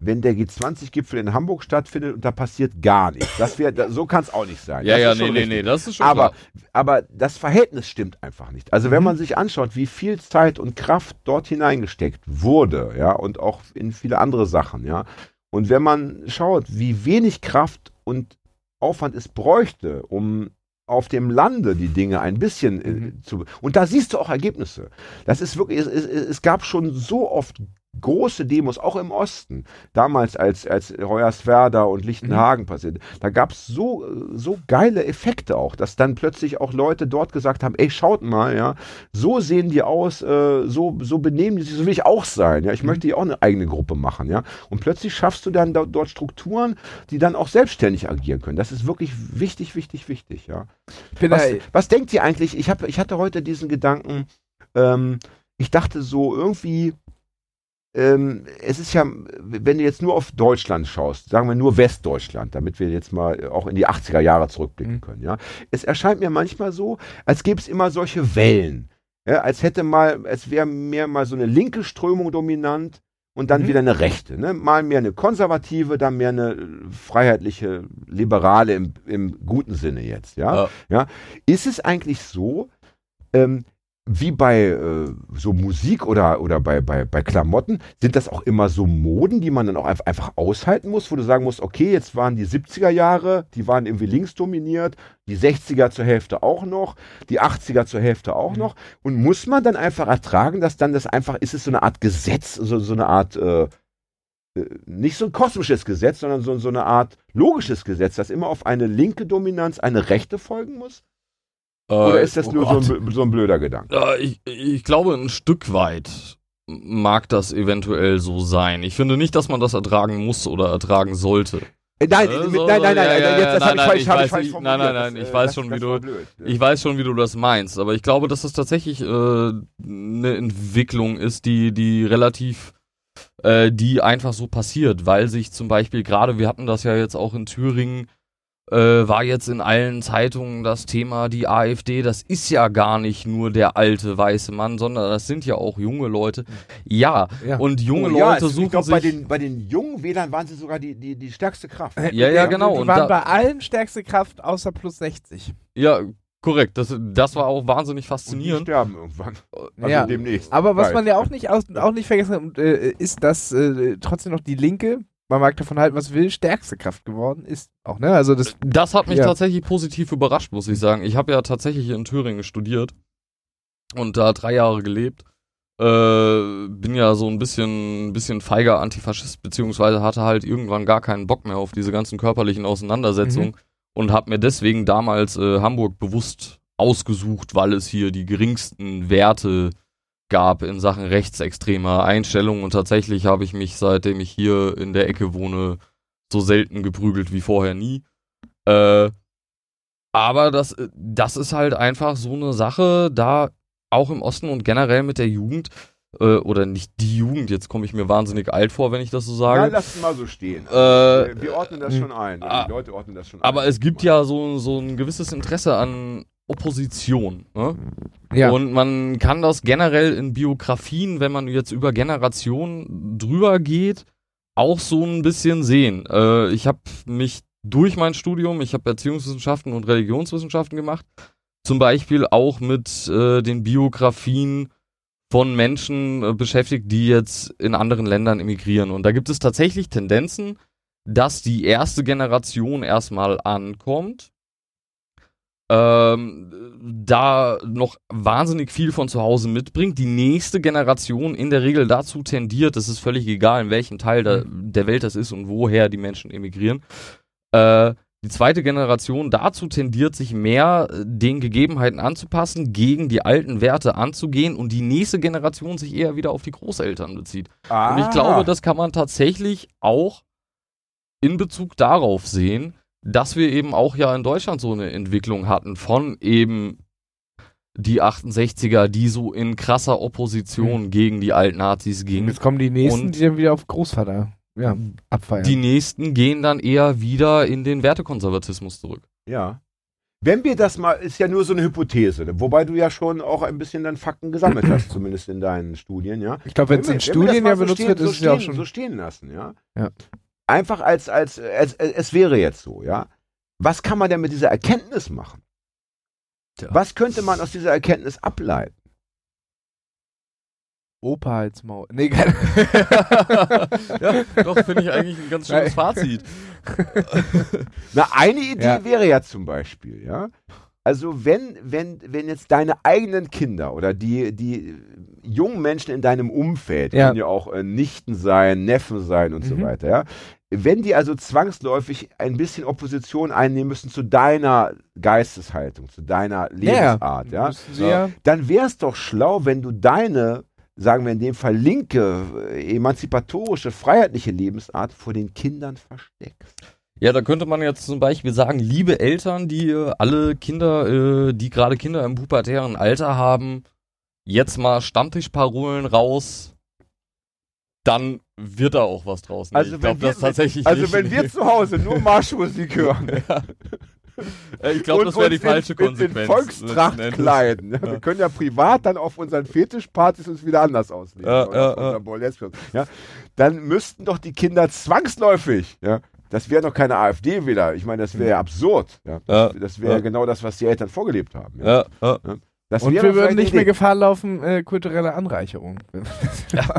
Speaker 3: wenn der G20-Gipfel in Hamburg stattfindet und da passiert gar nichts. Das wär, da, so kann es auch nicht sein.
Speaker 4: Ja,
Speaker 3: das
Speaker 4: ja, nee, nee,
Speaker 3: richtig.
Speaker 4: nee, das ist schon
Speaker 3: Aber,
Speaker 4: klar.
Speaker 3: aber das Verhältnis stimmt einfach nicht. Also wenn
Speaker 2: Mhm.
Speaker 3: man sich anschaut, wie viel Zeit und Kraft dort hineingesteckt wurde, ja, und auch in viele andere Sachen, ja, und wenn man schaut, wie wenig Kraft und Aufwand es bräuchte, um auf dem Lande die Dinge ein bisschen äh,
Speaker 2: Mhm.
Speaker 3: zu. Und da siehst du auch Ergebnisse. Das ist wirklich, es, es, es gab schon so oft große Demos, auch im Osten, damals als, als Hoyerswerda und Lichtenhagen passiert, da gab es so, so geile Effekte auch, dass dann plötzlich auch Leute dort gesagt haben, ey, schaut mal, ja, so sehen die aus, äh, so, so benehmen die sich, so will ich auch sein, ja, ich möchte hier auch eine eigene Gruppe machen, ja, und plötzlich schaffst du dann dort, dort Strukturen, die dann auch selbstständig agieren können. Das ist wirklich wichtig, wichtig, wichtig, ja. Was,
Speaker 2: da,
Speaker 3: was denkt ihr eigentlich? Ich, hab, ich hatte heute diesen Gedanken, ähm, ich dachte so irgendwie, ähm, es ist ja, wenn du jetzt nur auf Deutschland schaust, sagen wir nur Westdeutschland, damit wir jetzt mal auch in die 80er Jahre zurückblicken
Speaker 2: Mhm.
Speaker 3: können, ja. Es erscheint mir manchmal so, als gäbe es immer solche Wellen. Ja, als hätte mal, es wäre mehr mal so eine linke Strömung dominant und dann
Speaker 2: Mhm.
Speaker 3: wieder eine rechte. Ne? Mal mehr eine konservative, dann mehr eine freiheitliche, liberale im, im guten Sinne jetzt. Ja?
Speaker 4: Ja.
Speaker 3: Ist es eigentlich so, ähm, wie bei äh, so Musik oder, oder bei, bei, bei Klamotten, sind das auch immer so Moden, die man dann auch einfach, einfach aushalten muss, wo du sagen musst, okay, jetzt waren die 70er Jahre, die waren irgendwie links dominiert, die 60er zur Hälfte auch noch, die 80er zur Hälfte auch noch. Und muss man dann einfach ertragen, dass dann das einfach, ist es so eine Art Gesetz, so, so eine Art, äh, äh, nicht so ein kosmisches Gesetz, sondern so, so eine Art logisches Gesetz, das immer auf eine linke Dominanz eine rechte folgen muss? Oder
Speaker 4: Äh,
Speaker 3: ist das
Speaker 4: oh
Speaker 3: nur so ein, so ein blöder Gedanke?
Speaker 4: Ich, ich glaube, ein Stück weit mag das eventuell so sein. Ich finde nicht, dass man das ertragen muss oder ertragen sollte.
Speaker 3: Äh, Nein,
Speaker 4: Äh, so,
Speaker 3: nein, nein,
Speaker 4: so,
Speaker 3: nein,
Speaker 4: ja, ja,
Speaker 3: jetzt, das
Speaker 4: ja,
Speaker 3: ich
Speaker 4: nein,
Speaker 3: falsch,
Speaker 4: ich
Speaker 3: ich falsch formuliert.
Speaker 4: nein, nein, nein, ich
Speaker 3: äh,
Speaker 4: weiß schon, wie du-
Speaker 3: blöd.
Speaker 4: Ich weiß schon, wie du das meinst, aber ich glaube, dass das tatsächlich äh, eine Entwicklung ist, die, die relativ, äh, die einfach so passiert, weil sich zum Beispiel gerade, wir hatten das ja jetzt auch in Thüringen, äh, war jetzt in allen Zeitungen das Thema, die AfD, das ist ja gar nicht nur der alte weiße Mann, sondern das sind ja auch junge Leute. Ja,
Speaker 2: Ja.
Speaker 4: und junge
Speaker 3: Oh, ja,
Speaker 4: Leute
Speaker 3: es-
Speaker 4: suchen
Speaker 3: ich glaube,
Speaker 4: sich...
Speaker 3: bei den, bei den jungen Wählern waren sie sogar die, die, die stärkste Kraft.
Speaker 4: Ja, ja, genau.
Speaker 2: Die
Speaker 4: Und
Speaker 2: waren
Speaker 4: da-
Speaker 2: bei allen stärkste Kraft außer plus 60.
Speaker 4: ja, korrekt, das, das war auch wahnsinnig
Speaker 3: Und die
Speaker 4: faszinierend.
Speaker 3: sterben irgendwann. Also
Speaker 2: Ja.
Speaker 3: demnächst.
Speaker 2: Aber was man ja auch nicht, aus, auch nicht vergessen hat, äh, ist, dass äh, trotzdem noch die Linke, man mag davon halten, was will, stärkste Kraft geworden ist. Auch, ne? Also das.
Speaker 4: Das hat mich
Speaker 2: Ja.
Speaker 4: tatsächlich positiv überrascht, muss ich sagen. Ich habe ja tatsächlich in Thüringen studiert und da drei Jahre gelebt. Äh, bin ja so ein bisschen, bisschen feiger Antifaschist, beziehungsweise hatte halt irgendwann gar keinen Bock mehr auf diese ganzen körperlichen Auseinandersetzungen und habe mir deswegen damals äh, Hamburg bewusst ausgesucht, weil es hier die geringsten Werte gab in Sachen rechtsextremer Einstellungen und tatsächlich habe ich mich, seitdem ich hier in der Ecke wohne, so selten geprügelt wie vorher nie. Äh, aber das, das ist halt einfach so eine Sache, da auch im Osten und generell mit der Jugend, äh, oder nicht die Jugend, jetzt komme ich mir wahnsinnig alt vor, wenn ich das so
Speaker 3: Ja,
Speaker 4: sage.
Speaker 3: lass es mal so stehen.
Speaker 4: Äh,
Speaker 3: wir, ordnen das schon ein. die Leute ordnen das schon
Speaker 4: aber
Speaker 3: ein.
Speaker 4: es gibt ja so, so ein gewisses Interesse an Opposition. Ne?
Speaker 2: Ja.
Speaker 4: Und man kann das generell in Biografien, wenn man jetzt über Generationen drüber geht, auch so ein bisschen sehen. Äh, ich habe mich durch mein Studium, ich habe Erziehungswissenschaften und Religionswissenschaften gemacht, zum Beispiel auch mit äh, den Biografien von Menschen äh, beschäftigt, die jetzt in anderen Ländern emigrieren. Und da gibt es tatsächlich Tendenzen, dass die erste Generation erstmal ankommt, ähm, da noch wahnsinnig viel von zu Hause mitbringt, die nächste Generation in der Regel dazu tendiert, es ist völlig egal, in welchem Teil der, der Welt das ist und woher die Menschen emigrieren, äh, die zweite Generation dazu tendiert, sich mehr äh, den Gegebenheiten anzupassen, gegen die alten Werte anzugehen und die nächste Generation sich eher wieder auf die Großeltern bezieht.
Speaker 3: ah,
Speaker 4: Und ich glaube, das kann man tatsächlich auch in Bezug darauf sehen, dass wir eben auch ja in Deutschland so eine Entwicklung hatten von eben die 68er, die so in krasser Opposition gegen die Altnazis
Speaker 2: Und
Speaker 4: gingen.
Speaker 2: jetzt kommen die nächsten,
Speaker 4: Und-
Speaker 2: die dann wieder auf Großvater ja, abfeiern.
Speaker 4: Die nächsten gehen dann eher wieder in den Wertekonservatismus zurück.
Speaker 3: Ja. Wenn wir das mal, ist ja nur so eine Hypothese, ne? wobei du ja schon auch ein bisschen dann Fakten gesammelt hast, zumindest in deinen Studien, ja.
Speaker 2: Ich glaube, wenn es in Studien ja
Speaker 3: so
Speaker 2: benutzt
Speaker 3: stehen,
Speaker 2: wird,
Speaker 3: so
Speaker 2: ist es ja auch schon.
Speaker 3: so stehen lassen, ja.
Speaker 2: Ja.
Speaker 3: Einfach als, als, als, als, es wäre jetzt so, ja. Was kann man denn mit dieser Erkenntnis machen?
Speaker 4: Tja.
Speaker 3: Was könnte man aus dieser Erkenntnis ableiten?
Speaker 2: Opa als Maul. Nee, keine
Speaker 4: ja, doch, finde ich eigentlich ein ganz schönes Fazit.
Speaker 3: Na, eine Idee
Speaker 2: Ja.
Speaker 3: wäre ja zum Beispiel, ja. Also wenn, wenn, wenn jetzt deine eigenen Kinder oder die, die jungen Menschen in deinem Umfeld,
Speaker 2: Ja.
Speaker 3: können ja auch äh, Nichten sein, Neffen sein und so
Speaker 2: Mhm.
Speaker 3: weiter, ja. Wenn die also zwangsläufig ein bisschen Opposition einnehmen müssen zu deiner Geisteshaltung, zu deiner Lebensart, ja,
Speaker 2: ja.
Speaker 3: dann wäre es doch schlau, wenn du deine, sagen wir in dem Fall linke, äh, emanzipatorische, freiheitliche Lebensart vor den Kindern versteckst.
Speaker 4: Ja, da könnte man jetzt zum Beispiel sagen, liebe Eltern, die äh, alle Kinder, äh, die gerade Kinder im pubertären Alter haben, jetzt mal Stammtischparolen raus, dann wird da auch was draus. Nee,
Speaker 3: Also
Speaker 4: ich
Speaker 3: wenn
Speaker 4: glaube
Speaker 3: wir-
Speaker 4: das tatsächlich
Speaker 3: Also
Speaker 4: nicht.
Speaker 3: wenn wir zu Hause nur Marschmusik hören
Speaker 4: Äh, ich glaube, das wäre die falsche
Speaker 3: in,
Speaker 4: Konsequenz.
Speaker 3: in Volkstracht kleiden. Ja,
Speaker 4: Ja.
Speaker 3: Wir können ja privat dann auf unseren Fetischpartys uns wieder anders ausleben.
Speaker 4: Ja, ja, ja.
Speaker 3: ja. Dann müssten doch die Kinder zwangsläufig, ja, das wäre doch keine AfD-Wähler. Ich meine, das wäre ja absurd. Ja.
Speaker 4: Ja,
Speaker 3: Das wäre
Speaker 4: ja.
Speaker 3: genau das, was die Eltern vorgelebt haben. Ja.
Speaker 4: Ja, ja.
Speaker 3: Das
Speaker 2: Und wir würden nicht mehr. Gefahr laufen, äh, kulturelle Anreicherung.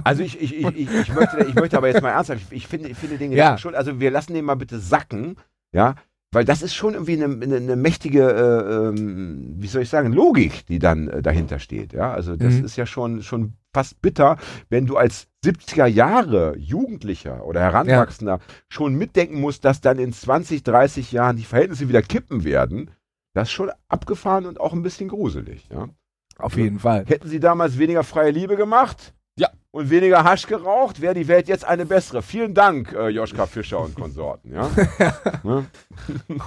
Speaker 3: Also ich, ich, ich, ich, ich, möchte, ich möchte aber jetzt mal ernsthaft, ich, ich finde, ich finde den
Speaker 2: Ja.
Speaker 3: Schon, also wir lassen den mal bitte sacken, ja, weil das ist schon irgendwie eine, eine, eine mächtige, äh, ähm, wie soll ich sagen, Logik, die dann äh, dahinter steht, ja, also das
Speaker 2: Mhm.
Speaker 3: ist ja schon, schon fast bitter, wenn du als 70er Jahre Jugendlicher oder Heranwachsender schon mitdenken musst, dass dann in 20, 30 Jahren die Verhältnisse wieder kippen werden, das ist schon abgefahren und auch ein bisschen gruselig, ja.
Speaker 2: Auf jeden Fall.
Speaker 3: Hätten sie damals weniger freie Liebe gemacht
Speaker 4: Ja.
Speaker 3: Und weniger Hasch geraucht, wäre die Welt jetzt eine bessere. Vielen Dank, äh, Joschka Fischer und Konsorten. Ja? Ne?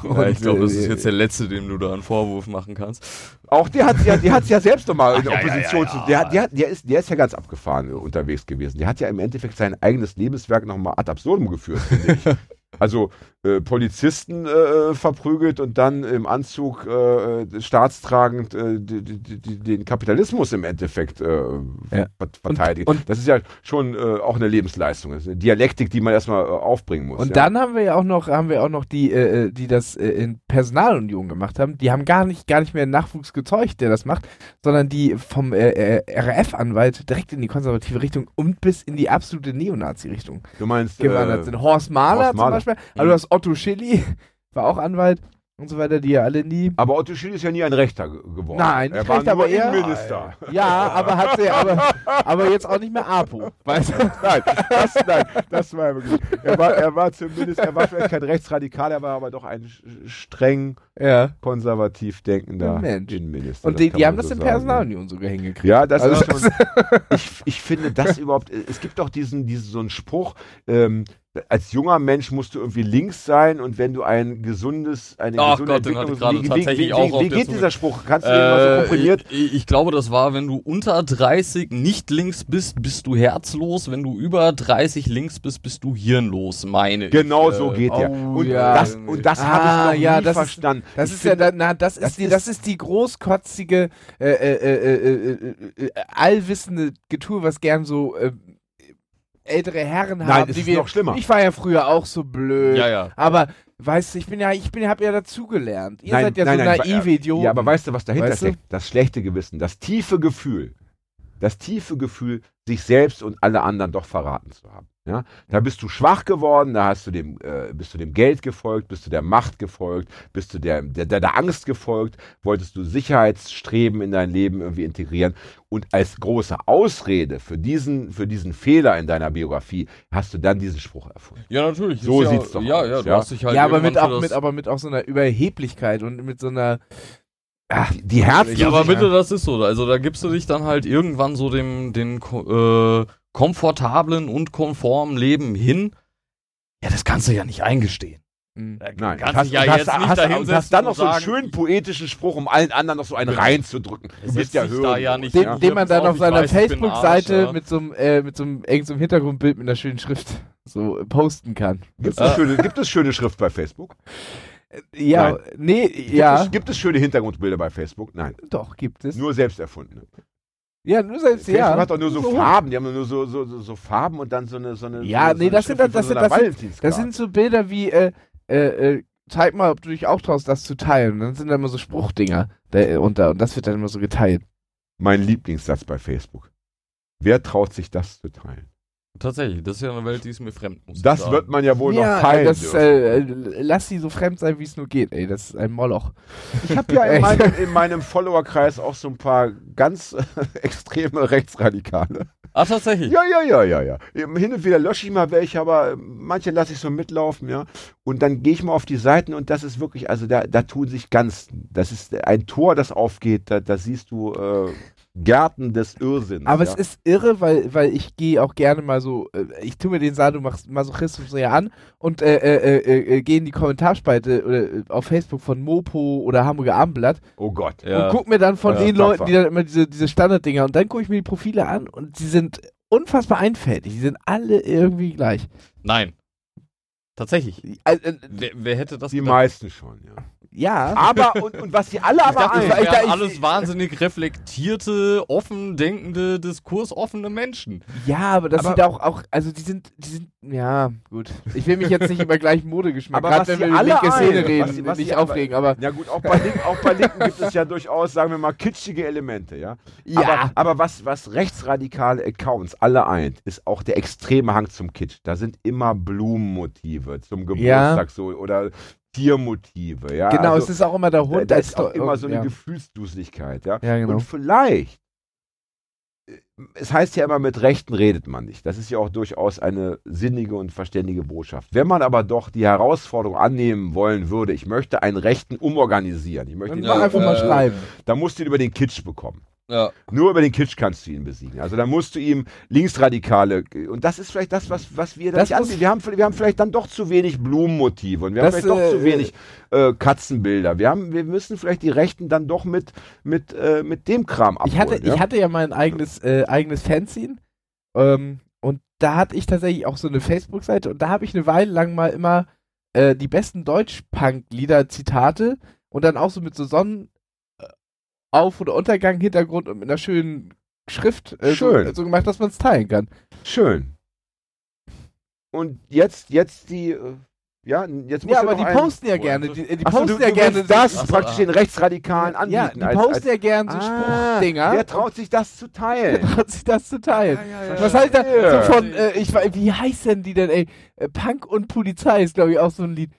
Speaker 4: Ja, ich glaube, das ist
Speaker 2: äh,
Speaker 4: jetzt der letzte, dem du da einen Vorwurf machen kannst.
Speaker 3: Auch der hat ja, der hat's ja selbst nochmal in
Speaker 4: ja,
Speaker 3: Opposition
Speaker 4: ja, ja.
Speaker 3: zu. Der, der, der, ist, der ist ja ganz abgefahren äh, unterwegs gewesen. Der hat ja im Endeffekt sein eigenes Lebenswerk nochmal ad absurdum geführt, finde ich. Also äh, Polizisten äh, verprügelt und dann im Anzug äh, staatstragend äh, die, die, die, den Kapitalismus im Endeffekt äh,
Speaker 2: Ja.
Speaker 3: ver- verteidigt.
Speaker 2: Und-
Speaker 3: das ist ja schon auch eine Lebensleistung. Das ist eine Dialektik, die man erstmal aufbringen muss.
Speaker 2: Und
Speaker 3: ja.
Speaker 2: dann haben wir ja auch noch, haben wir auch noch die, die das in Personalunion gemacht haben. Die haben gar nicht, gar nicht mehr einen Nachwuchs gezeugt, der das macht, sondern die vom RAF-Anwalt direkt in die konservative Richtung und bis in die absolute Neonazi-Richtung
Speaker 3: du meinst,
Speaker 2: gewandert sind. Horst Mahler,
Speaker 3: Horst
Speaker 2: zum
Speaker 3: Mahler.
Speaker 2: Beispiel. Also du hast Otto Schilly, war auch Anwalt und so weiter, die ja alle nie.
Speaker 3: aber Otto Schill ist ja nie ein Rechter ge- geworden.
Speaker 2: Nein,
Speaker 3: er war
Speaker 2: recht,
Speaker 3: nur
Speaker 2: aber eher.
Speaker 3: Innenminister.
Speaker 2: Ja, aber hat sie, aber, aber jetzt auch nicht mehr APO. Weißt du?
Speaker 3: Nein, das, nein, das war er wirklich. Er war, er war zumindest, er war vielleicht kein Rechtsradikal, er war aber doch ein streng
Speaker 2: Ja.
Speaker 3: konservativ denkender
Speaker 2: Mensch.
Speaker 3: Innenminister.
Speaker 2: Und die, die haben
Speaker 3: so
Speaker 2: das in Personalunion sogar hingekriegt.
Speaker 3: Ja, das
Speaker 2: Also-
Speaker 3: ist schon. Ich, ich finde das überhaupt. Es gibt doch diesen, diesen so einen Spruch. Ähm, als junger Mensch musst du irgendwie links sein und wenn du ein gesundes, eine
Speaker 4: Ach
Speaker 3: gesunde
Speaker 4: Gott, gerade
Speaker 3: wie, wie,
Speaker 4: tatsächlich
Speaker 3: wie,
Speaker 4: auch
Speaker 3: wie, geht dieser Spruch? Kannst du den mal so
Speaker 4: Äh,
Speaker 3: komprimiert?
Speaker 4: ich, ich glaube, das war, wenn du unter 30 nicht links bist, bist du herzlos. Wenn du über 30 links bist, bist du hirnlos, meine ich.
Speaker 3: Genau
Speaker 4: Äh,
Speaker 3: so geht der.
Speaker 2: oh,
Speaker 3: Und
Speaker 2: ja.
Speaker 3: das, und das
Speaker 2: Ah,
Speaker 3: habe ich noch
Speaker 2: ja,
Speaker 3: nie
Speaker 2: das
Speaker 3: verstanden.
Speaker 2: Das ist ja, na, das,
Speaker 3: das
Speaker 2: ist die, das ist die großkotzige, äh, äh, äh, äh, äh, äh, allwissende Getue, was gern so äh, ältere Herren
Speaker 3: Nein,
Speaker 2: haben. die
Speaker 3: ist
Speaker 2: wir,
Speaker 3: noch schlimmer.
Speaker 2: Ich war ja früher auch so blöd.
Speaker 4: Ja, ja.
Speaker 2: Aber weißt du, ich bin ja, ich bin, hab ja dazugelernt. Ihr
Speaker 3: Nein,
Speaker 2: seid ja
Speaker 3: nein,
Speaker 2: so
Speaker 3: nein,
Speaker 2: naive Idioten.
Speaker 3: Ja, aber weißt du, was dahinter
Speaker 2: Weißt du?
Speaker 3: steckt? Das schlechte Gewissen, das tiefe Gefühl, das tiefe Gefühl, sich selbst und alle anderen doch verraten zu haben. Ja? Da bist du schwach geworden, da hast du dem, äh, bist du dem Geld gefolgt, bist du der Macht gefolgt, bist du der, der, der, der Angst gefolgt, wolltest du Sicherheitsstreben in dein Leben irgendwie integrieren. Und als große Ausrede für diesen, für diesen Fehler in deiner Biografie hast du dann diesen Spruch erfunden.
Speaker 4: Ja, natürlich.
Speaker 3: So
Speaker 4: Ist
Speaker 3: sieht's
Speaker 4: ja,
Speaker 3: doch
Speaker 4: ja,
Speaker 3: aus,
Speaker 4: Ja, du
Speaker 3: ja.
Speaker 4: hast dich halt
Speaker 2: ja, aber mit, auch, mit, aber mit auch so einer Überheblichkeit und mit so einer.
Speaker 3: Die, die Herzlosigkeit.
Speaker 4: Ja, aber bitte, das ist so. Also da gibst du dich dann halt irgendwann so dem den äh, komfortablen und konformen Leben hin. Ja, das kannst du ja nicht eingestehen.
Speaker 2: Mh.
Speaker 4: Da
Speaker 3: Nein,
Speaker 4: kannst
Speaker 3: hast,
Speaker 4: ja
Speaker 3: hast,
Speaker 4: jetzt nicht
Speaker 3: hast,
Speaker 4: dahin
Speaker 3: und hast dann noch so einen schönen poetischen Spruch, um allen anderen noch so einen reinzudrücken. Du bist ja hören.
Speaker 4: ja nicht
Speaker 2: Den,
Speaker 4: Ja.
Speaker 2: den man dann auf seiner Facebook-Seite mit so einem, äh, mit so einem irgend so einem Hintergrundbild mit einer schönen Schrift so äh, posten kann.
Speaker 3: Gibt
Speaker 4: Ja.
Speaker 3: es, schöne, gibt es schöne Schrift bei Facebook?
Speaker 2: Ja, nee,
Speaker 3: Gibt,
Speaker 2: ja,
Speaker 3: es, gibt es schöne Hintergrundbilder bei Facebook? Nein.
Speaker 2: doch, gibt es.
Speaker 3: Nur selbst erfundene.
Speaker 2: Ja, nur selbst,
Speaker 3: Facebook
Speaker 2: ja.
Speaker 3: hat doch nur so Farben, die haben nur so, so, so, so Farben und dann so eine so eine
Speaker 2: Ja,
Speaker 3: so, so
Speaker 2: nee,
Speaker 3: eine
Speaker 2: das sind das sind-
Speaker 3: so
Speaker 2: das sind-. Das sind so Bilder wie, äh, äh, äh, zeig mal, ob du dich auch traust, das zu teilen. Dann sind da immer so Spruchdinger da, äh, unter und das wird dann immer so geteilt.
Speaker 3: mein Lieblingssatz bei Facebook. Wer traut sich das zu teilen?
Speaker 4: Tatsächlich, das ist ja eine Welt, die ist mir fremd. Muss
Speaker 3: Das
Speaker 4: sagen.
Speaker 3: wird man ja wohl
Speaker 2: ja,
Speaker 3: noch teilen
Speaker 2: das, äh, äh, lass sie so fremd sein, wie es nur geht, ey. Das ist ein Moloch.
Speaker 3: Ich habe ja in meinem, in meinem Followerkreis auch so ein paar ganz extreme Rechtsradikale.
Speaker 4: Ah, tatsächlich.
Speaker 3: Ja, ja, ja, ja, ja. Hin und wieder lösche ich mal welche, aber manche lasse ich so mitlaufen, ja. Und dann gehe ich mal auf die Seiten und das ist wirklich, also da, da tun sich ganz, das ist ein Tor, das aufgeht, da, da siehst du äh, Gärten des Irrsinns.
Speaker 2: Aber
Speaker 3: ja.
Speaker 2: es ist irre, weil, weil ich gehe auch gerne mal so, äh, ich tue mir den Sadomasochismus so ja an und äh, äh, äh, äh, gehe in die Kommentarspalte oder, äh, auf Facebook von Mopo oder Hamburger Abendblatt
Speaker 3: oh Gott.
Speaker 4: Ja.
Speaker 2: und guck mir dann von
Speaker 3: Ja,
Speaker 2: den. Leuten, die dann immer diese, diese Standarddinger und dann gucke ich mir die Profile an und sie sind unfassbar einfältig. Die sind alle irgendwie gleich.
Speaker 4: Nein. Tatsächlich.
Speaker 2: Äh, äh,
Speaker 4: Wer, wer hätte das
Speaker 3: Die
Speaker 4: gedacht?
Speaker 3: meisten schon, ja.
Speaker 2: Ja.
Speaker 3: Aber, und, und was sie alle
Speaker 4: Ich
Speaker 3: aber
Speaker 4: dachte,
Speaker 3: ein,
Speaker 4: das
Speaker 2: ich- ich-
Speaker 4: alles wahnsinnig reflektierte, offen denkende, diskursoffene Menschen.
Speaker 2: Ja, aber das
Speaker 3: Aber-
Speaker 2: sind auch, auch, also die sind, die sind, ja, gut. Ich will mich jetzt nicht über gleichen Modegeschmack,
Speaker 3: Aber
Speaker 2: gerade
Speaker 3: was
Speaker 2: wenn
Speaker 3: sie
Speaker 2: wir über
Speaker 3: alle
Speaker 2: linke Szene
Speaker 3: ein-
Speaker 2: reden,
Speaker 3: was was
Speaker 2: nicht aufregen, aber
Speaker 3: Ja gut, auch bei, Link, auch bei Linken gibt es ja durchaus, sagen wir mal, kitschige Elemente, ja.
Speaker 2: ja.
Speaker 3: Aber, aber was, was rechtsradikale Accounts alle eint, ist auch der extreme Hang zum Kitsch. Da sind immer Blumenmotive zum Geburtstag so oder Tiermotive, ja.
Speaker 2: genau,
Speaker 3: also,
Speaker 2: es ist auch immer der
Speaker 3: da,
Speaker 2: Hund
Speaker 3: da ist auch immer so eine
Speaker 2: ja.
Speaker 3: Gefühlsduseligkeit, ja.
Speaker 2: Ja, genau.
Speaker 3: Und vielleicht, äh, es heißt ja immer, mit Rechten redet man nicht. Das ist ja auch durchaus eine sinnige und verständige Botschaft. Wenn man aber doch die Herausforderung annehmen wollen würde, ich möchte einen Rechten umorganisieren, ich möchte
Speaker 2: Und
Speaker 3: ihn
Speaker 2: mach einfach mal
Speaker 4: äh,
Speaker 2: schreiben.
Speaker 3: dann musst du ihn über den Kitsch bekommen.
Speaker 4: Ja.
Speaker 3: Nur über den Kitsch kannst du ihn besiegen. Also da musst du ihm Linksradikale, und das ist vielleicht das, was, was wir da
Speaker 2: Das
Speaker 3: nicht. Wir haben, wir haben vielleicht dann doch zu wenig Blumenmotive und wir
Speaker 2: Das,
Speaker 3: haben vielleicht doch
Speaker 2: äh,
Speaker 3: zu wenig äh, Katzenbilder. Wir, haben, wir müssen vielleicht die Rechten dann doch mit, mit, äh, mit dem Kram abholen.
Speaker 2: Ich hatte,
Speaker 3: ja?
Speaker 2: ich hatte ja mein eigenes, äh, eigenes Fanzine. Ähm, und da hatte ich tatsächlich auch so eine Facebook-Seite und da habe ich eine Weile lang mal immer äh, die besten Deutsch-Punk-Lieder, Zitate und dann auch so mit so Sonnenauf- oder Untergang, Hintergrund und mit einer schönen Schrift äh,
Speaker 3: Schön.
Speaker 2: So, so gemacht, dass man es teilen kann.
Speaker 3: Schön. Und jetzt, jetzt die, äh, ja, jetzt muss
Speaker 2: Ja,
Speaker 3: ja
Speaker 2: aber die posten ja
Speaker 4: Woher
Speaker 2: gerne.
Speaker 4: das-
Speaker 2: Die, die
Speaker 3: Ach so,
Speaker 2: posten
Speaker 3: du,
Speaker 2: ja
Speaker 3: du
Speaker 2: gerne
Speaker 3: das
Speaker 4: Ach so,
Speaker 3: praktisch
Speaker 4: ah.
Speaker 3: den Rechtsradikalen anbieten.
Speaker 2: Ja, die
Speaker 3: als,
Speaker 2: posten
Speaker 3: als,
Speaker 2: ja gerne so
Speaker 3: ah,
Speaker 2: Spruchdinger.
Speaker 3: Wer traut sich das zu teilen?
Speaker 2: traut sich das zu teilen?
Speaker 3: ja,
Speaker 2: Was heißt da
Speaker 3: Ja.
Speaker 2: so von, äh, ich wie heißt denn die denn, ey? Äh, Punk und Polizei ist, glaube ich, auch so ein Lied.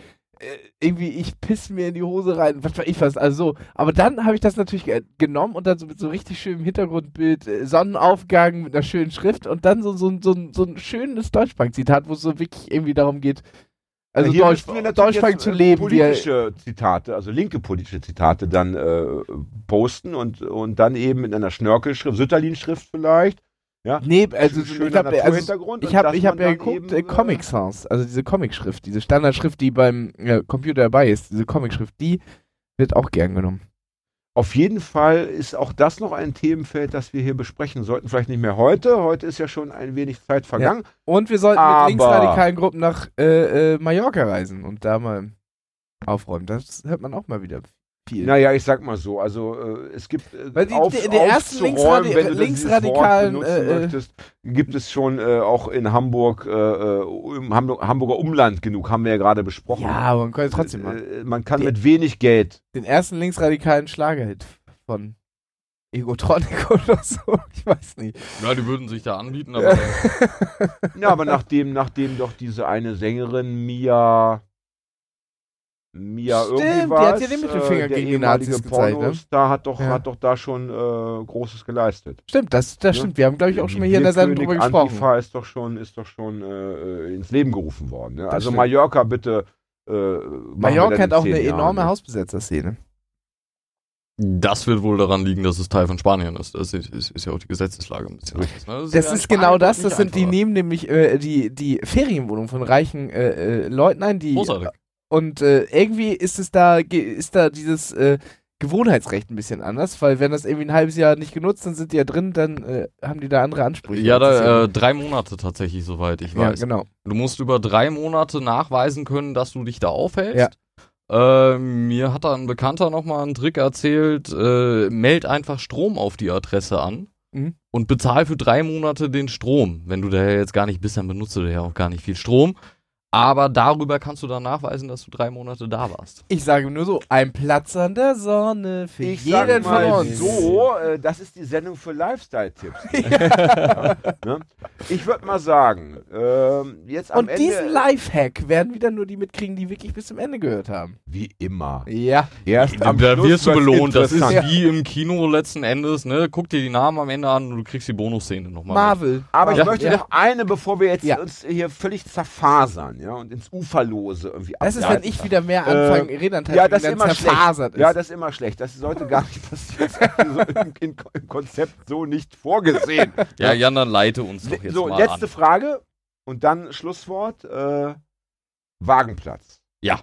Speaker 2: Äh, irgendwie, ich piss mir in die Hose rein, was weiß ich was, also so. Aber dann habe ich das natürlich ge genommen und dann so mit so richtig schönem Hintergrundbild, äh, Sonnenaufgang mit einer schönen Schrift und dann so, so, so, ein- so ein schönes Deutschbank-Zitat, wo es so wirklich irgendwie darum geht, also
Speaker 3: hier
Speaker 2: Deutsch, Deutschbank zu
Speaker 3: äh,
Speaker 2: leben. wie
Speaker 3: Politische Zitate, also linke politische Zitate dann äh, posten und, und dann eben in einer Schnörkelschrift, Sütterlin-Schrift vielleicht. Ja.
Speaker 2: Nee, also
Speaker 3: Schöner
Speaker 2: ich glaube, also. Ich habe hab ja
Speaker 3: dann
Speaker 2: geguckt,
Speaker 3: eben,
Speaker 2: äh, Comic Sans, also diese Comic-Schrift, diese Standardschrift, die beim äh, Computer dabei ist, diese Comic-Schrift, die wird auch gern genommen.
Speaker 3: Auf jeden Fall ist auch das noch ein Themenfeld, das wir hier besprechen sollten. Vielleicht nicht mehr heute. Heute ist ja schon ein wenig Zeit vergangen.
Speaker 2: Und wir sollten
Speaker 3: Aber-
Speaker 2: mit linksradikalen Gruppen nach äh, äh, Mallorca reisen und da mal aufräumen. Das hört man auch mal wieder viel.
Speaker 3: Naja, ich sag mal so, also äh, es gibt äh,
Speaker 2: Weil die-
Speaker 3: auf,
Speaker 2: die- die ersten linksradi-
Speaker 3: wenn du das-
Speaker 2: linksradikalen,
Speaker 3: Wort
Speaker 2: äh, äh,
Speaker 3: möchtest, gibt es schon äh, auch in Hamburg, äh, äh, im Hamburg, Hamburger Umland genug, haben wir ja gerade besprochen.
Speaker 2: ja, aber man kann trotzdem machen.
Speaker 3: Äh, man kann
Speaker 2: Die-
Speaker 3: mit wenig Geld
Speaker 2: Den ersten linksradikalen Schlagerhit von Egotronic oder so, ich weiß nicht.
Speaker 4: Ja, die würden sich da anbieten, aber
Speaker 3: Ja, aber nachdem, nachdem doch diese eine Sängerin Mia Mia
Speaker 2: Stimmt,
Speaker 3: irgendwie
Speaker 2: die
Speaker 3: was,
Speaker 2: hat ja den Mittelfinger
Speaker 3: äh, der
Speaker 2: gegen die Nazis gezeigt, ne?
Speaker 3: Pornostar hat doch,
Speaker 2: Ja.
Speaker 3: hat doch da schon äh, Großes geleistet.
Speaker 2: Stimmt, das, das
Speaker 3: Ja.
Speaker 2: stimmt. Wir haben, glaube ich, auch
Speaker 3: Die
Speaker 2: schon mal hier in der Sendung drüber gesprochen.
Speaker 3: Antifa ist doch schon, ist doch schon äh, ins Leben gerufen worden. Ne?
Speaker 2: Das
Speaker 3: Also
Speaker 2: stimmt.
Speaker 3: Mallorca bitte. Äh,
Speaker 2: Mallorca hat auch eine
Speaker 3: Jahren,
Speaker 2: enorme
Speaker 3: ne?
Speaker 2: Hausbesetzerszene.
Speaker 4: das wird wohl daran liegen, dass es Teil von Spanien ist. Das ist, ist, ist ja auch die Gesetzeslage ein bisschen anders. Ne?
Speaker 2: Das
Speaker 4: ja
Speaker 2: ist genau das. Das sind die
Speaker 4: einfacher.
Speaker 2: nehmen nämlich äh, die, die Ferienwohnungen von reichen äh, äh, Leuten ein, die
Speaker 4: Großartig.
Speaker 2: Und äh, irgendwie ist es da ist da dieses äh, Gewohnheitsrecht ein bisschen anders, weil wenn das irgendwie ein halbes Jahr nicht genutzt, dann sind die ja drin, dann äh, haben die da andere Ansprüche.
Speaker 4: Ja, da, äh, drei Monate tatsächlich, soweit ich
Speaker 2: ja,
Speaker 4: weiß.
Speaker 2: genau.
Speaker 4: Du musst über drei Monate nachweisen können, dass du dich da aufhältst.
Speaker 2: Ja.
Speaker 4: Äh, mir hat da ein Bekannter nochmal einen Trick erzählt, äh, meld einfach Strom auf die Adresse an
Speaker 2: Mhm.
Speaker 4: und bezahl für drei Monate den Strom. Wenn du da jetzt gar nicht bist, dann benutzt du da ja auch gar nicht viel Strom. Aber darüber kannst du dann nachweisen, dass du drei Monate da warst.
Speaker 2: Ich sage nur so, ein Platz an der Sonne für
Speaker 3: Ich
Speaker 2: jeden
Speaker 3: sag mal
Speaker 2: von uns.
Speaker 3: so, äh, das ist die Sendung für Lifestyle-Tipps. Ja, ne? Ich würde mal sagen, ähm, jetzt am
Speaker 2: Und
Speaker 3: Ende,
Speaker 2: diesen Lifehack werden wieder nur die mitkriegen, die wirklich bis zum Ende gehört haben.
Speaker 3: wie immer,
Speaker 2: Ja.
Speaker 3: erst am
Speaker 4: da
Speaker 3: Schluss
Speaker 4: wirst du belohnt. Das ist wie im Kino letzten Endes. Ne? Guck dir die Namen am Ende an und du kriegst die Bonusszene nochmal. mit.
Speaker 2: Marvel.
Speaker 3: Aber ich
Speaker 2: Ja.
Speaker 3: möchte
Speaker 2: ja.
Speaker 3: noch eine, bevor wir jetzt
Speaker 2: Ja.
Speaker 3: uns hier völlig zerfasern ja, und ins Uferlose irgendwie
Speaker 2: Das ist, wenn ich wieder mehr anfange,
Speaker 3: Äh,
Speaker 2: Redern
Speaker 3: ja, das ist
Speaker 2: dann
Speaker 3: immer schlecht.
Speaker 2: zerfasert ist.
Speaker 3: Ja, das ist immer schlecht. Das sollte gar nicht passieren. Das ist so im, im, im Konzept so nicht vorgesehen.
Speaker 4: Ja, Jan, dann leite uns doch jetzt
Speaker 3: so,
Speaker 4: mal
Speaker 3: letzte
Speaker 4: an.
Speaker 3: Frage und dann Schlusswort. Äh, Wagenplatz.
Speaker 4: Ja.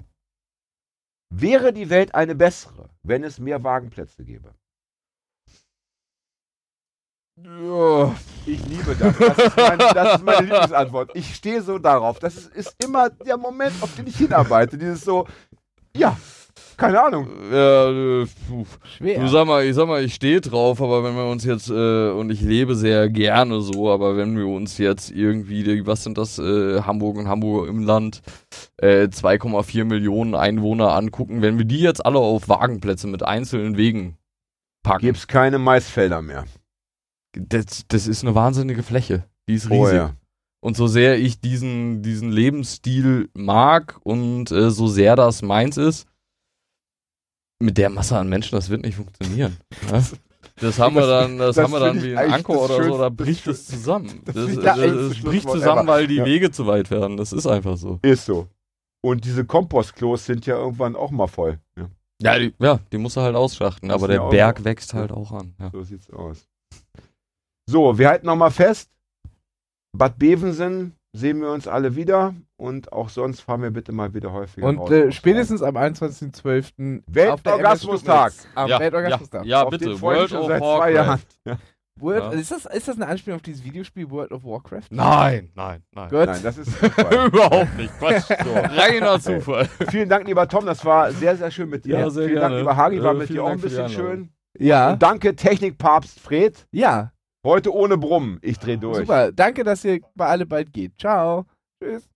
Speaker 3: Wäre die Welt eine bessere, wenn es mehr Wagenplätze gäbe? Ich liebe das. Das ist, mein, das ist meine Lieblingsantwort. Ich stehe so darauf. Das ist, ist immer der Moment, auf den ich hinarbeite. Dieses so, ja, keine Ahnung.
Speaker 4: Ja, äh, puh.
Speaker 2: Schwer.
Speaker 4: Du sag mal, ich sag mal, ich stehe drauf, aber wenn wir uns jetzt, äh, und ich lebe sehr gerne so, aber wenn wir uns jetzt irgendwie, was sind das, äh, Hamburg und Hamburg im Land, äh, 2,4 Millionen Einwohner angucken, wenn wir die jetzt alle auf Wagenplätze mit einzelnen Wegen packen,
Speaker 3: Gibt es keine Maisfelder mehr.
Speaker 4: Das, das ist eine wahnsinnige Fläche. Die ist riesig.
Speaker 3: Oh ja.
Speaker 4: Und so sehr ich diesen, diesen Lebensstil mag und äh, so sehr das meins ist, mit der Masse an Menschen, das wird nicht funktionieren. ne? Das haben wir dann, das,
Speaker 3: das
Speaker 4: haben wir dann wie Anker
Speaker 3: das
Speaker 4: oder so, da bricht es zusammen.
Speaker 3: das
Speaker 4: Das, das,
Speaker 3: das
Speaker 4: bricht zusammen, weil die
Speaker 3: Ja.
Speaker 4: Wege zu weit werden. Das ist einfach so.
Speaker 3: Ist so. Und diese Kompostklos sind ja irgendwann auch mal voll. Ja,
Speaker 4: Ja, die, ja, die musst du halt ausschachten, aber der
Speaker 3: ja auch
Speaker 4: Berg
Speaker 3: so.
Speaker 4: wächst halt auch an. Ja.
Speaker 3: so sieht's aus. So, wir halten nochmal fest. Bad Bevensen sehen wir uns alle wieder und auch sonst fahren wir bitte mal wieder häufiger
Speaker 2: Und
Speaker 3: raus.
Speaker 2: äh, spätestens am 21.12.
Speaker 3: Weltorgasmustag.
Speaker 2: Am
Speaker 4: Ja,
Speaker 2: Weltorgasmustag.
Speaker 4: ja,
Speaker 3: Auf den
Speaker 4: bitte. World of
Speaker 3: seit zwei Jahren.
Speaker 4: Warcraft.
Speaker 3: Ja.
Speaker 2: World,
Speaker 4: Ja.
Speaker 2: ist, das, ist das eine Anspielung auf dieses Videospiel World of Warcraft?
Speaker 4: Nein, nein, nein.
Speaker 2: Gut.
Speaker 3: Nein, das ist.
Speaker 4: Überhaupt nicht. Quatsch. So, reiner Zufall.
Speaker 3: Vielen Dank, lieber Tom. Das war sehr, sehr schön mit dir.
Speaker 4: Ja, sehr
Speaker 3: vielen
Speaker 4: gerne.
Speaker 3: Dank, lieber Hagi. War
Speaker 4: Äh,
Speaker 3: mit dir auch ein bisschen schön.
Speaker 2: Ja.
Speaker 3: Und danke, Technikpapst Fred.
Speaker 2: Ja.
Speaker 3: Heute ohne Brummen. Ich drehe durch.
Speaker 2: Super. Danke, dass ihr bei alle bald geht. Ciao. Tschüss.